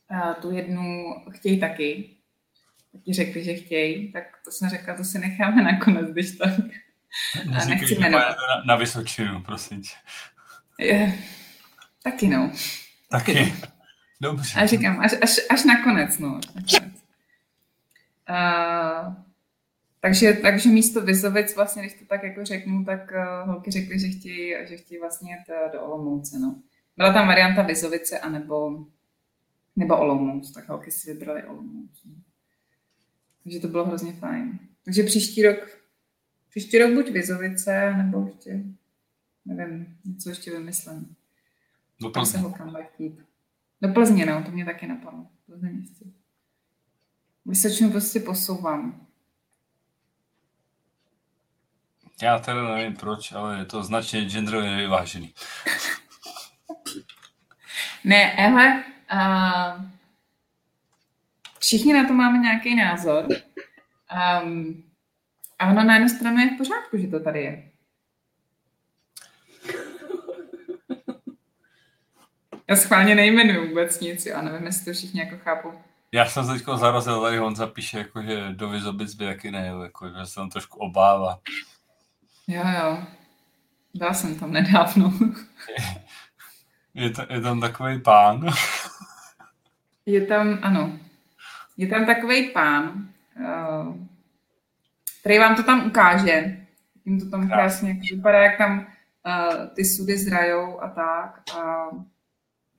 A tu jednu chtějí taky. Taky řekli, že chtějí, tak to jsem řekla, to si necháme nakonec, když tak. Nechci Na, na Vysočinu, prosím tě. Taky no. Taky. Dobře. A říkám, až, až, až nakonec, no. Nakonec. Uh, takže, takže místo Vizovic, vlastně, když to tak jako řeknu, tak uh, holky řekly, že chtějí, že chtějí vlastně jet uh, do Olomouce, no. Byla tam varianta Vizovice anebo nebo Olomouc, tak holky si vybrali Olomouc. No. Takže to bylo hrozně fajn. Takže příští rok, příští rok buď Vizovice, nebo ještě, nevím, něco ještě vymyslím. Do Plzně. Do Plzně, no, to mě taky napadlo. Plzeň Vysočinu prostě posouvám. Já teda nevím proč, ale je to značně genderově nevyvážený. ne, ale uh, všichni na to máme nějaký názor. Um, a ono na jednu stranu je v pořádku, že to tady je. Já schválně nejmenuji vůbec nic, já nevím, jestli to všichni jako chápu. Já jsem se teď zarazil, tady Honza píše, jako, že do Vizobic by taky nejel, jako, že se tam trošku obává. Jo, jo. Byla jsem tam nedávno. je, to, je tam takový pán. je tam, ano. Je tam takový pán, uh, který vám to tam ukáže. Jim to tam krásně vypadá, jak tam uh, ty sudy zrajou a tak. Uh,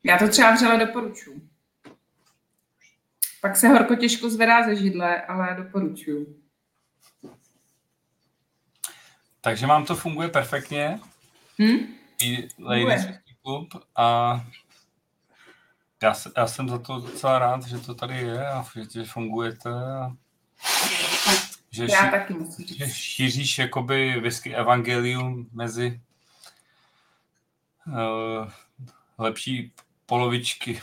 já to třeba vřele doporučuji. Pak se horko těžko zvedá ze židle, ale doporučuji. Takže vám to funguje perfektně. Hmm? Ladies Club a já, já jsem za to docela rád, že to tady je a že fungujete. A že, já ší, taky že šíříš jakoby whisky evangelium mezi uh, lepší polovičky.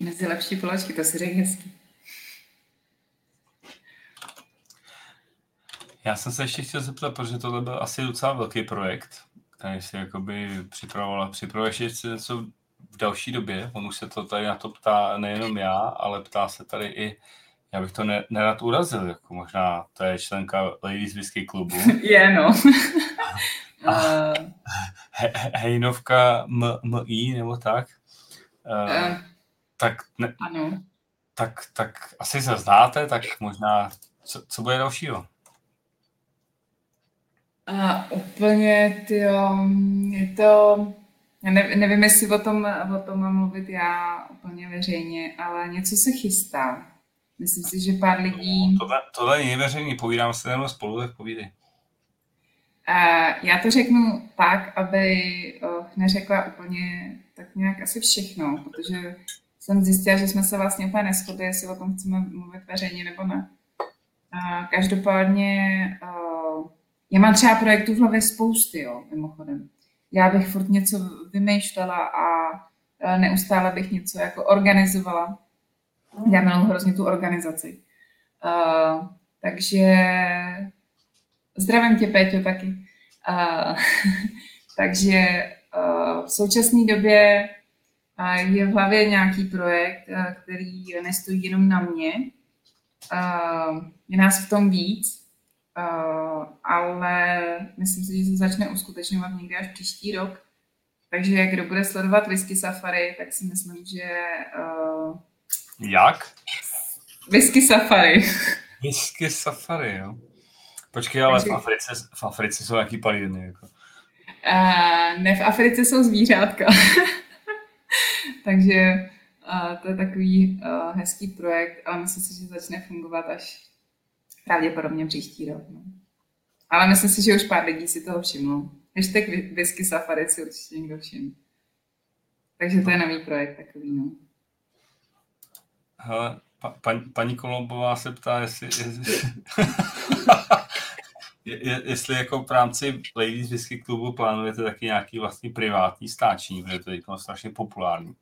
Mezi lepší polovičky, to si řekl hezky. Já jsem se ještě chtěl zeptat, protože tohle byl asi docela velký projekt, který si jakoby připravovala. Připravuješ ještě něco v další době? On už se to tady na to ptá nejenom já, ale ptá se tady i, já bych to ne, nerad urazil, jako možná to je členka Ladies Whisky klubu. Je, no. uh... He, hejnovka MI nebo tak. Uh, tak, ne, ano. tak, tak asi se znáte, tak možná, co, co bude dalšího? A úplně, tyjo, je to, já ne, nevím, jestli o tom, o tom mám mluvit já úplně veřejně, ale něco se chystá. Myslím si, že pár lidí... No, tohle, tohle není veřejný, povídám se jenom spolu, tak povídej. Já to řeknu tak, aby uh, neřekla úplně tak nějak asi všechno, protože jsem zjistila, že jsme se vlastně úplně neschodli, jestli o tom chceme mluvit veřejně nebo ne. Každopádně uh, já mám třeba projektů v hlavě spousty, jo, mimochodem. Já bych furt něco vymýšlela a uh, neustále bych něco jako organizovala. Já miluji hrozně tu organizaci. Takže zdravím tě, Péťo, taky. Uh, takže uh, v současné době uh, je v hlavě nějaký projekt, uh, který nestojí jenom na mě. Uh, je nás v tom víc, uh, ale myslím si, že se začne uskutečňovat někdy až příští rok. Takže kdo bude sledovat Whisky Safari, tak si myslím, že... Uh, Jak? Whisky Safari. Whisky Safari, jo. Počkej, ale Takže... v, Africe, v Africe jsou jaký paliny? Jako. Uh, ne, v Africe jsou zvířátka. Takže uh, to je takový uh, hezký projekt, ale myslím si, že začne fungovat až pravděpodobně příští rok. No. Ale myslím si, že už pár lidí si toho všimlo. Hashtag whisky safari si určitě někdo všiml. Takže to je nový projekt takový, no. Hele, pa, pa, paní Kolombová se ptá, jestli... jestli... je, jestli jako v rámci Ladies Whisky klubu plánujete taky nějaký vlastní privátní stáčení, protože to je strašně populární.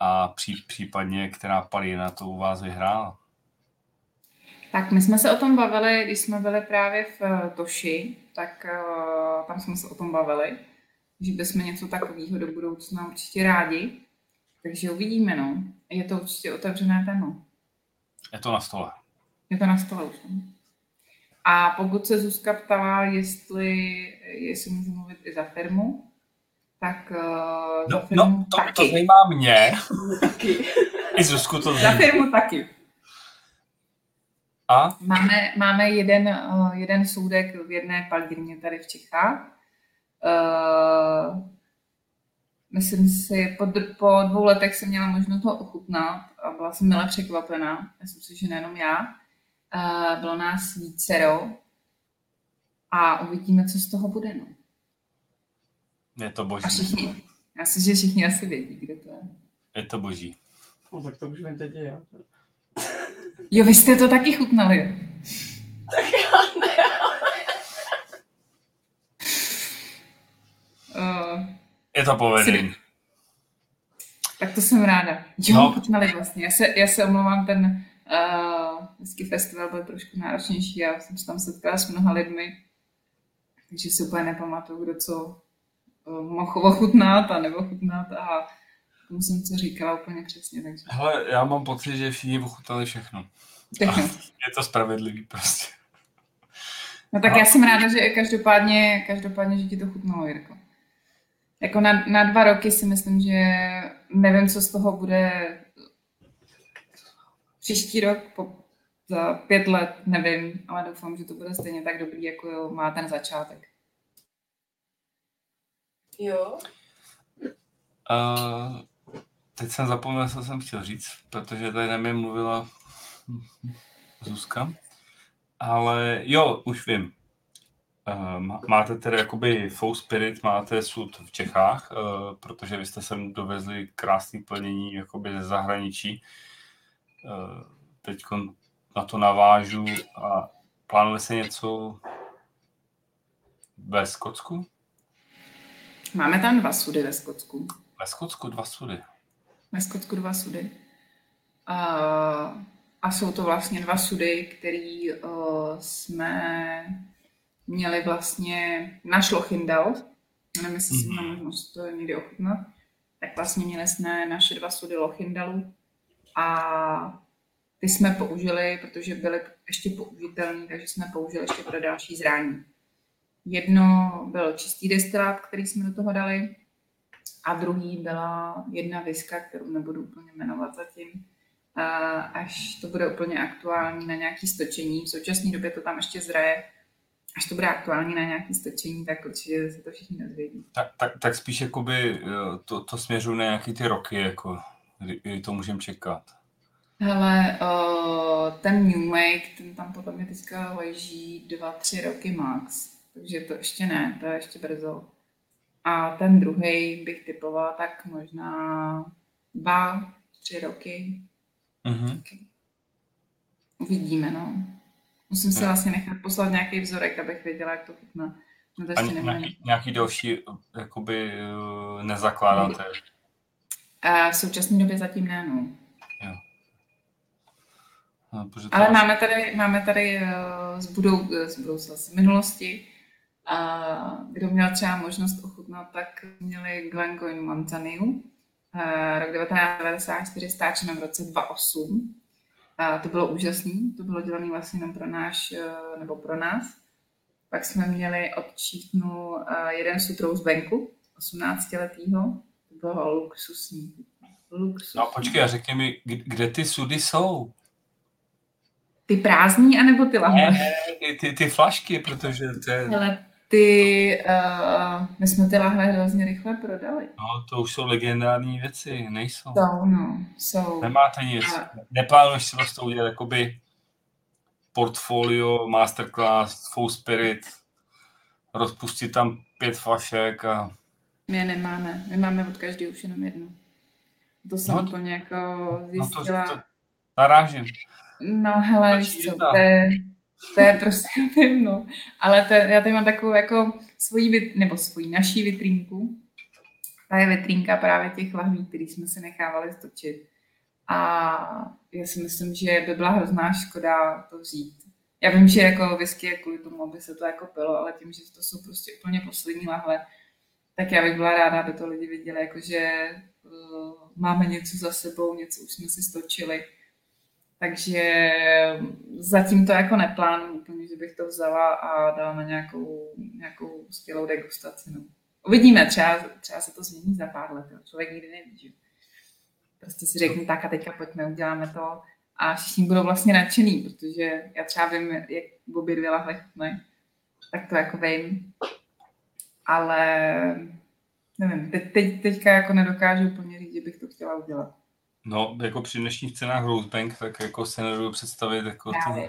A pří, případně, která palina to u vás vyhrála? Tak my jsme se o tom bavili, když jsme byli právě v eh, Toši, tak uh, tam jsme se o tom bavili, že bychom něco takového do budoucna určitě rádi. Takže uvidíme, no. Je to určitě otevřené téma. Je to na stole. Je to na stole už. No. A pokud se Zuzka ptala, jestli, jestli můžu mluvit i za firmu, tak uh, no, za firmu no, to, taky. to zajímá mě. taky. I Zuzku to zajímá. Za firmu taky. A? Máme, máme jeden, uh, jeden soudek v jedné palírně tady v Čechách. Uh, myslím si, po, po dvou letech jsem měla možnost ho ochutnat a byla jsem milé překvapená. Myslím si, že nejenom já bylo nás vícero a uvidíme, co z toho bude. No. Je to boží. A všichni, já si, že všichni asi vědí, kde to je. Je to boží. No, tak to už vím teď já. Jo, vy jste to taky chutnali. Tak já ne. Uh, Je to povedený. tak to jsem ráda. Jo, no. chutnali vlastně. Já se, já se omlouvám, ten uh, whisky festival byl trošku náročnější. Já jsem se tam setkala s mnoha lidmi, takže si úplně nepamatuju, kdo co uh, mohl ochutnat a nebo chutnat a tomu jsem co říkala úplně přesně, takže Hele, já mám pocit, že všichni ochutnali všechno. Je to spravedlivý prostě. No tak já jsem ráda, že každopádně, každopádně, že ti to chutnalo, Jirko. Jako na, na dva roky si myslím, že nevím, co z toho bude příští rok, po, za pět let, nevím, ale doufám, že to bude stejně tak dobrý, jako má ten začátek. Jo. Uh, teď jsem zapomněl, co jsem chtěl říct, protože tady na mě mluvila Zuzka. Ale jo, už vím. Uh, máte tedy jakoby Fou Spirit, máte sud v Čechách, uh, protože vy jste sem dovezli krásné plnění jakoby ze zahraničí. Uh, teď na to navážu a plánuje se něco ve Skotsku? Máme tam dva sudy ve Skotsku. Ve Skotsku dva sudy. Ve Skotsku dva sudy. A, a jsou to vlastně dva sudy, který uh, jsme měli vlastně na Šlochyndal. Nevím, jestli jsem měla možnost to někdy ochutnat. Tak vlastně měli jsme naše dva sudy Lochindalu a ty jsme použili, protože byly ještě použitelné, takže jsme použili ještě pro další zrání. Jedno byl čistý destilát, který jsme do toho dali, a druhý byla jedna viska, kterou nebudu úplně jmenovat zatím, až to bude úplně aktuální na nějaké stočení. V současné době to tam ještě zraje. Až to bude aktuální na nějaké stočení, tak určitě se to všichni dozvědí. Tak, tak, tak spíš jakoby to, to směřuje na nějaký ty roky, jako, kdy, to můžeme čekat. Hele, ten New Make, ten tam podle mě teďka leží dva, tři roky max. Takže to ještě ne, to je ještě brzo. A ten druhý bych typovala tak možná dva, tři roky. Mm-hmm. Uvidíme, no. Musím se vlastně nechat poslat nějaký vzorek, abych věděla, jak to chutná. No to ještě nějaký, nějaký další jakoby nezakládáte? A v současné době zatím ne, no. Jo. No, Ale máme tady, máme tady uh, z, budou, z budoucnosti, z minulosti, a kdo měl třeba možnost ochutnat, tak měli Glengoyne Montaniu, uh, rok 1994, stáčeno v roce 2008. A to bylo úžasné, to bylo dělané vlastně jenom pro náš, nebo pro nás. Pak jsme měli od uh, jeden sutrou z venku, 18 letýho. To bylo luxusní. luxusní. No počkej, a řekni mi, kde ty sudy jsou? Ty prázdní, anebo ty lahve? Ne, ty, ty, ty flašky, protože to je... Hele, ty, uh, my jsme ty lahve hrozně rychle prodali. No, to už jsou legendární věci, nejsou. Jsou, no, jsou. Nemáte nic. A... Neplánuješ si vlastně udělat jakoby portfolio, masterclass, full spirit, rozpustit tam pět flašek a... My je nemáme, my máme od každého už jenom jednu. To jsem no, úplně jako zjistila. No to, to narážím. No hele, víš co, to je, to je prostě, nevím, no. Ale to, já tady mám takovou jako svoji, nebo svoji naší vitrínku. Ta je vitrínka právě těch lahví, které jsme si nechávali stočit. A já si myslím, že by byla hrozná škoda to vzít. Já vím, že jako whisky je kvůli tomu, aby se to jako pilo, ale tím, že to jsou prostě úplně poslední lahve, tak já bych byla ráda, aby to lidi viděli, jako že uh, máme něco za sebou, něco už jsme si stočili takže zatím to jako neplánuju úplně, že bych to vzala a dala na nějakou, nějakou skvělou degustaci. No. Uvidíme, třeba, třeba se to změní za pár let. Jo. Člověk nikdy neví, že prostě si řekne tak a teďka pojďme, uděláme to a všichni budou vlastně nadšený, protože já třeba vím, jak obě dvě lahve chutnají, tak to jako vím. Ale nevím, teď, teď, teďka jako nedokážu úplně říct, že bych to chtěla udělat. No, jako při dnešních cenách Rosebank, tak jako se nedovedu představit jako Právě.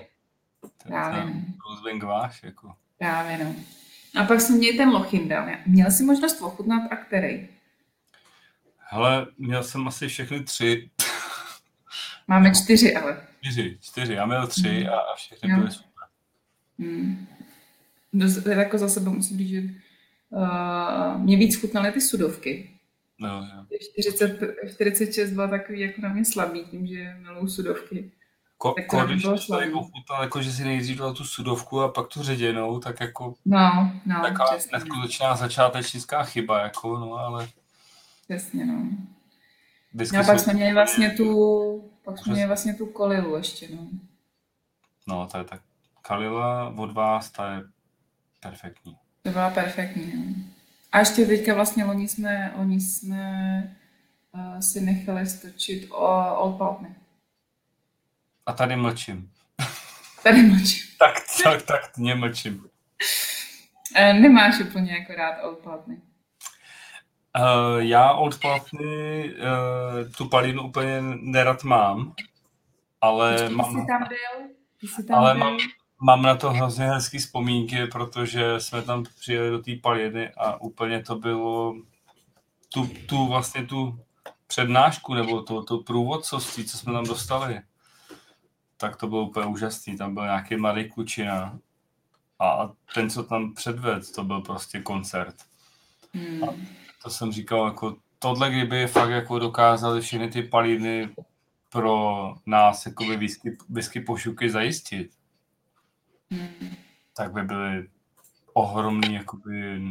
ten, Právě. ten Rosebank váš, jako. Právě, no. A pak jsme měli ten Lochindal. Měl jsi možnost ochutnat a který? Hele, měl jsem asi všechny tři. Máme čtyři, ale. Čtyři, čtyři. Já měl tři Mhm. a, a všechny byly super. Hmm. Dost, jako za sebe musím říct, že uh, mě víc chutnaly ty sudovky. No, jo. 40, 46 byla takový jako na mě slabý, tím, že miluju sudovky. Ko, Tak to ko, když to ochutnal, jako že si nejdřív dal tu sudovku a pak tu ředěnou, tak jako No, no, taková neskutečná začátečnická chyba, jako, no, ale přesně, no. vždycky No a pak jsme měli vlastně tu, pak jsme měli vlastně tu kolilu ještě, no. No, to je tak. Kalila od vás, ta je perfektní. To byla perfektní, no. A ještě teďka vlastně loni jsme, loni jsme uh, si nechali stočit o Old Paltney. A tady mlčím. Tady mlčím. Tak, tak, tak, mě mlčím. Uh, nemáš úplně jako rád Old Paltney. Uh, já od Platny uh, tu palinu úplně nerad mám, ale Počkej, ty mám, jsi tam byl? Ty jsi tam ale byl? mám, mám na to hrozně hezký vzpomínky, protože jsme tam přijeli do té paliny a úplně to bylo tu, tu vlastně tu přednášku nebo to, to průvodcovství, co jsme tam dostali, tak to bylo úplně úžasný. Tam byl nějaký mladý klučina a ten, co tam předved, to byl prostě koncert. Hmm. To jsem říkal, jako tohle, kdyby fakt jako dokázali všechny ty paliny pro nás jakoby whisky, whisky pošuky zajistit. Tak by byly ohromný, jakoby,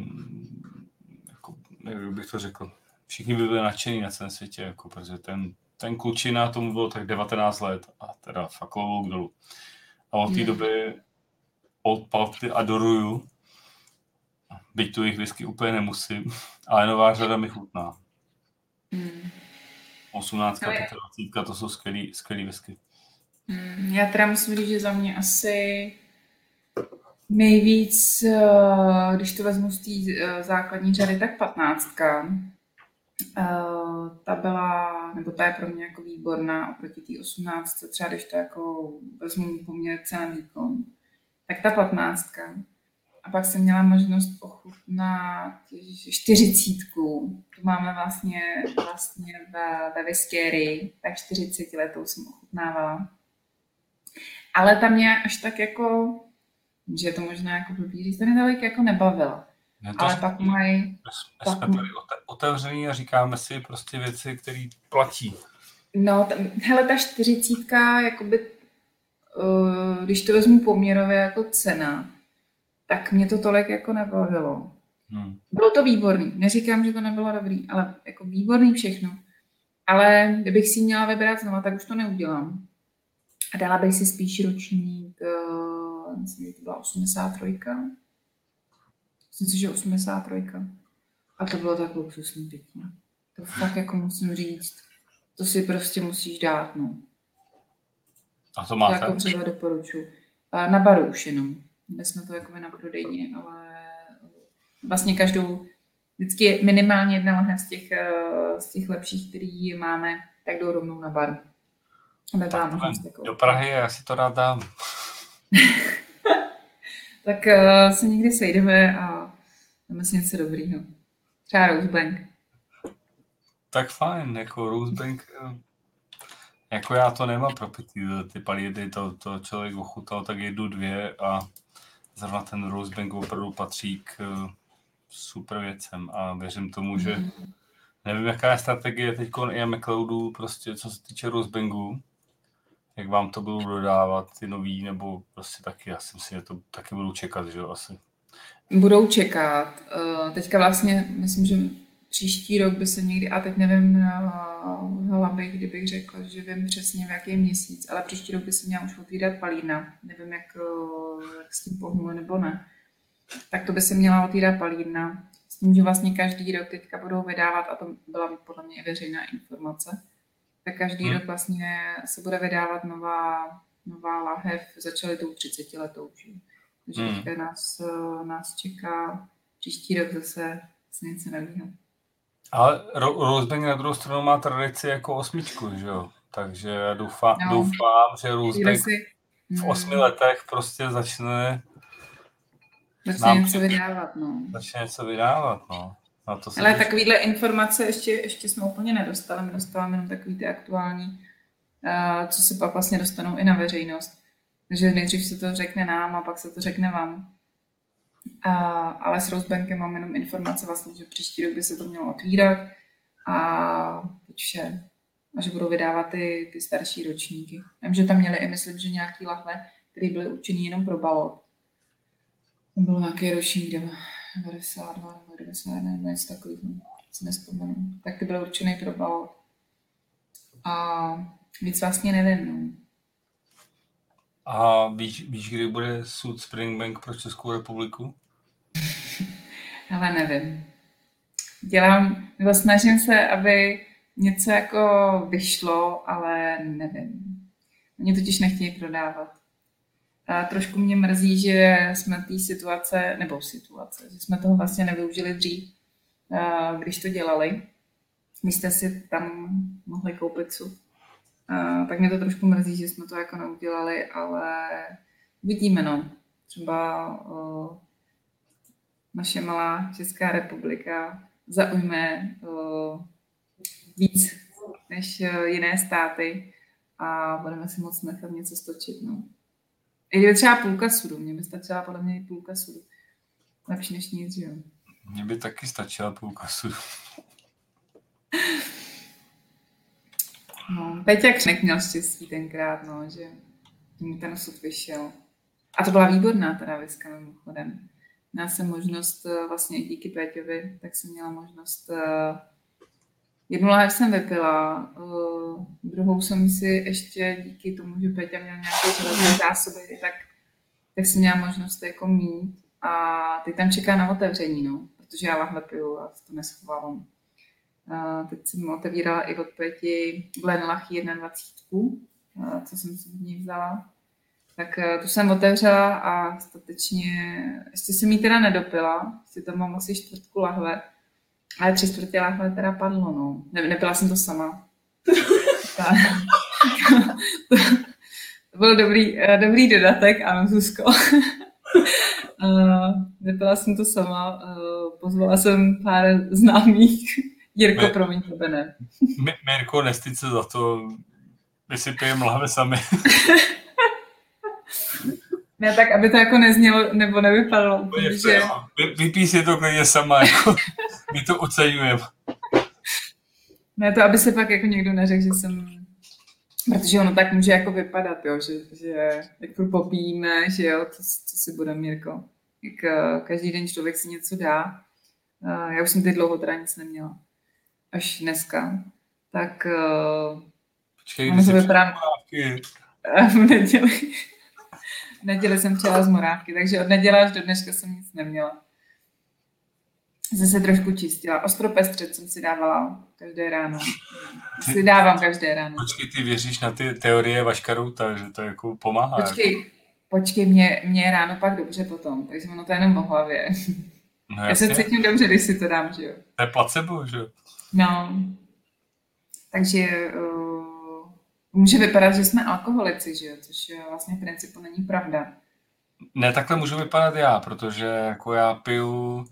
jako, jak bych to řekl, všichni by byli nadšení na celém světě, jako, protože ten, ten klučina, tomu bylo tak 19 let a teda fakt klobouk dolů. A od té Hmm. doby Old Palty adoruju, byť tu jejich whisky úplně nemusím, ale nová řada mi chutná. Hmm. 18 a Ale- 25, to jsou skvělý, skvělý whisky. Hmm. Já teda musím říct, že za mě asi nejvíc, eh, když to vezmu z té eh, základní řady, tak patnáctka. Eh, Ta byla, nebo ta je pro mě jako výborná oproti té osmnáctce, třeba když to jako vezmu poměr cena výkon, tak ta patnáctka. A pak jsem měla možnost ochutnat čtyřicítku. Tu máme vlastně, vlastně ve, ve Viskéry, tak 40 letou jsem ochutnávala. Ale ta mě až tak jako, že je to možná jako blbý říct, to mě tolik jako nebavila. Ne, to Ale jsme- pak mají, jsme, pak- jsme tady ote- otevření a říkáme si prostě věci, které platí. no, tam, hele, ta čtyřicítka, jakoby, uh, když to vezmu poměrově jako cena, tak mě to tolik jako nebavilo. Hmm. Bylo to výborný, neříkám, že to nebylo dobrý, ale jako výborný všechno. Ale kdybych si měla vybrat znova, tak už to neudělám. A dala bych si spíš ročník, uh, myslím, že to byla 83. Myslím si, že 83. A to bylo tak luxusní pití. To fakt jako musím říct. To si prostě musíš dát, no. A to máte? jako třeba doporučuji. A na baru už jenom. Měli jsme to jako na prodejně, ale vlastně každou, vždycky je minimálně jedna lahev z těch, eh, z těch lepších, který máme, tak jdou rovnou na bar. Aby byla Tak možnost jako... do Prahy, já si to rád dám. Tak uh, se někdy sejdeme a dáme si něco dobrýho. Třeba Rosebank. Tak fajn, jako Rosebank, eh, jako já to nemám propitý, ty paliny, to, to člověk ochutal tak jednu, dvě a zrovna ten Rosebank opravdu patří k eh, super věcem a věřím tomu, že nevím, jaká je strategie teď i McLeodu, prostě co se týče Rosebanku, jak vám to budou dodávat ty nový, nebo prostě taky, já si myslím, že to taky budou čekat, že jo, asi. Budou čekat. Uh, teďka vlastně, myslím, že příští rok by se někdy, a teď nevím uh, hlavě, kdybych řekla, že vím přesně v jaký měsíc, ale příští rok by se měla už otvírat palírna. Nevím, jak, uh, jak s tím pohnuli nebo ne. Tak to by se měla otvírat palírna. S tím, že vlastně každý rok teďka budou vydávat, a to byla podle mě i veřejná informace, tak každý Hmm. rok vlastně se bude vydávat nová, nová lahev, začaly tou 30 letou. Že? Takže Hmm. teďka nás, nás čeká příští rok zase, zase něco nového. Ale Ro- Rosebank na druhou stranu má tradici jako osmičku, že jo? Takže já doufám, No. doufám že Rosebank si v hmm, osmi letech prostě začne, začne něco vydávat. No. začne něco vydávat, no. Na to se Ale takovýhle informace ještě, ještě jsme úplně nedostali. My dostáváme jenom takový ty aktuální co se pak vlastně dostanou i na veřejnost. Takže nejdřív se to řekne nám a pak se to řekne vám. A, ale s Rosebankem mám jenom informace vlastně, že příští rok by se to mělo otvírat a teď vše. A že budou vydávat ty, ty starší ročníky. Vím, že tam měli i, myslím, že nějaký lahve, které byly určený jenom pro balot. To byl nějaký ročník 92 nebo 91 nebo něco takového, si nespomenu. Tak ty byly určený pro balot. A víc vlastně nevím. No. A víš, víš, kdy bude soud Springbank pro Českou republiku? Ale nevím. Dělám, nebo snažím se, aby něco jako vyšlo, ale nevím. Oni totiž nechtějí prodávat. A trošku mě mrzí, že jsme té situace, nebo situace, že jsme toho vlastně nevyužili dřív, když to dělali. Vy jste si tam mohli koupit sud. Tak mě to trošku mrzí, že jsme to jako neudělali, ale vidíme, no. Třeba naše malá Česká republika zaujme víc než jiné státy a budeme si moc nechat něco stočit, no. I kdyby třeba půlka sudu, mě by stačila podle mě i půlka sudu. Lepší než nic, jo. Mně by taky stačila půlka sudu. No, Peťa Křenek měl štěstí tenkrát, no, že mu ten sud vyšel. A to byla výborná teda viska mimochodem. Měla jsem možnost, eh, vlastně díky Péťovi, tak jsem měla možnost, uh, jednu láhev jsem vypila, uh, druhou jsem si ještě díky tomu, že Péťa měl nějaké železné zásoby, tak, tak jsem měla možnost to jako mít. A teď tam čeká na otevření, no, protože já lahve piju a to neschovávám. Uh, teď jsem otevírala i od Peti Glenlach 21, co jsem si od ní vzala. Tak uh, tu jsem otevřela a statečně, ještě jsem jí teda nedopila, ještě tam mám asi čtvrtku lahve, ale tři čtvrtě lahve teda padlo, no. Ne, nebyla jsem to sama. to byl dobrý, uh, dobrý dodatek, ano, Zuzko. uh, nebyla jsem to sama, uh, pozvala jsem pár známých Jirko, promiň, tebe ne. Mirko, nestyď se za to, my si pijeme lahve sami. ne, tak aby to jako neznělo, nebo nevypadalo. že... Vypí si to klidně sama, jako, my to oceňujeme. Ne, to aby se pak jako někdo neřekl, že jsem Protože ono tak může jako vypadat, jo, že, že jak popíme, že jo, co, co si bude Mirko. Jak uh, každý den člověk si něco dá. Uh, já už jsem teď dlouho teda nic neměla až dneska, tak uh, Počkej, ono to vypadá... v neděli. V neděli jsem přijela z morávky, takže od neděle až do dneška jsem nic neměla. Zase trošku čistila. Ostropestřed jsem si dávala každé ráno. Ty, si dávám každé ráno. Počkej, ty věříš na ty teorie Vaškaruta, že to jako pomáhá? Počkej, počkej, mě, mě ráno pak dobře potom, takže ono to je jenom o hlavě. No, Já se cítím dobře, když si to dám, že jo. To je placebo, že jo? No, takže uh, může vypadat, že jsme alkoholici, že jo? což vlastně v principu není pravda. Ne, takhle můžu vypadat já, protože jako já piju uh,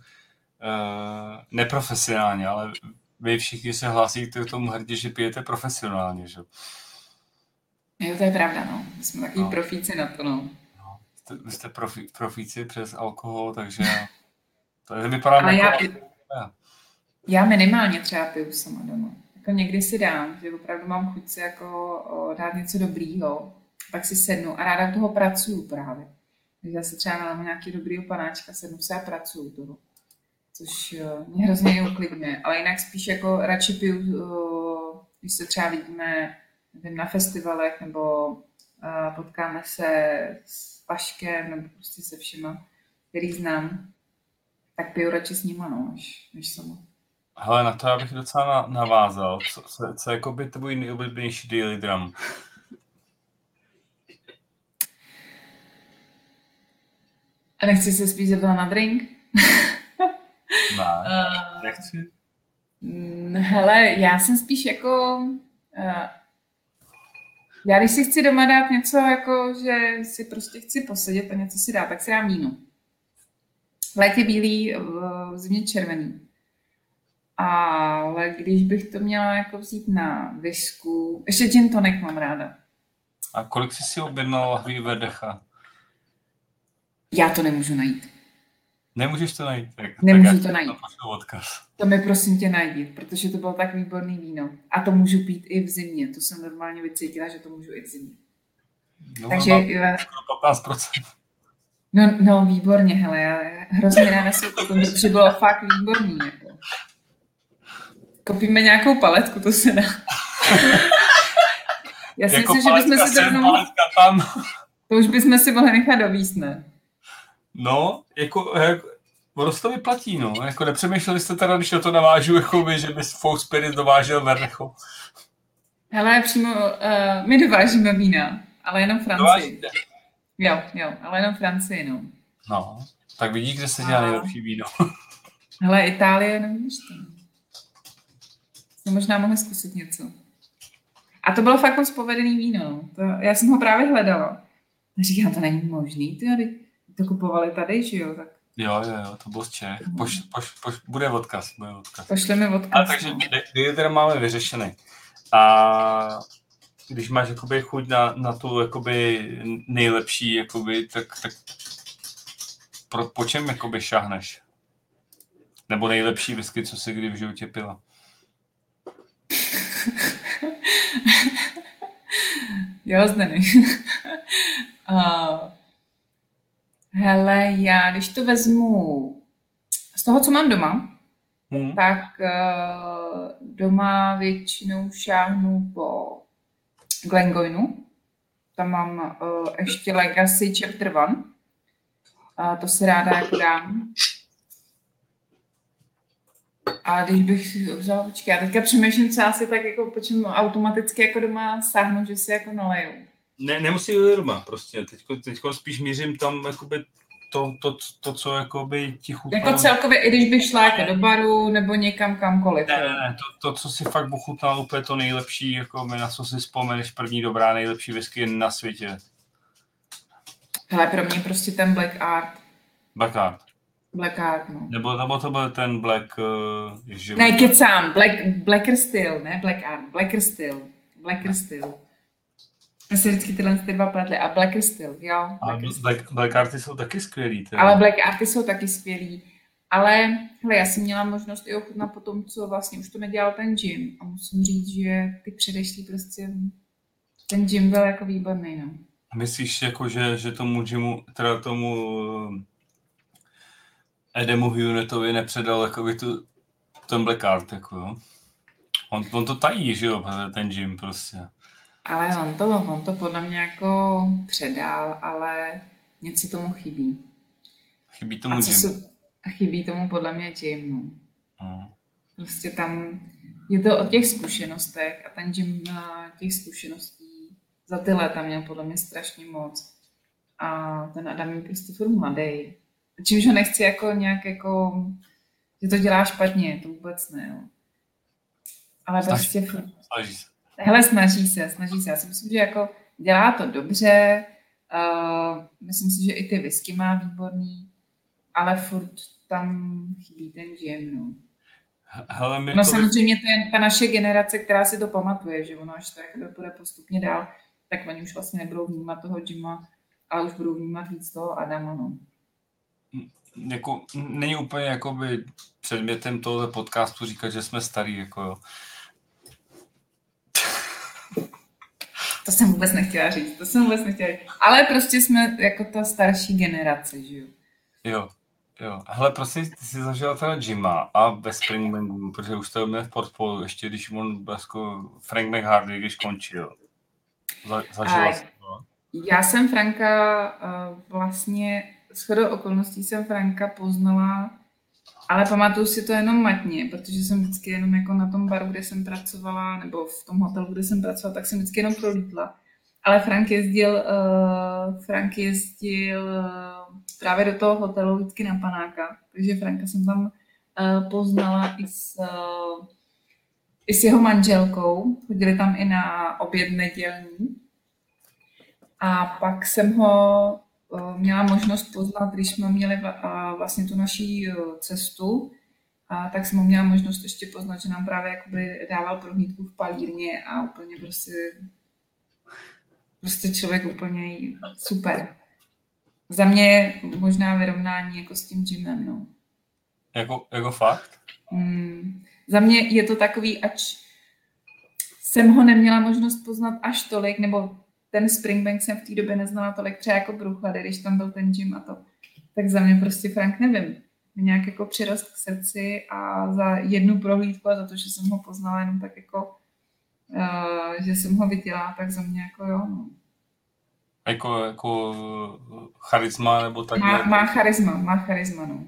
neprofesionálně, ale vy všichni se hlásíte k tomu hrdě, že pijete profesionálně, že? Jo, to je pravda, no. My jsme takový no. profíci na to, no. no jste, vy jste profi, profíci přes alkohol, takže to vypadá Ale jako... Já, já minimálně třeba piju sama doma. Jako někdy si dám, že opravdu mám chuť si jako dát něco dobrýho, pak si sednu a ráda toho pracuju právě. Takže já se třeba nalám nějaký dobrý panáčka, sednu se a pracuju toho. Což mě hrozně uklidňuje. Ale jinak spíš jako radši piju, když se třeba vidíme nevím, na festivalech nebo potkáme se s Paškem nebo prostě se všema, který znám, tak piju radši s nima, no, než, než sama. Hele, na to já bych docela navázal. Co, co, co jako by tvůj nejoblíbenější daily drum? A nechci se spíš zeptat na drink? ne, uh, nechci. Hele, já jsem spíš jako... Uh, já když si chci doma dát něco, jako že si prostě chci posedět a něco si dát, tak si dám víno. V létě bílý, v zimě červený. Ale když bych to měla jako vzít na visku, ještě gin tonic mám ráda. A kolik jsi si objednal lahví verdecha? Já to nemůžu najít. Nemůžeš to najít? Tak, Nemůžu tak to najít. napošlu odkaz. To mi prosím tě najdi, protože to bylo tak výborný víno. A to můžu pít i v zimě. To jsem normálně vycítila, že to můžu i v zimě. No, Takže, mám eh, skoro 15%. no, no výborně, hele, já hrozně ráda se koupím, protože bylo fakt výborný. Jako. Koupíme nějakou paletku, to se dá. Já si Jako myslím, že bychom si to rovnou, tam. to už bychom si mohli nechat dovíst, ne? No, jako, jako ono se to vyplatí, no. Jako nepřemýšleli jste teda, když na to navážu, jako by, že bys Folk Spirit dovážel verdecho. Hele, přímo, uh, my dovážíme vína, ale jenom Francii. Dovážíte? Jo, jo, ale jenom Francii, no. No, tak vidí, kde se dělá A- nejlepší víno. Hele, Itálie, nevíš to. Jsme možná mohli zkusit něco. A to bylo fakt moc povedený víno. no. To, já jsem ho právě hledala. A říkám, to není možný, ty tady to kupovali tady, že jo, tak Jo, jo, jo, to bylo z Čech. Poš, poš, poš, bude odkaz, bude odkaz. pošleme A odkaz. takže no. deal teda máme vyřešený. A když máš jakoby chuť na, na tu jakoby nejlepší, jakoby, tak, tak pro, po čem jakoby šáhneš? Nebo nejlepší whisky, co jsi kdy v životě pila? Jo, Zdeny. uh, hele, já když to vezmu z toho, co mám doma, Hmm. tak uh, doma většinou šáhnu po Glengoynu. Tam mám uh, ještě Legacy Chapter 1. A to si ráda jako dám. A když bych vzala, počkej, já teďka přemýšlím, co asi tak jako, po čem automaticky jako doma sáhnu, že si jako naleju. Ne, nemusí být doma, prostě. Teďko, teďko spíš mířím tam, jakoby to, to, to co jakoby ti chutnalo. Jako celkově, i když bych šla jako do baru nebo někam kamkoliv. Ne, ne, ne, to, to, co si fakt ochutnal úplně to nejlepší, jako na co si vzpomeneš, první dobrá, nejlepší whisky na světě. Hele, pro mě prostě ten Black Art. Blackheart. Black Art, no. Nebo, nebo to byl ten Black... Uh, Ne, kecám, Black, Blacker Steel, ne Black Art, Blacker Steel, Blacker Steel. Já si vždycky tyhle ty dva pletly. A Blacker Steel, jo. A Blacker Steel. Black, Blackhearty jsou taky skvělý. Teda. Ale Black Arty jsou taky skvělý. Ale hele, já jsem měla možnost i ochutnat po tom, co vlastně už to nedělal ten Jim. A musím říct, že ty předešlý prostě, ten Jim byl jako výborný, no. Myslíš, jako, že, že tomu Jimu, teda tomu Edemu Hunetovi nepředal jakoby tu, ten Blackheart, jako jo? On, on to tají, že jo, ten Jim prostě. Ale on to, on to podle mě jako předal, ale něco tomu chybí. Chybí tomu A Jim. a chybí tomu podle mě Jim, no. No. Prostě tam je to o těch zkušenostech a ten Jim má těch zkušeností za ty léta měl podle mě strašně moc. A ten Adam je prostě furt mladý. Čímž ho nechci jako nějak jako, že to dělá špatně, to vůbec ne. No. Ale Snaží prostě furt, Snaží se. hele, snaží se, snaží se. Já si myslím, že jako dělá to dobře, uh, myslím si, že i ty whisky má výborný, ale furt tam chybí ten Jim, no. Hele, No Mirko, samozřejmě to je ta naše generace, která si to pamatuje, že ono až to jako bude postupně dál, tak oni už vlastně nebudou vnímat toho Jima, ale už budou vnímat víc toho Adama, no. Jako, není úplně jakoby předmětem tohoto podcastu říkat, že jsme starý, jako jo. To jsem vůbec nechtěla říct, to jsem vůbec nechtěla říct. Ale prostě jsme jako ta starší generace, že jo. Jo, jo. Hele, prosím, ty jsi zažila teda Jima a ve Springbangu, protože už to je v portfoliu, ještě když on jako Frank McHardy, když končil. Za, zažila A- jsi to? Já jsem Franka uh, vlastně, shodou okolností jsem Franka poznala, ale pamatuju si to jenom matně, protože jsem vždycky jenom jako na tom baru, kde jsem pracovala, nebo v tom hotelu, kde jsem pracovala, tak jsem vždycky jenom prolítla. Ale Frank jezdil, uh, Frank jezdil uh, právě do toho hotelu vždycky na panáka, takže Franka jsem tam uh, poznala i s, uh, i s jeho manželkou. Chodili tam i na oběd nedělní. A pak jsem ho měla možnost poznat, když jsme měli vla- vlastně tu naší uh, cestu a tak jsem měla možnost ještě poznat, že nám právě jakoby dával prohlídku v palírně a úplně prostě prostě člověk úplně super. Za mě je možná vyrovnání jako s tím gymem, no. Jako, jako fakt? Mm, za mě je to takový, ač jsem ho neměla možnost poznat až tolik, nebo ten Springbank jsem v té době neznala tolik, třeba jako Bruchlady, když tam byl ten gym a to. Tak za mě prostě Frank nevím. Nějak jako přirost k srdci a za jednu prohlídku a za to, že jsem ho poznala jenom tak jako, uh, že jsem ho viděla, tak za mě jako jo. No. Jako, jako charisma nebo tak? Má, má charisma, má charisma, no.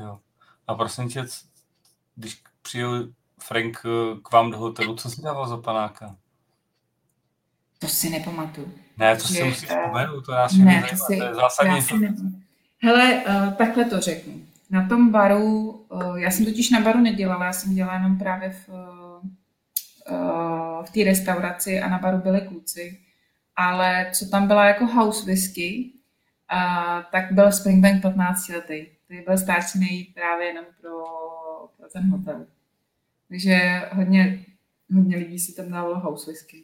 Jo. A prosím tě, když přijel Frank eh, k vám do hotelu, co si dával za panáka? To si nepamatuju. Ne, to si musíš vzpomenout, to já si ne, to, si, to je zásadní. Si Hele, uh, takhle to řeknu. Na tom baru, uh, já jsem totiž na baru nedělala, já jsem dělala jenom právě v, uh, v té restauraci a na baru byli kluci. Ale co tam byla jako house whisky, uh, tak byl Springbank 15 letý. To byl stáčený právě jenom pro, pro ten hotel. Takže hodně, hodně lidí si tam dávalo house whisky.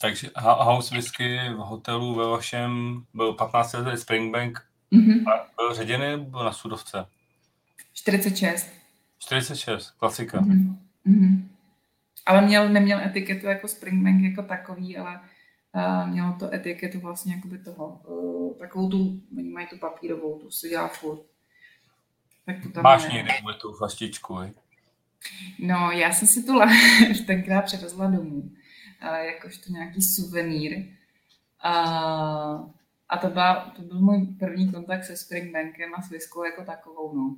Takže house whisky v hotelu ve vašem byl 15 letý Springbank mm-hmm. a byl ředěný nebo na sudovce? 46. 46, klasika. Mm-hmm. Mm-hmm. Ale měl, neměl etiketu jako Springbank jako takový, ale uh, mělo to etiketu vlastně jakoby toho, uh, takovou tu, oni mají tu papírovou, tu se dělá furt. Tak to tam Máš někde tu flaštičku, je? No, já jsem si tu lahev tenkrát převezla domů, jakožto nějaký suvenýr. A, a to, byla, to byl můj první kontakt se Springbankem a s Viskou jako takovou. No.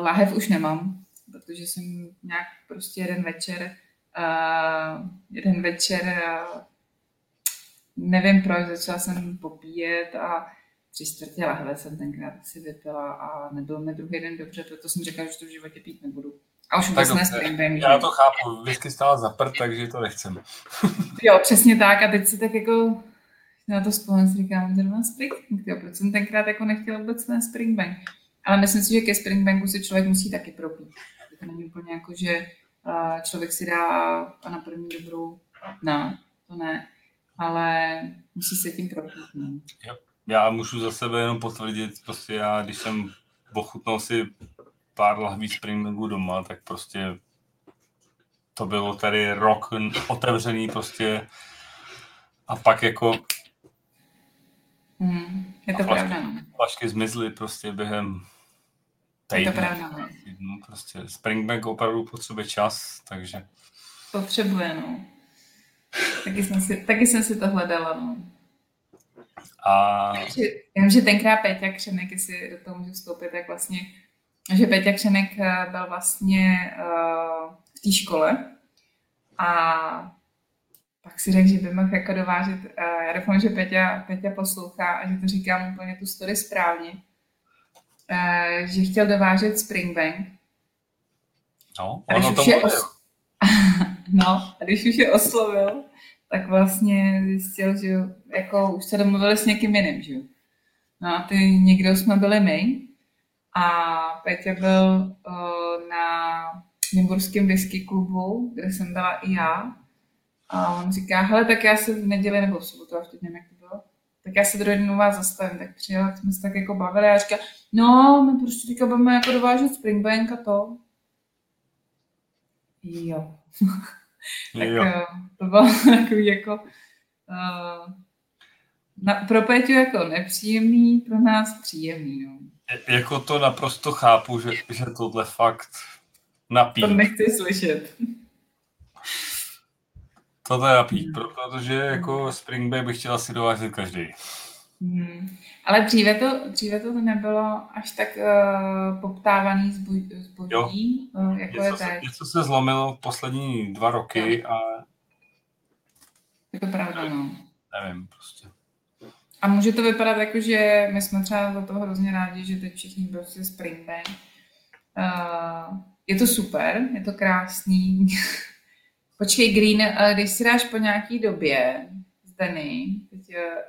Lahev už nemám, protože jsem nějak prostě jeden večer, uh, jeden večer uh, nevím proč, začala jsem popíjet a tři čtvrtě lahve jsem tenkrát si vypila a nebyl mi druhý den dobře, proto jsem řekla, že to v životě pít nebudu. A už vůbec ne Já to chápu, whisky stála za prd, takže to nechcem. jo, přesně tak a teď si tak jako na to spolu si říkám, že má Springbank, jo, proč jsem tenkrát jako nechtěla vůbec ten Springbank. Ale myslím si, že ke Springbanku si člověk musí taky propít. To není úplně jako, že člověk si dá a na první dobrou, ne, to ne, ale musí se tím propít. Ne. Jo. Já můžu za sebe jenom potvrdit, prostě já, když jsem ochutnal si pár lahví Springbanku doma, tak prostě to bylo tady rok otevřený prostě a pak jako hmm, je to flašky, pravda. No. Flašky zmizly prostě během týdne. Je to pravda. No. no prostě Springbank opravdu potřebuje čas, takže... Potřebuje, no. Taky jsem si, taky jsem si to hledala, no. A... Já vím, že tenkrát Peťa Křenek, jestli do toho můžu vstoupit, tak vlastně že Peťa Křenek eh, byl vlastně uh, v té škole a pak si řekl, že by mohl jako dovážet, uh, já doufám, že Peťa, Peťa poslouchá a že to říkám úplně tu story správně, že chtěl dovážet Springbank. No, ono to je os... No, a když už je oslovil, tak vlastně zjistil, že jako už se domluvili s někým jiným, že No a ty někdo jsme byli my, a Petě byl uh, na Nymburském whisky klubu, kde jsem byla i já. A on říká, hele, tak já se v neděli nebo v sobotu, já teď nevím, jak to bylo, tak já se druhý den u vás zastavím. Tak přijela, jsme se tak jako bavili a já říkám, no, my prostě teďka budeme jako dovážet Springbank a to. Jo. tak jo. Uh, to bylo takový jako uh, na, pro Peťu jako nepříjemný, pro nás příjemný. No. Jako to naprosto chápu, že, že tohle fakt napít. To nechci slyšet. Tohle napít, protože jako Spring bych chtěla si dovážet každý. Hmm. Ale dříve to, dříve to nebylo až tak uh, poptávaný zboží, uh, jako něco je teď. Se, něco se zlomilo v poslední dva roky jo. a... Je to pravda, no. Nevím, prostě. A může to vypadat jako, že my jsme třeba za toho hrozně rádi, že teď všichni prostě Springbank. Uh, je to super, je to krásný. Počkej, Green, když si dáš po nějaký době, Zdeny, teď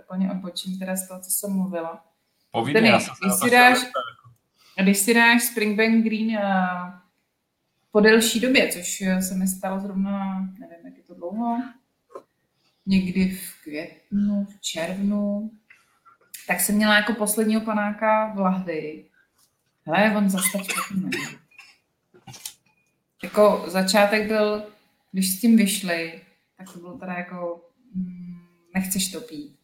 úplně odpočím teda z toho, co jsem mluvila. Povídej, Zdeny, když, si dáš, když si dáš Springbank Green uh, po delší době, což se mi stalo zrovna, nevím, jak je to dlouho, někdy v květnu, v červnu, tak jsem měla jako posledního panáka v lahvi. Hele, on zase tak. Jako začátek byl, když s tím vyšli, tak to bylo teda jako, mm, nechceš to pít.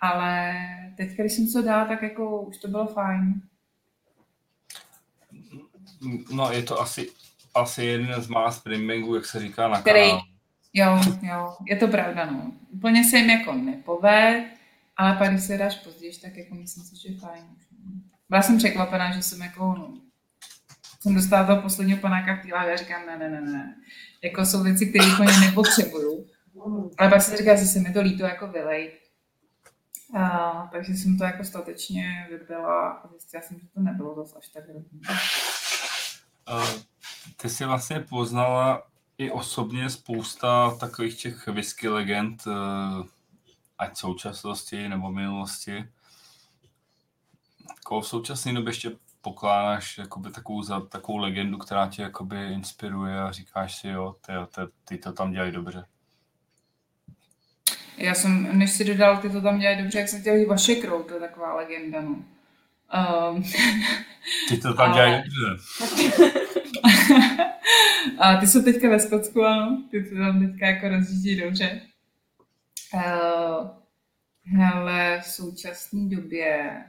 Ale teď, když jsem to dala, tak jako už to bylo fajn. No, je to asi, asi jeden z mála springbangů, jak se říká na Který, kanál. jo, jo, je to pravda, no. Úplně se jim jako nepoved, ale pak, když se dáš později, tak jako myslím si, že je fajn. Byla jsem překvapená, že jsem jako, no, jsem dostala toho posledního panáka v a říkám, ne, ne, ne, ne. Jako jsou věci, které úplně nepotřebuju. Ale pak jsem říkala, že se mi to líto jako vylejt. A, takže jsem to jako statečně vypila a zjistila jsem, že to nebylo zase až tak hrozný. Ty jsi vlastně poznala i osobně spousta takových těch whisky legend, uh, ať současnosti nebo minulosti. Koho v současné době ještě pokládáš jakoby takovou, za, takovou legendu, která tě jakoby inspiruje a říkáš si, jo, ty, ty, ty to tam dělají dobře. Já jsem, než si dodal, ty to tam dělají dobře, jak jsem chtěl vaše krou, to je taková legenda, no. Um, ty to tam dělají dobře. a ty jsou teďka ve Skotsku, ano, ty to tam teďka jako rozjíždí dobře. Uh, hele, v současné době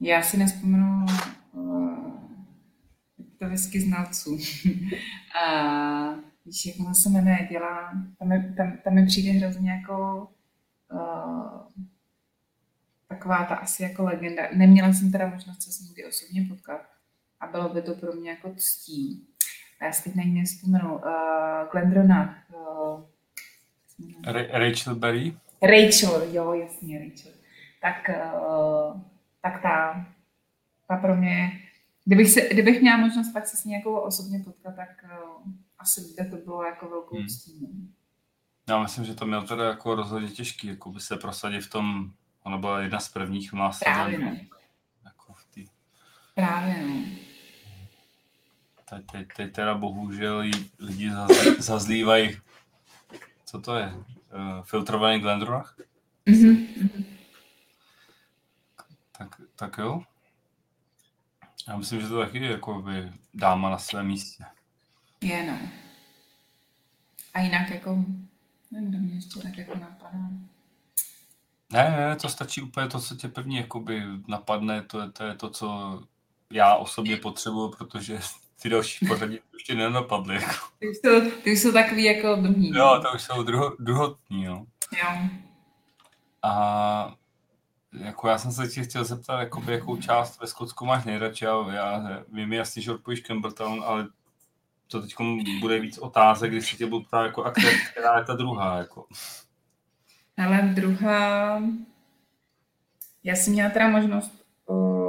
já si nespomenu uh, to whisky znalců. uh, víš, jak ona se jmenuje, dělá, tam mi, tam, tam mi přijde hrozně jako uh, taková ta asi jako legenda. Neměla jsem teda možnost se s nikdy osobně potkat a bylo by to pro mě jako ctí. A já si teď na ní nespomenu. Uh, Glendrona. Uh, Rachel Berry? Rachel, jo, jasně, Rachel. Tak, uh, tak ta, ta pro mě, kdybych, se, kdybych měla možnost pak se s ní jako osobně potkat, tak uh, asi by to bylo jako velkou hmm. ctí. Já myslím, že to měl teda jako rozhodně těžký, jako by se prosadit v tom, ona byla jedna z prvních má Právě no. Jako v tý... Právě no. Teď, teď, teď teda bohužel lidi zazlívají, co to je, uh, filtrovaný Glendronach? Mm-hmm. Tak, tak jo. Já myslím, že to taky je jako by dáma na svém místě. Je, no. A jinak jako, nevím, kdo mě ještě tak jako napadá. Ne, ne, to stačí úplně to, co tě první jakoby napadne, to je, to je to, co já osobně potřebuju, protože ty další pořadí ještě nenapadly. Jako. Ty, už jsou, ty už jsou takový jako druhý. Jo, to už jsou druho, druhotní, jo. Jo. A jako já jsem se tě chtěl zeptat, jakoby, jakou část ve Skotsku máš nejradši. Já, já vím jasně, že odpojíš Campbelltown, ale to teď bude víc otázek, když se tě budu ptát, jako, a která je ta druhá. Jako. Ale druhá, já jsem měla teda možnost uh,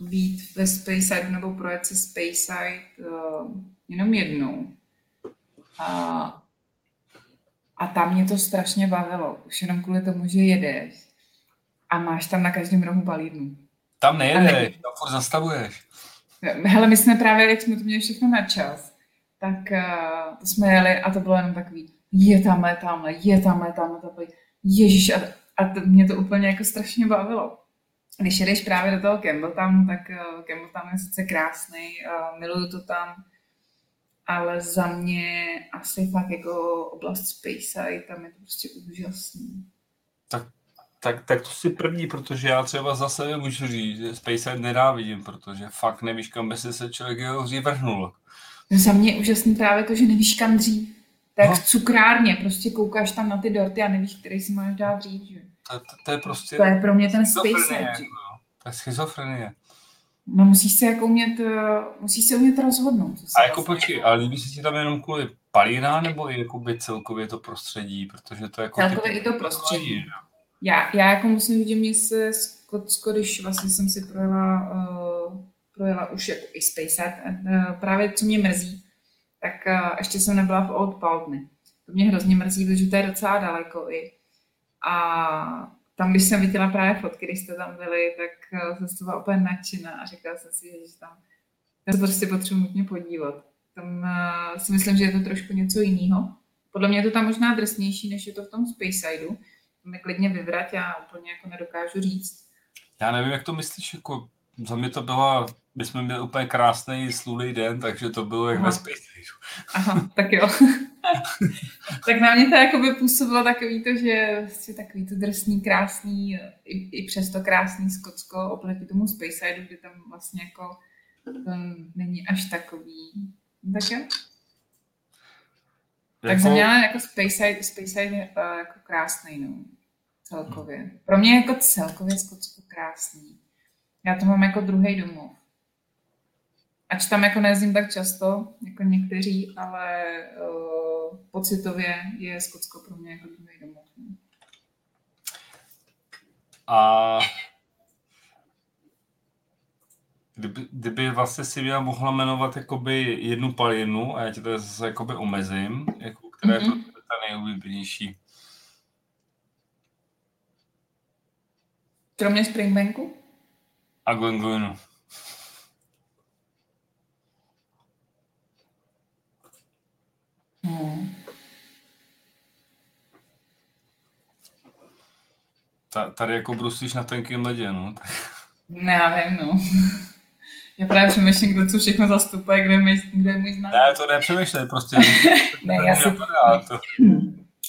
být ve Speyside nebo projet si Speyside uh, jenom jednou. A, a tam mě to strašně bavilo. Už jenom kvůli tomu, že jedeš a máš tam na každém rohu balídnu. Tam nejedeš, tam furt zastavuješ. Hele, my jsme právě, jak jsme to měli všechno na čas, tak uh, to jsme jeli a to bylo jenom takový, je tamhle, tamhle, je tamhle, tamhle, tamhle. Ježíš, a, a to, mě to úplně jako strašně bavilo. Když jedeš právě do toho Campbelltownu, tak uh, Campbelltown je sice krásný, uh, miluju to tam, ale za mě asi fakt jako oblast Speyside, tam je to prostě úžasný. Tak, tak, tak to si první, protože já třeba za sebe můžu říct, že Speyside nenávidím, protože fakt nevíš, kam by si se člověk jeho dřív vrhnul. No za mě je úžasný právě to, že nevíš kam dřív. Tak no. v cukrárně, prostě koukáš tam na ty dorty a nevíš, který si máš dát dřív, že? To, to, to je prostě... To je pro mě ten space jako, To je schizofrenie. No musíš se jako umět, eh, musíš se umět rozhodnout. A jako počkej, ale líbí se ti tam jenom kvůli palína, nebo i jakoby celkově to prostředí, protože to je jako... Celkově i to prostředí. Já, já jako musím říct, že mě se Skotsko, když vlastně jsem si projela, uh, projela už jako i SpaceX, uh, právě co mě mrzí, tak uh, ještě jsem nebyla v Old Paltny. To mě hrozně mrzí, protože to je docela daleko i. A tam, když jsem viděla právě fotky, když jste tam byli, tak uh, jsem z toho úplně nadšená a říkala jsem si, že tam já se prostě potřebuji nutně podívat. Tam uh, si myslím, že je to trošku něco jiného. Podle mě je to tam možná drsnější, než je to v tom Spaceidu. To mi klidně vyvrať, já úplně jako nedokážu říct. Já nevím, jak to myslíš, jako za mě to byla, my jsme měli úplně krásný slulý den, takže to bylo jak Aha. ve Space Aha, tak jo. tak na mě to jako by působilo takový to, že vlastně takový to drsný, krásný, i, i přesto krásný Skotsko oproti tomu Spaceidu, kde tam vlastně jako to není až takový. Tak jo? Tak jako... za mě jako Speyside, Speyside je uh, jako krásný, no, celkově. Pro mě jako celkově Skotsko krásný. Já to mám jako druhý domov. Ač tam jako nejezdím tak často, jako někteří, ale uh, pocitově je Skotsko pro mě jako druhý domov. No. A kdyby, kdyby vlastně si měla mohla jmenovat jakoby jednu palinu, a já ti to zase jakoby omezím, jako, která mm-hmm. je mhm. ta nejoblíbenější. Kromě Springbanku? A Glenglenu. Ta, tady jako bruslíš na tenkým ledě, no. Ne, já vím, no. Já právě přemýšlím, kdo co všechno zastupuje, kde, my, kde je můj znak. Ne, to nepřemýšlej, prostě. ne, já si, to.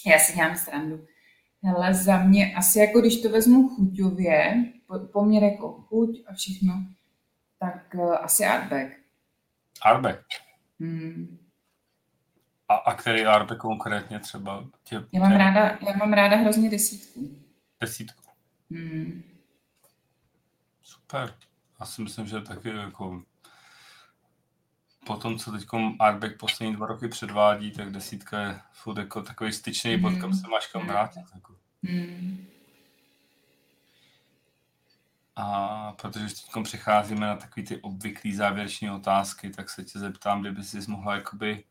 já si dělám srandu. Ale za mě, asi jako když to vezmu chuťově, poměr jako chuť a všechno, tak uh, asi Artback. Artback? Hmm. A, a který Artback konkrétně třeba? Tě, já, mám ráda, já mám ráda hrozně desítku. Desítku? Hmm. Super. Já si myslím, že taky jako po tom, co teď Artback poslední dva roky předvádí, tak desítka je furt jako takový styčný mm. bod, kam se máš kam vrátit. Jako. Mm. A protože teď přecházíme na takové ty obvyklé závěreční otázky, tak se tě zeptám, kdyby jsi mohla jakoby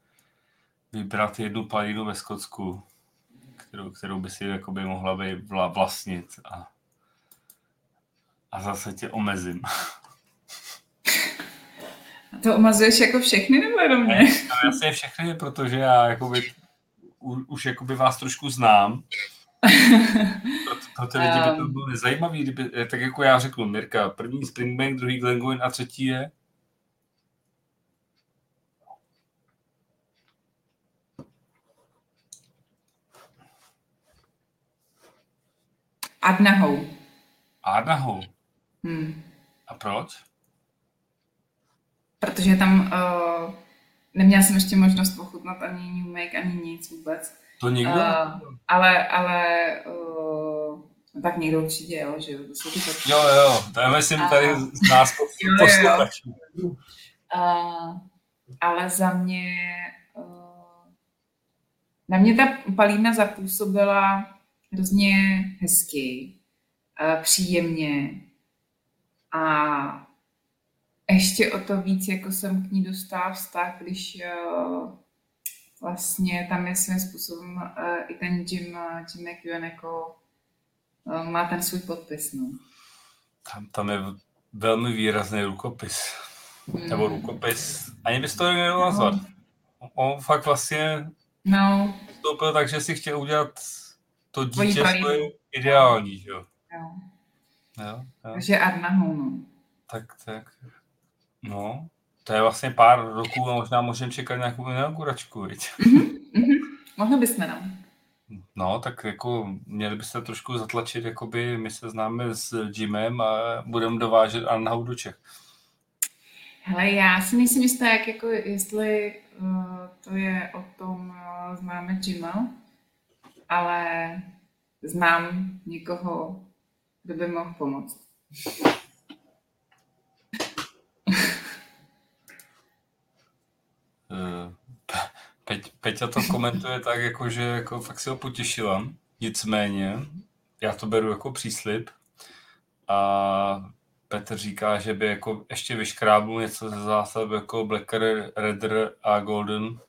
vybrat jednu palinu ve Skotsku, kterou, kterou by si jakoby mohla by vlastnit a, a zase tě omezím. A to omazuješ jako všechny nebo jenom mě? No, jasně všechny, protože já jakoby, u, už jakoby vás trošku znám pro, pro ty lidi by to bylo nezajímavý, kdyby, tak jako já řeknu, Mirka, první Springbank, druhý Glengoyne a třetí je? Adnahou. Adnahou? Hmm. A proč? Protože tam uh, neměla jsem ještě možnost ochutnat ani New Make, ani nic vůbec. To nikdo? Uh, ale, ale uh, tak někdo určitě, jo, že jo. To jsou ty jo, jo, to je myslím tady z nás posluchačů. Uh, ale za mě, uh, na mě ta palína zapůsobila hrozně hezky, uh, příjemně a ještě o to víc, jako jsem k ní dostala vztah, když uh, vlastně tam je svým způsobem uh, i ten Jim, Jim McEwen jako uh, má ten svůj podpis. No. Tam, tam je velmi výrazný rukopis. Hmm. Nebo rukopis. Ani bys to neměl nazvat. No. On fakt vlastně no. vstoupil tak, že si chtěl udělat to dítě svoje ideální, že jo? Jo. jo, jo. Takže Arnahu, no. Tak, tak. No, to je vlastně pár roků a možná můžeme čekat nějakou inauguračku, viď? Mm-hmm, Mohli bychom, no. No, tak jako měli byste trošku zatlačit, jakoby my se známe s Jimem a budeme dovážet Arnau do Čech. Hele, já si nejsem jistá, jak jako, jestli uh, to je o tom uh, známe Jima, ale znám někoho, kdo by mohl pomoct. Peť, Peťa to komentuje tak, jako, že jako fakt si ho potěšila. Nicméně, já to beru jako příslip. A Petr říká, že by jako ještě vyškrábnul něco ze zásad jako Blacker, Redder a Golden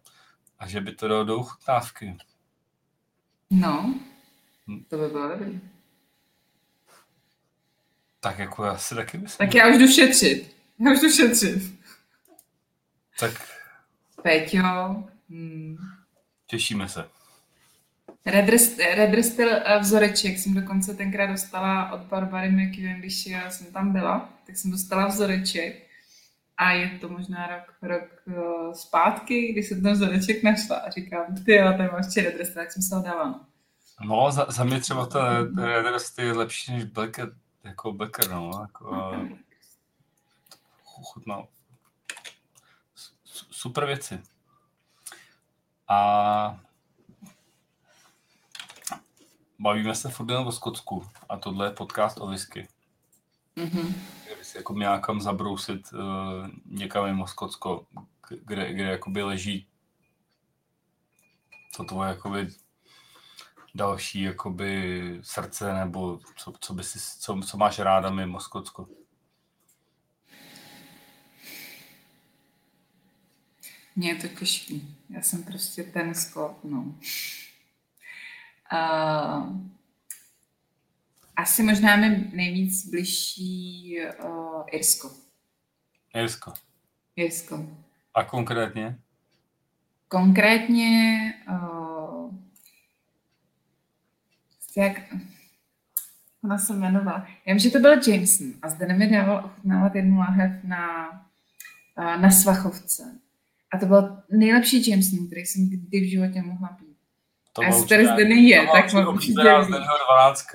a že by to dalo do uchutnávky. No, to by bylo dobrý. Tak jako já si taky myslím. Tak já už jdu šetřit. Já už jdu šetřit. Tak Peťo. Hmm. těšíme se. Redr, Redr styl eh, vzoreček jsem dokonce tenkrát dostala od Barbary McEwen, když já jsem tam byla, tak jsem dostala vzoreček. A je to možná rok, rok uh, zpátky, kdy jsem ten vzoreček našla a říkám, ty jo, tady máš Redr styl, tak jsem se ho dala. no. No, za, za mě třeba ta Redrest je lepší než Blacker, jako Blacker, no, jako chutnal. Su- Super věci. A bavíme se furt o Skotsku a tohle je podcast o whisky. Mhm. Jako kam zabrousit uh, někam mimo Skotsko, kde, kde jakoby leží to tvoje jakoby další jakoby srdce nebo co, co, by si, co, co máš ráda mimo Skotsko. Mně je to těžký. Já jsem prostě ten skop, no. Uh, asi možná mi nejvíc bližší uh, Irsko. Irsko. Irsko. A konkrétně? Konkrétně uh, jak ona se jmenovala. Já vím, že to byl Jameson a zde mi dával ochutnávat jednu láhev na, uh, na Svachovce. A to byl nejlepší Jameson, který jsem kdy v životě mohla pít. To A jestli tady zde není tak mám určitě- z Denního 12.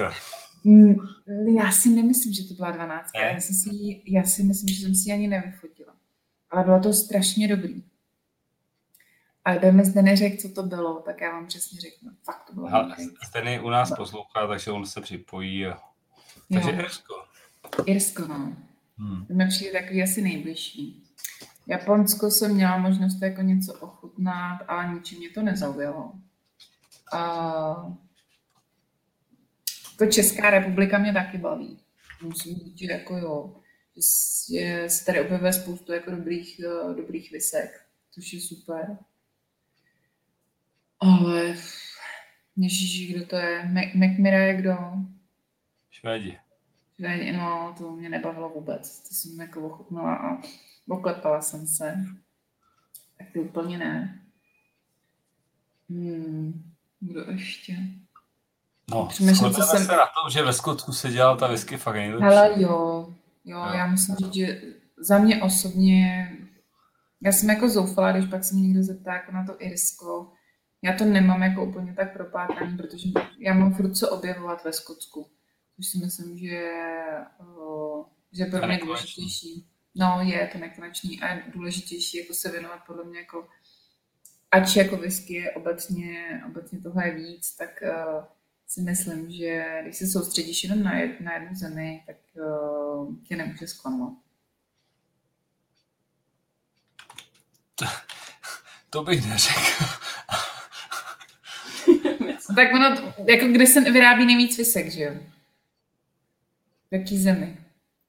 Mm, Já si nemyslím, že to byla 12. Ne? Já, jsem si, já si myslím, že jsem si ani nevyfotila. Ale bylo to strašně dobrý. A kdo mi zde neřekl, co to bylo, tak já vám přesně řeknu. Fakt to bylo. Steny u nás poslouchá, takže on se připojí. A... Takže Jo, Irsko. Irsko, no. Hmm. To mi přijde takový asi nejbližší. Japonsko jsem měla možnost jako něco ochutnat, ale ničím mě to nezaujalo. A to Česká republika mě taky baví. Musím říct, že jako jo, že se tady objevuje spoustu jako dobrých, eh, dobrých visek, což je super. Ale ježiši, kdo to je? Mac- McMira je kdo? Švédi. Švédi, no, to mě nebavilo vůbec. To jsem jako ochutnala a oklepala jsem se. Tak ty úplně ne. Hmm, kdo ještě? No, Přemýšlím, co jsem- se na tom, že ve Skotsku se dělala ta whisky fakt nejlepší. Hele, jo. Jo, Jo. já musím říct, že za mě osobně, já jsem jako zoufala, když pak se mě někdo zeptá jako na to Irsko. Já to nemám jako úplně tak propátraný, protože já mám furt co objevovat ve Skotsku. Což si myslím, že, o, že pro mě důležitější. No, je to nekonečný a je důležitější jako se věnovat podle mě jako ač jako whisky je obecně, obecně toho je víc, tak uh, si myslím, že když se soustředíš jenom na, jed, na jednu zemi, tak uh, tě nemůže zklamat. To bych neřekl. Tak ono, jako kde se vyrábí nejvíc visek, že jo? V jaký zemi?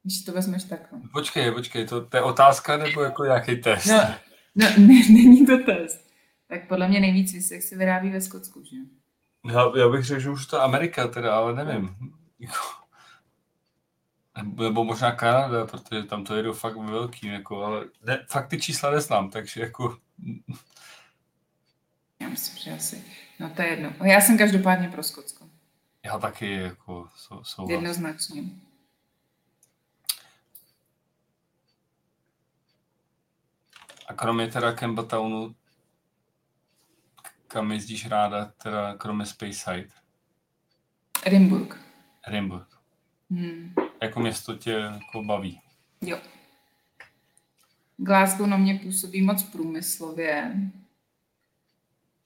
Když to vezmeš takhle. Počkej, počkej, to, to je otázka nebo jako nějaký test? No, no ne, není to test. Tak podle mě nejvíc visek se vyrábí ve Skotsku, že jo? Já, já bych řekl, že už to Amerika teda, ale nevím. Jako, nebo, nebo možná Kanada, protože tam to jedou fakt velký, jako, ale ne, fakt ty čísla neznám, takže jako Já myslím, že asi. No to je jedno. Já jsem každopádně pro Skotsko. já taky jako sou, souhlas. Jednoznačně. A kromě teda Campbelltownu, kam jezdíš ráda, teda kromě Speyside, Edinburgh. Edinburgh. Hmm. Jako město tě jako baví. Jo. Glasgow na mě působí moc průmyslově.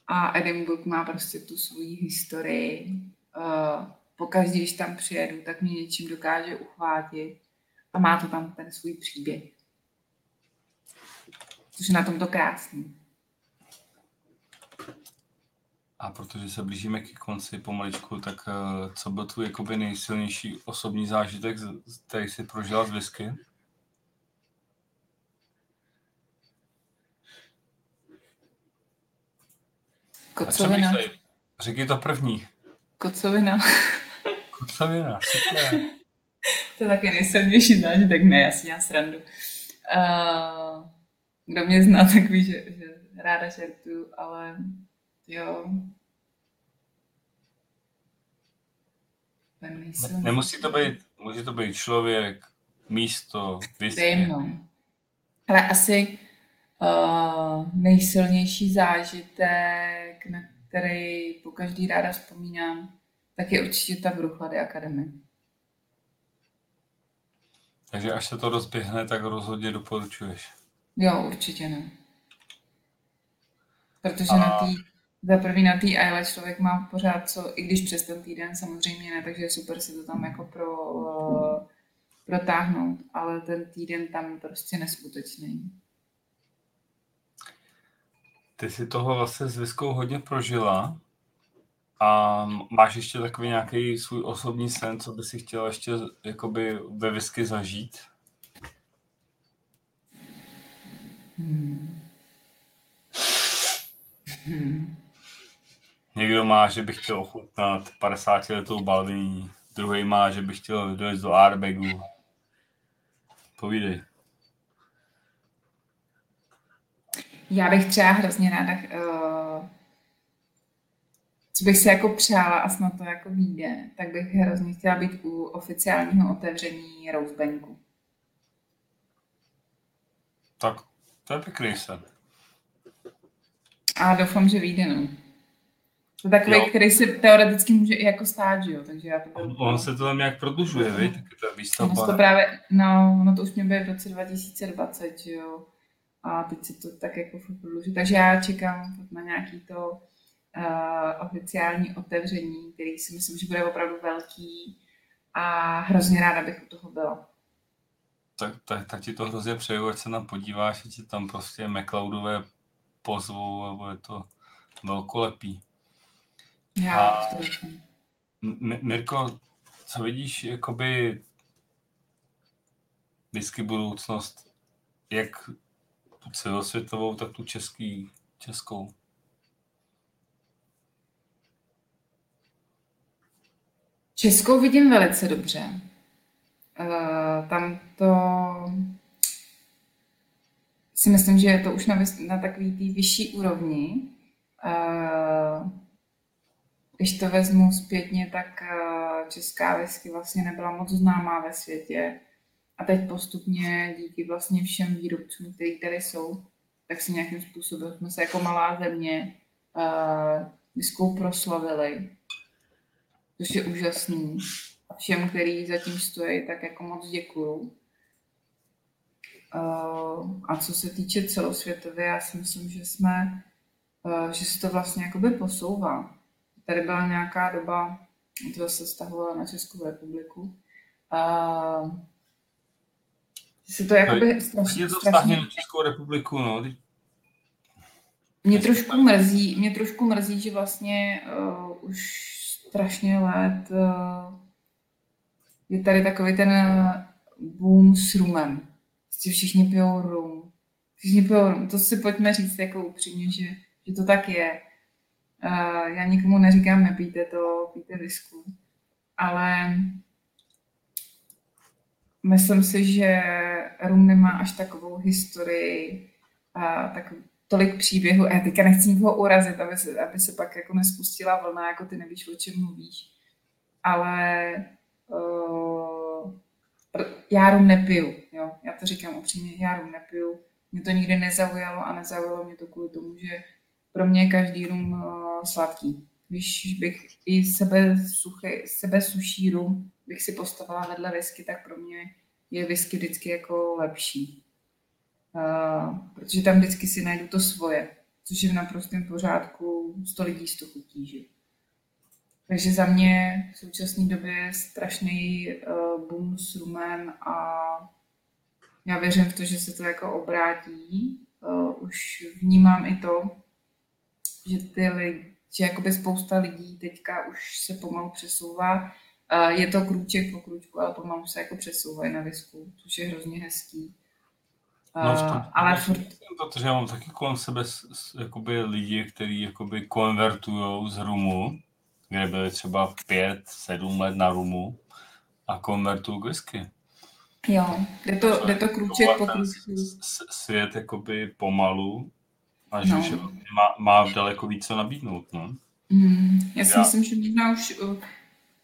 A Edinburgh má prostě tu svoji historii. Uh, pokaždé, když tam přijedu, tak mě něčím dokáže uchvátit. A má to tam ten svůj příběh. Což je na tom to krásný. A protože se blížíme ke konci pomaličku, tak eh, co byl tvůj jakoby nejsilnější osobní zážitek, který jsi prožila z whisky? Kocovina. Řekni to první. Kocovina. Kocovina, super. to je taky nejsilnější zážitek, ne, já si dělám srandu. Uh, kdo mě zná, tak ví, že, že ráda žertuju, ale jo. Ne, nemusí to být, může to být člověk, místo, jedno. Ale asi uh, nejsilnější zážitek, na který po každý ráda vzpomínám, tak je určitě ta Bruchlady Academy. Takže až se to rozběhne, tak rozhodně doporučuješ. Jo, určitě ne. Protože A- na tý, za prvý na té Isle člověk má pořád co, i když přes ten týden samozřejmě ne, takže je super si to tam jako pro, uh, protáhnout, ale ten týden tam prostě neskutečný. Ty si toho vlastně s Viskou hodně prožila a máš ještě takový nějaký svůj osobní sen, co by si chtěla ještě jakoby ve Visky zažít? Hmm. Hmm. Někdo má, že by chtěl ochutnat 50 letou balviní, druhý má, že by chtěl dojít do Arbegu. Povídej. Já bych třeba hrozně ráda, uh, co bych si jako přála a snad to jako vyjde, tak bych hrozně chtěla být u oficiálního otevření Rosebanku. Tak to je pěkný sen. A doufám, že vyjde, no. To je takový, Jo. který se teoreticky může i jako stát, že jo, takže já to On, on se to tam nějak prodlužuje, viď? Taky ta výstavba. to právě, no, ono to už mě bude v roce 2020, že jo. A teď se to tak jako prodluží. Takže já čekám na nějaký to uh, oficiální otevření, který si myslím, že bude opravdu velký a hrozně ráda bych u toho byla. Tak, tak, tak ti to hrozně přeju, ať se tam podíváš, že ti tam prostě McLeodové pozvou a bude to velkolepý. Já A- Mirko, co vidíš, jakoby vždycky budoucnost, jak tu celosvětovou, tak tu český, českou? Českou vidím velice dobře. Uh, tam to si myslím, že je to už na, na takový té vyšší úrovni. Uh, když to vezmu zpětně, tak uh, česká whisky vlastně nebyla moc známá ve světě. A teď postupně díky vlastně všem výrobcům, kteří tady jsou, tak si nějakým způsobem jsme se jako malá země uh, proslavili což je úžasný. A všem, který zatím stojí, tak jako moc děkuju. Uh, a co se týče celosvětově, já si myslím, že jsme, uh, že se to vlastně jakoby posouvá. Tady byla nějaká doba, to se stahovalo na Českou republiku, že se to jakoby strašně, Je to strašně, na Českou republiku, no. Mě trošku mrzí, mě trošku mrzí, že vlastně uh, už strašně let uh, je tady takový ten uh, boom s rumem. Prostě všichni pijou rum. Všichni pijou rum. To si pojďme říct jako upřímně, že, že to tak je. Já nikomu neříkám, nepijte to, pijte visku. Ale myslím si, že rum nemá až takovou historii, a tak tolik příběhů. A já teďka nechci nikoho urazit, aby se, aby se pak jako nespustila vlna, jako ty nevíš, o čem mluvíš. Ale uh, já rum nepiju, jo. Já to říkám upřímně, já rum nepiju. Mě to nikdy nezaujalo a nezaujalo mě to kvůli tomu, že pro mě je každý rum uh, sladký. Když bych i sebe, suchy, sebe suší rum bych si postavila vedle whisky, tak pro mě je whisky vždycky jako lepší. Uh, protože tam vždycky si najdu to svoje, což je v naprostém pořádku, 100 lidí 100 chutí, že? Takže za mě v současné době je strašný uh, boom s rumem a já věřím v to, že se to jako obrátí. Uh, už vnímám i to, že ty lidi, že jakoby spousta lidí teďka už se pomalu přesouvá. Uh, je to krůček po krůčku, ale pomalu se jako přesouvají na visku, což je hrozně hezký. No, v tom, ale furt, protože já mám taky kolem sebe s, s, jakoby lidi, kteří jakoby konvertují z rumu, kde byli třeba pět, sedm let na rumu a konvertuju k whisky. Jo, jde to, jde to kruček po kručku. Svět jakoby pomalu a že, No. že má, má daleko víc co nabídnout. No. Mm, já si Já- myslím, že možná už... Uh,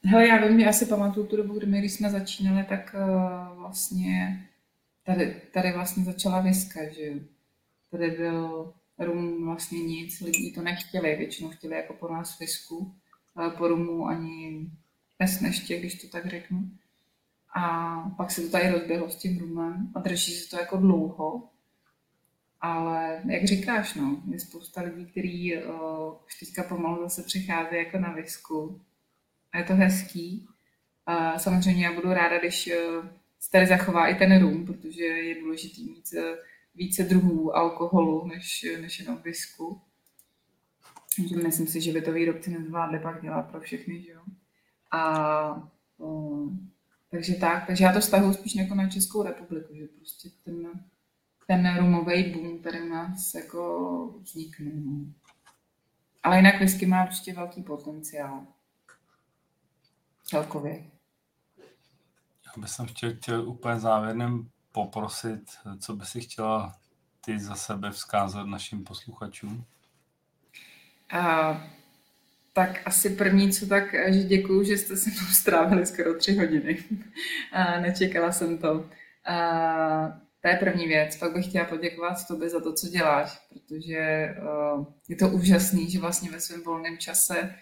hele, já vím, já si pamatuju tu dobu, kdy my, když jsme začínali, tak uh, vlastně tady, tady vlastně začala viska, že. Tady byl rum vlastně nic, lidi to nechtěli, většinou chtěli jako po nás visku, ale po rumu ani pes neště, když to tak řeknu. A pak se to tady rozběhlo s tím rumem a drží se to jako dlouho. Ale jak říkáš, no, je spousta lidí, kteří uh, už teďka pomalu zase přechází jako na visku. A je to hezký. A samozřejmě já budu ráda, když uh, se tady zachová i ten rum, protože je důležitý mít uh, více druhů alkoholu, než, než jenom visku. Takže myslím si, že by to výrobci nezvládli pak dělat pro všechny, že jo. A uh, takže tak, takže já to stahuji spíš jako na Českou republiku, že prostě ten, ten rumový boom tady u nás jako vznikne. No. Ale jinak whisky má určitě velký potenciál. Celkově. Já bych jsem chtěl, chtěl úplně závěrem poprosit, co by si chtěla ty za sebe vzkázat našim posluchačům. A, tak asi první, co tak, že děkuju, že jste se mnou strávili skoro tři hodiny. A, nečekala jsem to. A, to je první věc. Pak bych chtěla poděkovat tobě za to, co děláš, protože uh, je to úžasný, že vlastně ve svém volném čase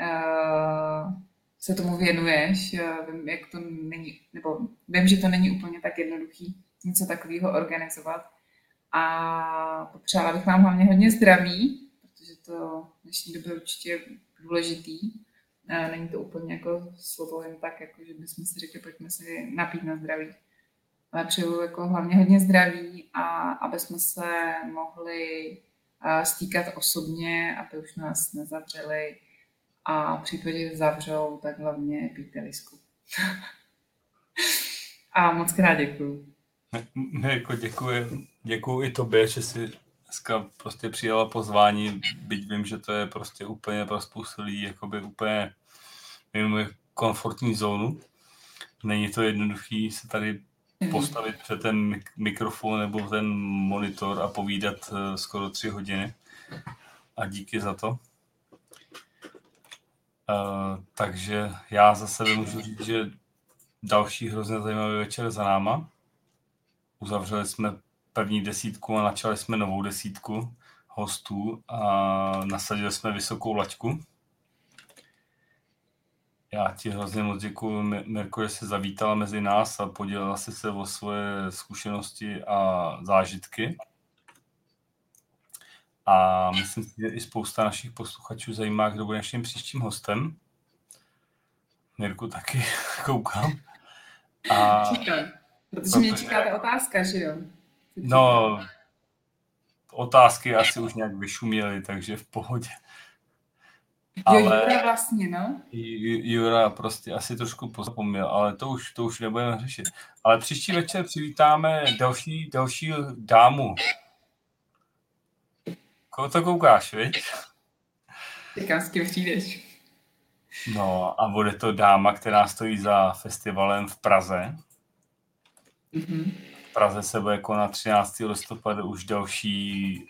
uh, se tomu věnuješ. Uh, vím, jak to není, nebo vím, že to není úplně tak jednoduchý něco takového organizovat. A popřála bych vám hlavně hodně zdraví, protože to v dnešní době určitě důležitý. Uh, není to úplně jako slovo jen tak, jako že bychom si řekli, pojďme si napít na zdraví ale přeju jako hlavně hodně zdraví a aby jsme se mohli a, stýkat osobně, aby už nás nezavřeli a v případě, že zavřou, tak hlavně pijte visku. a moc krát děkuju. My jako děkuji, děkuji i tobě, že jsi dneska prostě přijala pozvání, byť vím, že to je prostě úplně pro spoustu lidí jakoby úplně mimo komfortní zónu. Není to jednoduchý se tady postavit před ten mik- mikrofon nebo ten monitor a povídat uh, skoro tři hodiny. A díky za to. Uh, takže já za sebe můžu říct, že další hrozně zajímavý večer za náma. Uzavřeli jsme první desítku a načali jsme novou desítku hostů a nasadili jsme vysokou laťku. Já ti hrozně moc děkuji, Mirko, že jsi zavítala mezi nás a podělila jsi se o svoje zkušenosti a zážitky. A myslím si, že i spousta našich posluchačů zajímá, kdo bude naším příštím hostem. Mirku taky koukám. A... Čekám, protože mě čeká ta otázka, že jo? No, otázky asi už nějak vyšuměly, takže v pohodě. Ale... Jo, Jura vlastně, no. Jura prostě asi trošku pozapomněl, ale to už, to už nebudeme řešit. Ale příští večer přivítáme další, další dámu. Koho to koukáš, viď? Říkám, s kým přijdeš. No a bude to dáma, která stojí za festivalem v Praze. Mm-hmm. V Praze se bude konat 13. listopadu už další,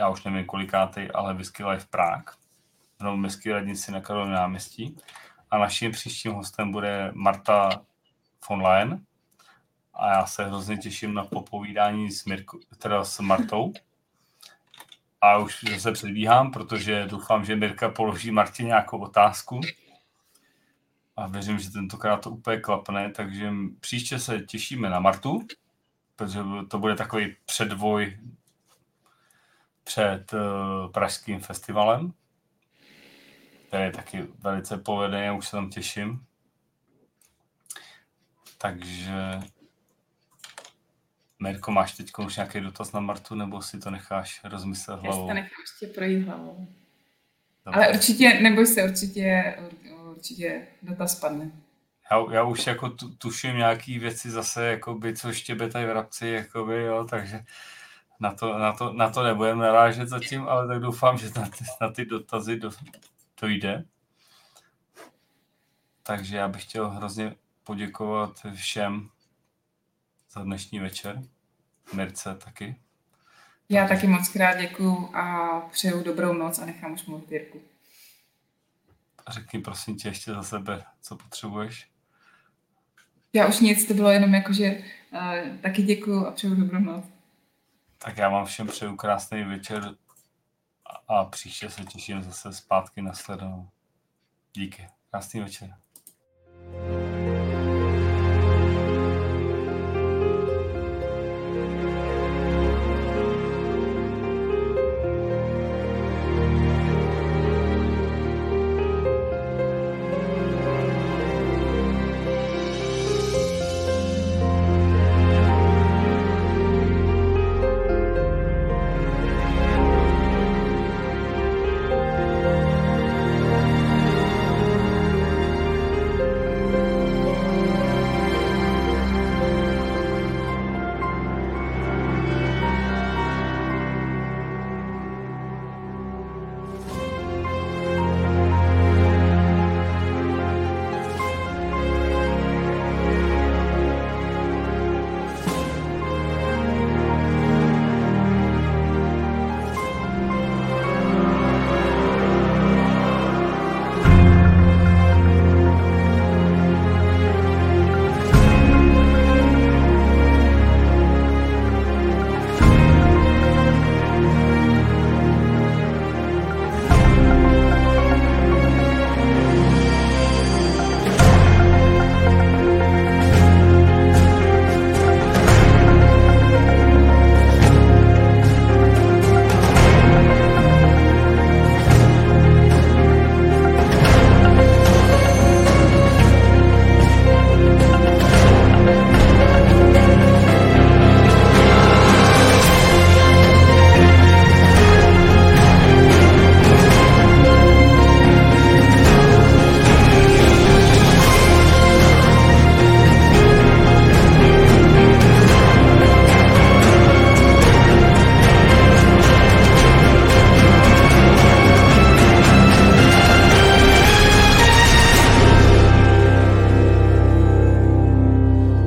já už nevím kolikátej, ale Whisky Life Prague v Novoměstské radnici na Karlově náměstí. A naším příštím hostem bude Marta von Leyen. A já se hrozně těším na popovídání s, Mirko, teda s Martou. A už se předbíhám, protože doufám, že Mirka položí Martě nějakou otázku. A věřím, že tentokrát to úplně klapne, takže příště se těšíme na Martu, protože to bude takový předvoj před uh, Pražským festivalem který je taky velice povedený, já už se tam těším. Takže Mirko, máš teď už nějaký dotaz na Martu, nebo si to necháš rozmyslet hlavou? Já si to nechám ještě projít hlavou. Dobře. Ale určitě, neboj se, určitě, určitě dotaz padne. Já, já už jako tu, tuším nějaký věci zase, jakoby, co štěbetají v rabci, jakoby, jo, takže na to, na, to, na to nebudeme narážet zatím, ale tak doufám, že na ty, na ty dotazy do, to jde. takže já bych chtěl hrozně poděkovat všem za dnešní večer. Mirce taky. Já taky moc krát děkuju a přeju dobrou noc a nechám už mluvit Jirku. Řekni prosím tě ještě za sebe, co potřebuješ. Já už nic, to bylo jenom jako, že uh, taky děkuju a přeju dobrou noc. Tak já vám všem přeju krásný večer a příště se těším zase zpátky na sledanou. Díky. Krásný večer. thank you